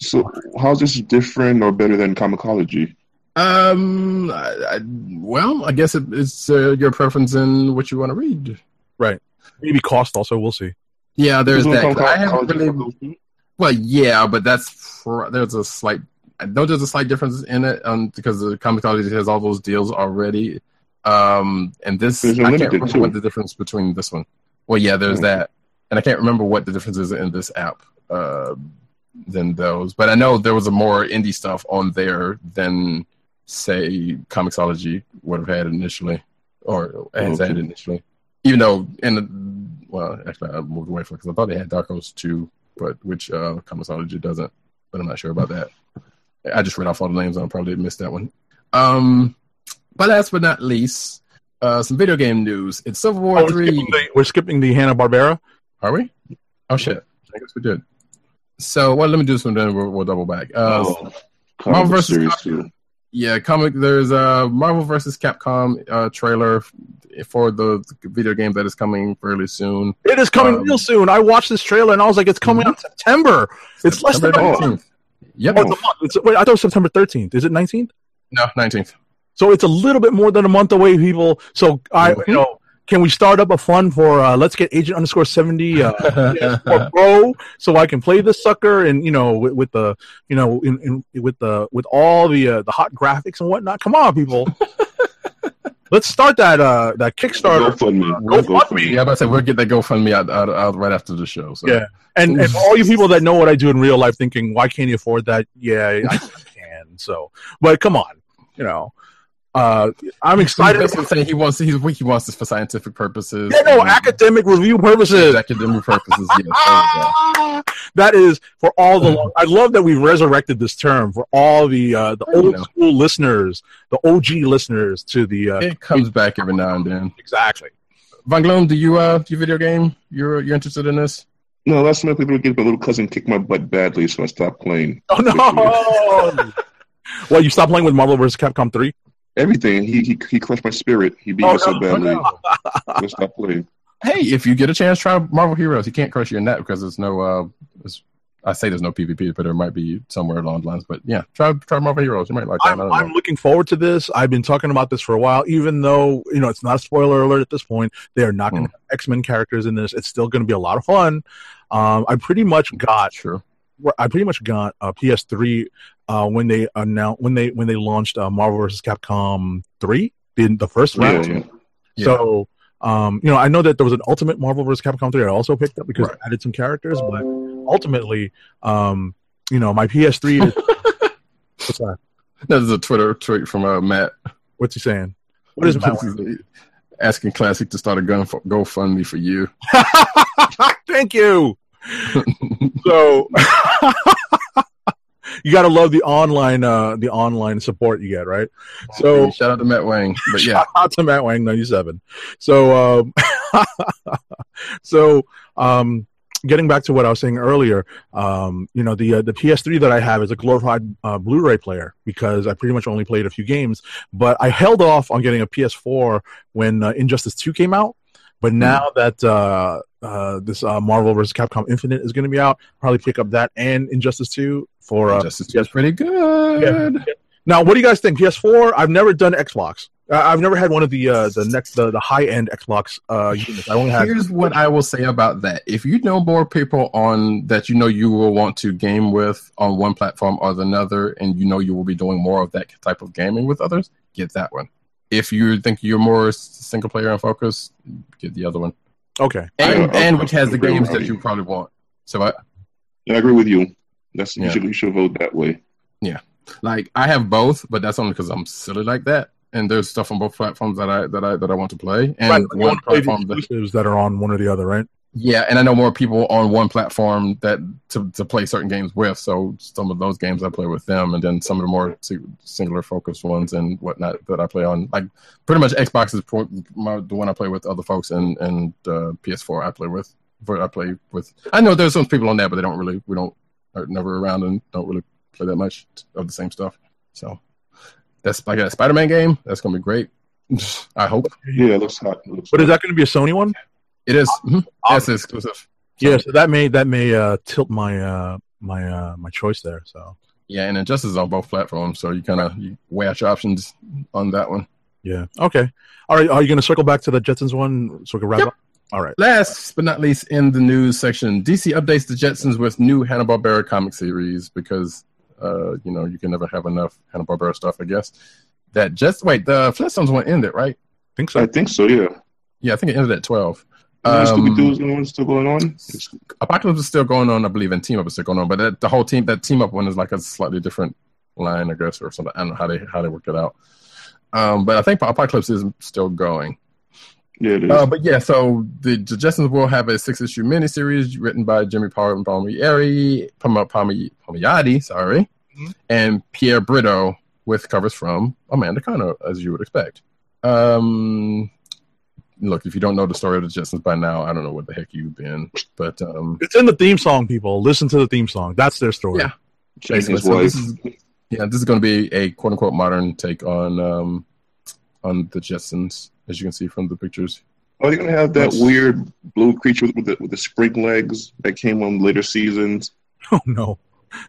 So, how's this different or better than Comixology? Um, I, I, well, I guess it, it's uh, your preference in what you want to read. Right? Maybe cost also. We'll see. Yeah, there's Isn't that. I haven't really Well, yeah, but that's pr- there's a slight. I know there's a slight difference in it, um, because the Comixology has all those deals already. Um, and this I can't remember too. what the difference between this one. Well, yeah, there's Mhm. that, and I can't remember what the difference is in this app uh, than those. But I know there was a more indie stuff on there than say Comixology would have had initially, or has Okay. had initially. Even though, in the, well, actually, I moved away from because I thought they had Dark Horse too, but which uh, Comixology doesn't. But I'm not sure about that. I just read off all the names. I probably missed that one. Um, but last but not least, uh, some video game news. It's Civil War Oh, we're, Three. skipping the, we're skipping the Hanna Barbera. Are we? Oh shit! I guess we did. So, well, let me do this one. Then we'll, we'll double back. Uh, Oh, Marvel comic versus series Cap- too. Yeah, comic. There's a Marvel versus Capcom uh, trailer for the video game that is coming fairly soon. It is coming Um, real soon. I watched this trailer and I was like, it's coming out in September. It's less than September a month. 19th. Yep. Oh, it's a month. It's, wait, I thought it was September 13th. Is it 19th? No, nineteenth. So it's a little bit more than a month away, people. So I, you know, can we start up a fund for uh, let's get agent underscore seventy uh, PS4 Pro so I can play this sucker and you know with, with the you know in, in with the with all the uh, the hot graphics and whatnot. Come on, people. let's start that uh that Kickstarter. GoFundMe. GoFundMe. Yeah, I'm about to say we'll get that GoFundMe out, out, out right after the show. So. Yeah. And, and all you people that know what I do in real life, thinking why can't you afford that? Yeah, I can. So, but come on, you know, uh, I'm He's excited. basically saying he wants he's he wants this for scientific purposes. Yeah, no, and academic review purposes. academic purposes. Yes, there we go. that is for all the. Long, I love that we resurrected this term for all the uh, the I old know. school listeners, the OG listeners to the. Uh, It comes back every now and then. exactly. Von Gloom, do you uh do you video game? You're you're interested in this? No, last night people get my little cousin kicked my butt badly, so I stopped playing. Oh no! well, you stopped playing with Marvel vs. Capcom three. Everything. He he, he crushed my spirit. He beat Oh, me so badly. no. I stopped playing. Hey, if you get a chance, try Marvel Heroes. He can't crush your net because there's no uh there's, I say there's no PvP, but there might be somewhere along the lines. But yeah, try try Marvel Heroes. You might like that. I I'm, don't I'm know. looking forward to this. I've been talking about this for a while, even though you know it's not a spoiler alert at this point. They are not going to Hmm. have X Men characters in this. It's still going to be a lot of fun. Um, I pretty much got Sure. I pretty much got a PS3 uh, when they announced when they when they launched uh, Marvel vs. Capcom three in the first round. yeah. Yeah. So um, you know, I know that there was an Ultimate Marvel vs. Capcom three I also picked up because Right. it added some characters, but ultimately, um, you know, my PS3 is what's that? That is a Twitter tweet from uh, Matt. What's he saying? What is Matt? asking Classic to start a gun for, GoFundMe for you? Thank you. So you got to love the online uh the online support you get, right? So shout out to Matt Wang. But yeah, shout out to Matt Wang ninety seven. So um so um getting back to what I was saying earlier, um, you know, the uh, the PS3 that I have is a glorified uh, Blu-ray player because I pretty much only played a few games. But I held off on getting a PS4 when uh, Injustice 2 came out. But now that uh, uh, this uh, Marvel vs. Capcom Infinite is going to be out, probably pick up that and Injustice 2 for uh, Justice is pretty good. now, what do you guys think? PS4? I've never done Xbox. I've never had one of the uh, the next the, the high end Xbox uh, units. I only had. Here's what I will say about that. If you know more people on that you know you will want to game with on one platform or another, and you know you will be doing more of that type of gaming with others, get that one. If you think you're more single player and focused, get the other one. Okay. And, I- I- and which has the games that you. you probably want. So I Yeah, I agree with you. That's Yeah. you, should, you should vote that way. Yeah, like I have both, but that's only because I'm silly like that. And there's stuff on both platforms that I that I that I want to play. And Right, one want to play the platform that that are on one or the other, right? Yeah, and I know more people on one platform that to, to play certain games with. So some of those games I play with them, and then some of the more singular focused ones and whatnot that I play on. Like pretty much Xbox is pro- my, the one I play with other folks, and and uh, PS4 I play with. I play with. I know there's some people on there, but they don't really. We don't are never around and don't really play that much of the same stuff. So that's like a Spider-Man game. That's gonna be great. I hope Yeah, it looks hot. It looks But is that going to be a Sony one? It is. Mhm. That's exclusive. Yeah, so that may that may uh, tilt my uh, my uh, my choice there. So Yeah, and Injustice is on both platforms, so you kind of you weigh out your options on that one. yeah, okay. All right, are you going to circle back to the Jetsons one so we can wrap Yep. up? All right. Last but not least, in the news section, DC updates the Jetsons with new Hanna Barbera comic series because uh, you know you can never have enough Hanna Barbera stuff, I guess. That just wait, the Flintstones one ended, right? think so. I think so. Yeah. Yeah, I think it ended at twelve. Um, Scooby Doo's the still going on. Apocalypse is still going on, I believe, and Team Up is still going on, but that, the whole team that Team Up one is like a slightly different line, I guess, or something. I don't know how they how they worked it out. Um, but I think Apocalypse is still going. Yeah, it is. Uh, but yeah, so the, the Jetsons will have a six issue miniseries written by Jimmy Power and Palmieri, Palmi- Palmi- Palmiotti, sorry, Mhm. and Pier Brito with covers from Amanda Conner, as you would expect. Um, look, if you don't know the story of the Jetsons by now, I don't know what the heck you've been, but um, It's in the theme song, people. Listen to the theme song. That's their story. Yeah. Jason's so wife. this is, yeah, this is going to be a quote unquote modern take on um, on the Jetsons, as you can see from the pictures. Are they gonna have that Yes. weird blue creature with, with the with the spring legs that came on later seasons? Oh no.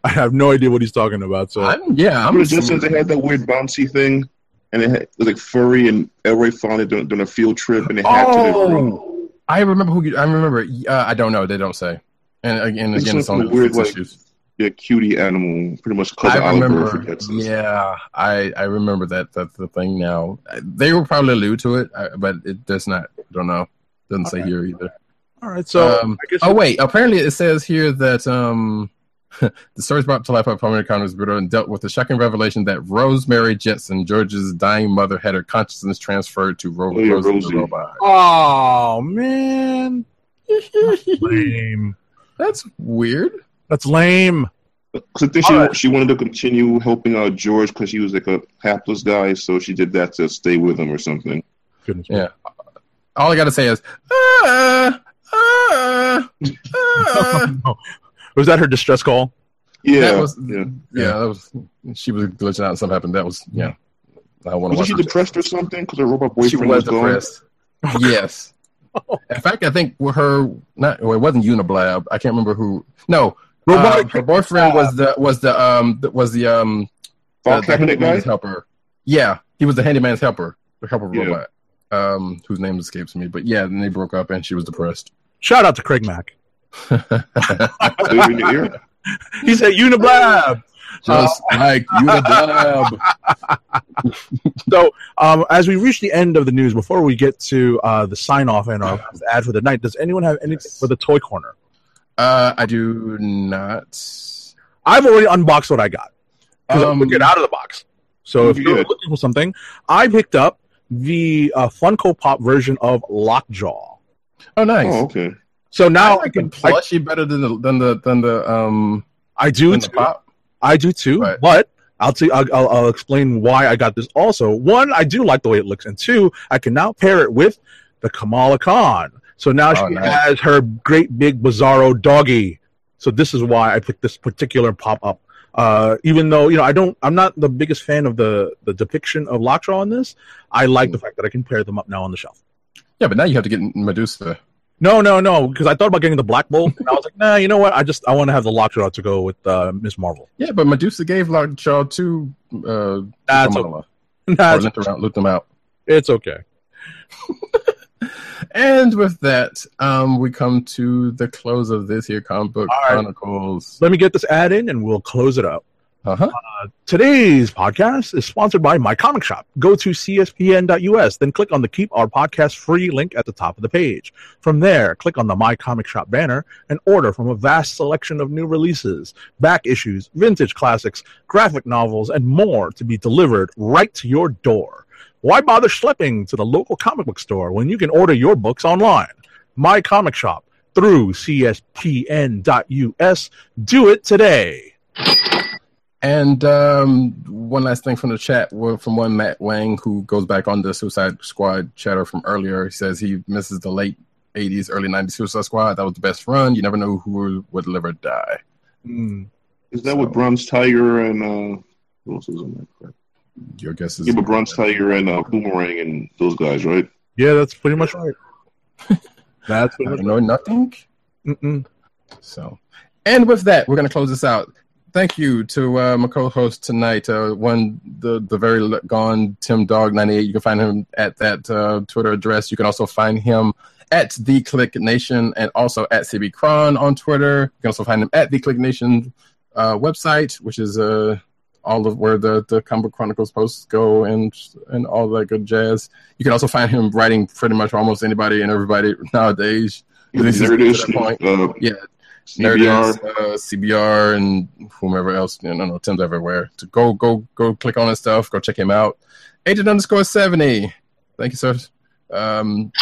I have no idea what he's talking about. So I'm, yeah, I'm Remember just since they had that weird bouncy thing, and it, had, it was like furry, and Elroy found it doing, doing a field trip, and they had to. Oh, I remember who. You, I remember. Uh, I don't know. They don't say. And again, It's again, it's on weird, weird like, issues. Yeah, cutie animal, pretty much cousin I remember. for Texas. Yeah, I I remember that. That's the thing now. They will probably allude to it, but it does not. I don't know. Doesn't say Okay. here either. all right. So Um, I guess Oh wait, apparently it says here that um the stories brought to life by Prominent Congress Bureau and dealt with the shocking revelation that Rosemary Jetson, George's dying mother, had her consciousness transferred to Ro- Oh, yeah, Rosie the robot. Oh man, lame. That's weird. That's lame. Because I think she All right. she wanted to continue helping out George because he was like a hapless guy, so she did that to stay with him or something. Goodness. Yeah. All I gotta say is ah, ah, ah. Was that her distress call? Yeah, That was- yeah. yeah, that was she was glitching out and something happened. That was yeah. I want to Wasn't she depressed or something because her robot She boyfriend was was, gone? depressed. yes. In fact, I think her not well, it wasn't Uniblab. I can't remember who. No, Robotic uh, her boyfriend was the was the um the- was the um File the, the cabinet guy. handyman's helper. Yeah, he was the handyman's helper, the helper Yeah. robot. Um, whose name escapes me, but yeah, then they broke up and she was depressed. Shout out to Craig Mack. Baby in the ear. He said Uniblab. Just like Uniblab. So, um, as we reach the end of the news, before we get to uh, the sign off and our ad for the night, does anyone have anything Yes. for the toy corner? Uh, I do not. I've already unboxed what I got because I Um, took it out of the box. So if you you're did. looking for something, I picked up the uh, Funko Pop version of Lockjaw. Oh, nice. Oh, okay. So now I like the plushie better than the than the than the um I do too. pop. I do too. Right. But I'll, t- I'll, I'll I'll explain why I got this. Also, one, I do like the way it looks, and two, I can now pair it with the Kamala Khan. So now Oh, she nice. has her great big Bizarro doggy. So this is why I picked this particular pop up. Uh, even though you know I don't, I'm not the biggest fan of the the depiction of Lockjaw in this. I like the fact that I can pair them up now on the shelf. Yeah, but now you have to get Medusa. No, no, no, because I thought about getting the Black Bolt, and I was like, nah, you know what? I just I want to have the Lockjaw to go with uh, Miss Marvel. Yeah, but Medusa gave Lockjaw to uh That's Kamala. Nah, or it's, looped, around, looped them out. it's okay. And with that, um, we come to the close of this here comic book right. chronicles. Let me get this ad in, and we'll close it up. Uh-huh. Today's podcast is sponsored by My Comic Shop. Go to cspn.us, then click on the Keep Our Podcast Free link at the top of the page. From there, click on the My Comic Shop banner and order from a vast selection of new releases, back issues, vintage classics, graphic novels, and more to be delivered right to your door. Why bother schlepping to the local comic book store when you can order your books online? My Comic Shop through cspn.us. Do it today. And um, one last thing from the chat from one Matt Wang who goes back on the Suicide Squad chatter from earlier. He says he misses the late 80s, early 90s Suicide Squad. That was the best run. You never know who would live or die. Hmm. Is that with Bronze Tiger and uh, who else is on that? crap? Your guess is. Yeah, but Bronze Tiger and uh, Boomerang and those guys, right? Yeah, that's pretty much right. That's I pretty much don't know nothing. Mm-mm. So, and with that, we're going to close this out. Thank you to uh, my co-host tonight, uh, one the the very gone Tim Dog ninety eight. You can find him at that uh, Twitter address. You can also find him at the KLIQ Nation and also at CB Cron on Twitter. You can also find him at the KLIQ Nation uh, website, which is uh, all of where the the Comic Chronicles posts go and and all that good jazz. You can also find him writing pretty much almost anybody and everybody nowadays. At least to that point. uh, Yeah. Nerdist, uh, CBR, and whomever else. You know, no, Tim's everywhere. To go, go, go, click on his stuff. Go check him out. Agent underscore seventy. Thank you, sir, um,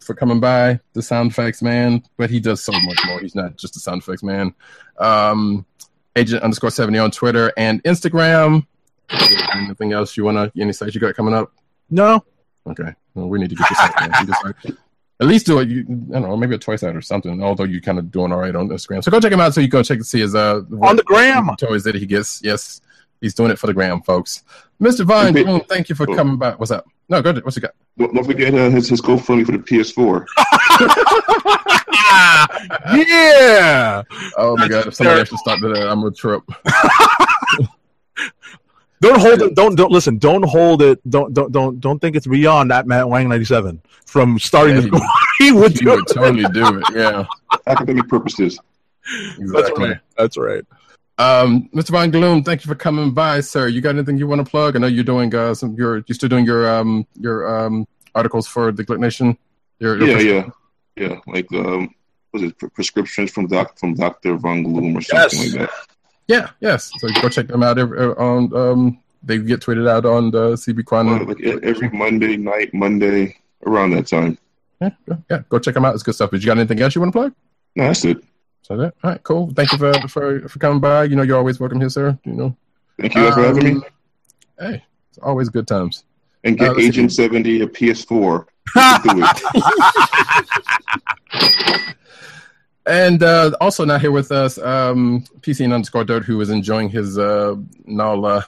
for coming by. The sound effects man, but he does so much more. He's not just a sound effects man. Um, Agent underscore seventy on Twitter and Instagram. Anything else you wanna? Any sites you got coming up? No, Okay, well, we need to get this out. man. You just, like, at least do it. You, I don't know, maybe a twice out or something. Although you're kind of doing all right on Instagram, so go check him out. So you go check and see his uh on the gram. toys that he gets. Yes, He's doing it for the gram, folks. Mr. Vine, Hey, Bloom, thank you for oh. coming back. What's up? No, go ahead. What's you got? Don't, don't forget uh, his, his GoFundMe for the PS4. yeah. Oh my god! If somebody actually started that, I'm a trip. Don't hold it. Don't don't listen. Don't hold it. Don't don't don't don't think it's beyond that Matt Wang ninety seven from starting Yeah, this. he would You do would it. totally do it. Yeah, Academic purposes. That's exactly. right. That's right. Um, Mr. Von Gloom, thank you for coming by, sir. You got anything you want to plug? I know you're doing uh, some. You're you're still doing your um your um articles for the KLIQ Nation. Your, your Yeah, yeah, yeah. Like um, was it pre- prescriptions from doc from Doctor Von Gloom or something Yes. like that? Yeah, yes. So go check them out every, uh, on. Um, they get tweeted out on the CB Quan. Uh, like every Monday night, Monday around that time. yeah, yeah, go check them out. It's good stuff. But you got anything else you want to plug? No, that's it. So that all right, cool. Thank you for for for coming by. You know, you're always welcome here, sir. You know, Thank you all for having me. Um, Hey, it's always good times. And uh, get see. Agent Seventy a PS4. Let's do it. And uh, also not here with us, um, PC and underscore dirt, who is enjoying his uh, Nala.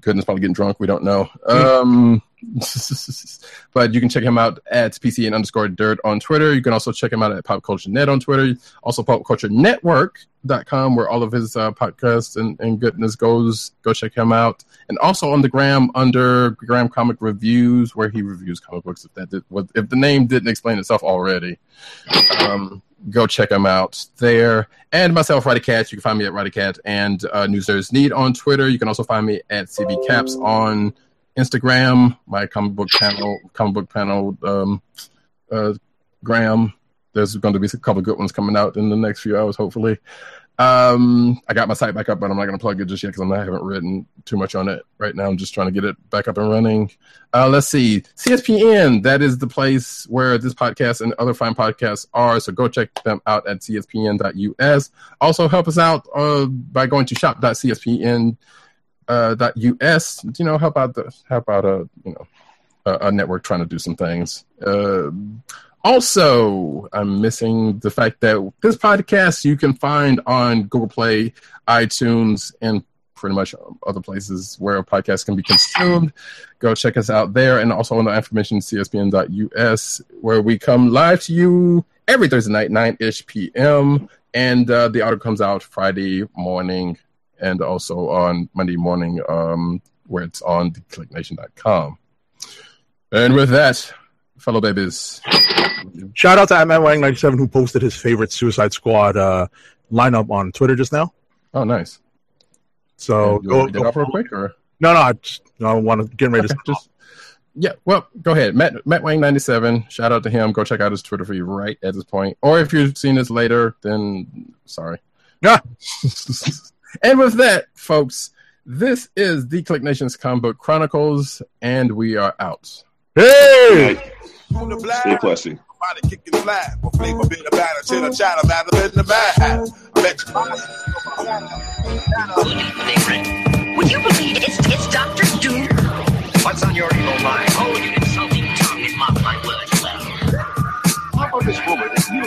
Goodness, probably getting drunk. We don't know. Um, but you can check him out at PC and underscore dirt on Twitter. You can also check him out at Pop Culture Net on Twitter. Also, popculturenetwork.com, where all of his uh, podcasts and, and goodness goes. Go check him out. And also on the gram under Gram Comic Reviews, where he reviews comic books. If that did, if the name didn't explain itself already. Um, go check them out there. And myself, Roddy Cat. You can find me at Roddy Cat and uh, News Nerds Need on Twitter. You can also find me at CB Caps on Instagram. My comic book panel, comic book panel, um, uh, Graham. There's going to be a couple good ones coming out in the next few hours, hopefully. Um, I got my site back up, but I'm not going to plug it just yet because I haven't written too much on it right now. I'm just trying to get it back up and running. Uh, let's see. CSPN, that is the place where this podcast and other fine podcasts are. So go check them out at cspn.us. Also, help us out uh, by going to shop.cspn.us. Uh. You know, help out the help out a you know a, a network trying to do some things. Uh, also, I'm missing the fact that this podcast you can find on Google Play, iTunes, and pretty much other places where podcasts can be consumed. Go check us out there, and also on the information cspn.us, where we come live to you every Thursday night, 9 ish p.m. And uh, the article comes out Friday morning and also on Monday morning, um, where it's on theclicknation.com. And with that, fellow babies, Shout out to Matt Wang ninety seven who posted his favorite Suicide Squad uh, lineup on Twitter just now. oh, nice. So go, want me to get off real quick, or no, no, I just I want to get ready Okay, to just yeah. Well, go ahead, Matt Matt Wang ninety seven. Shout out to him. Go check out his Twitter feed right at this point, or if you've seen this later, then sorry. Yeah. and with that, folks, this is the KLIQ Nation's Comic Book Chronicles, and we are out. Hey! Body kicking flat. Flavor, bit of batter, chatter, batter, bit. I bet. Would you believe it's, it's Dr. Doom? What's on your evil mind? Oh, you insulting tongue. It mocked my words. How about this woman you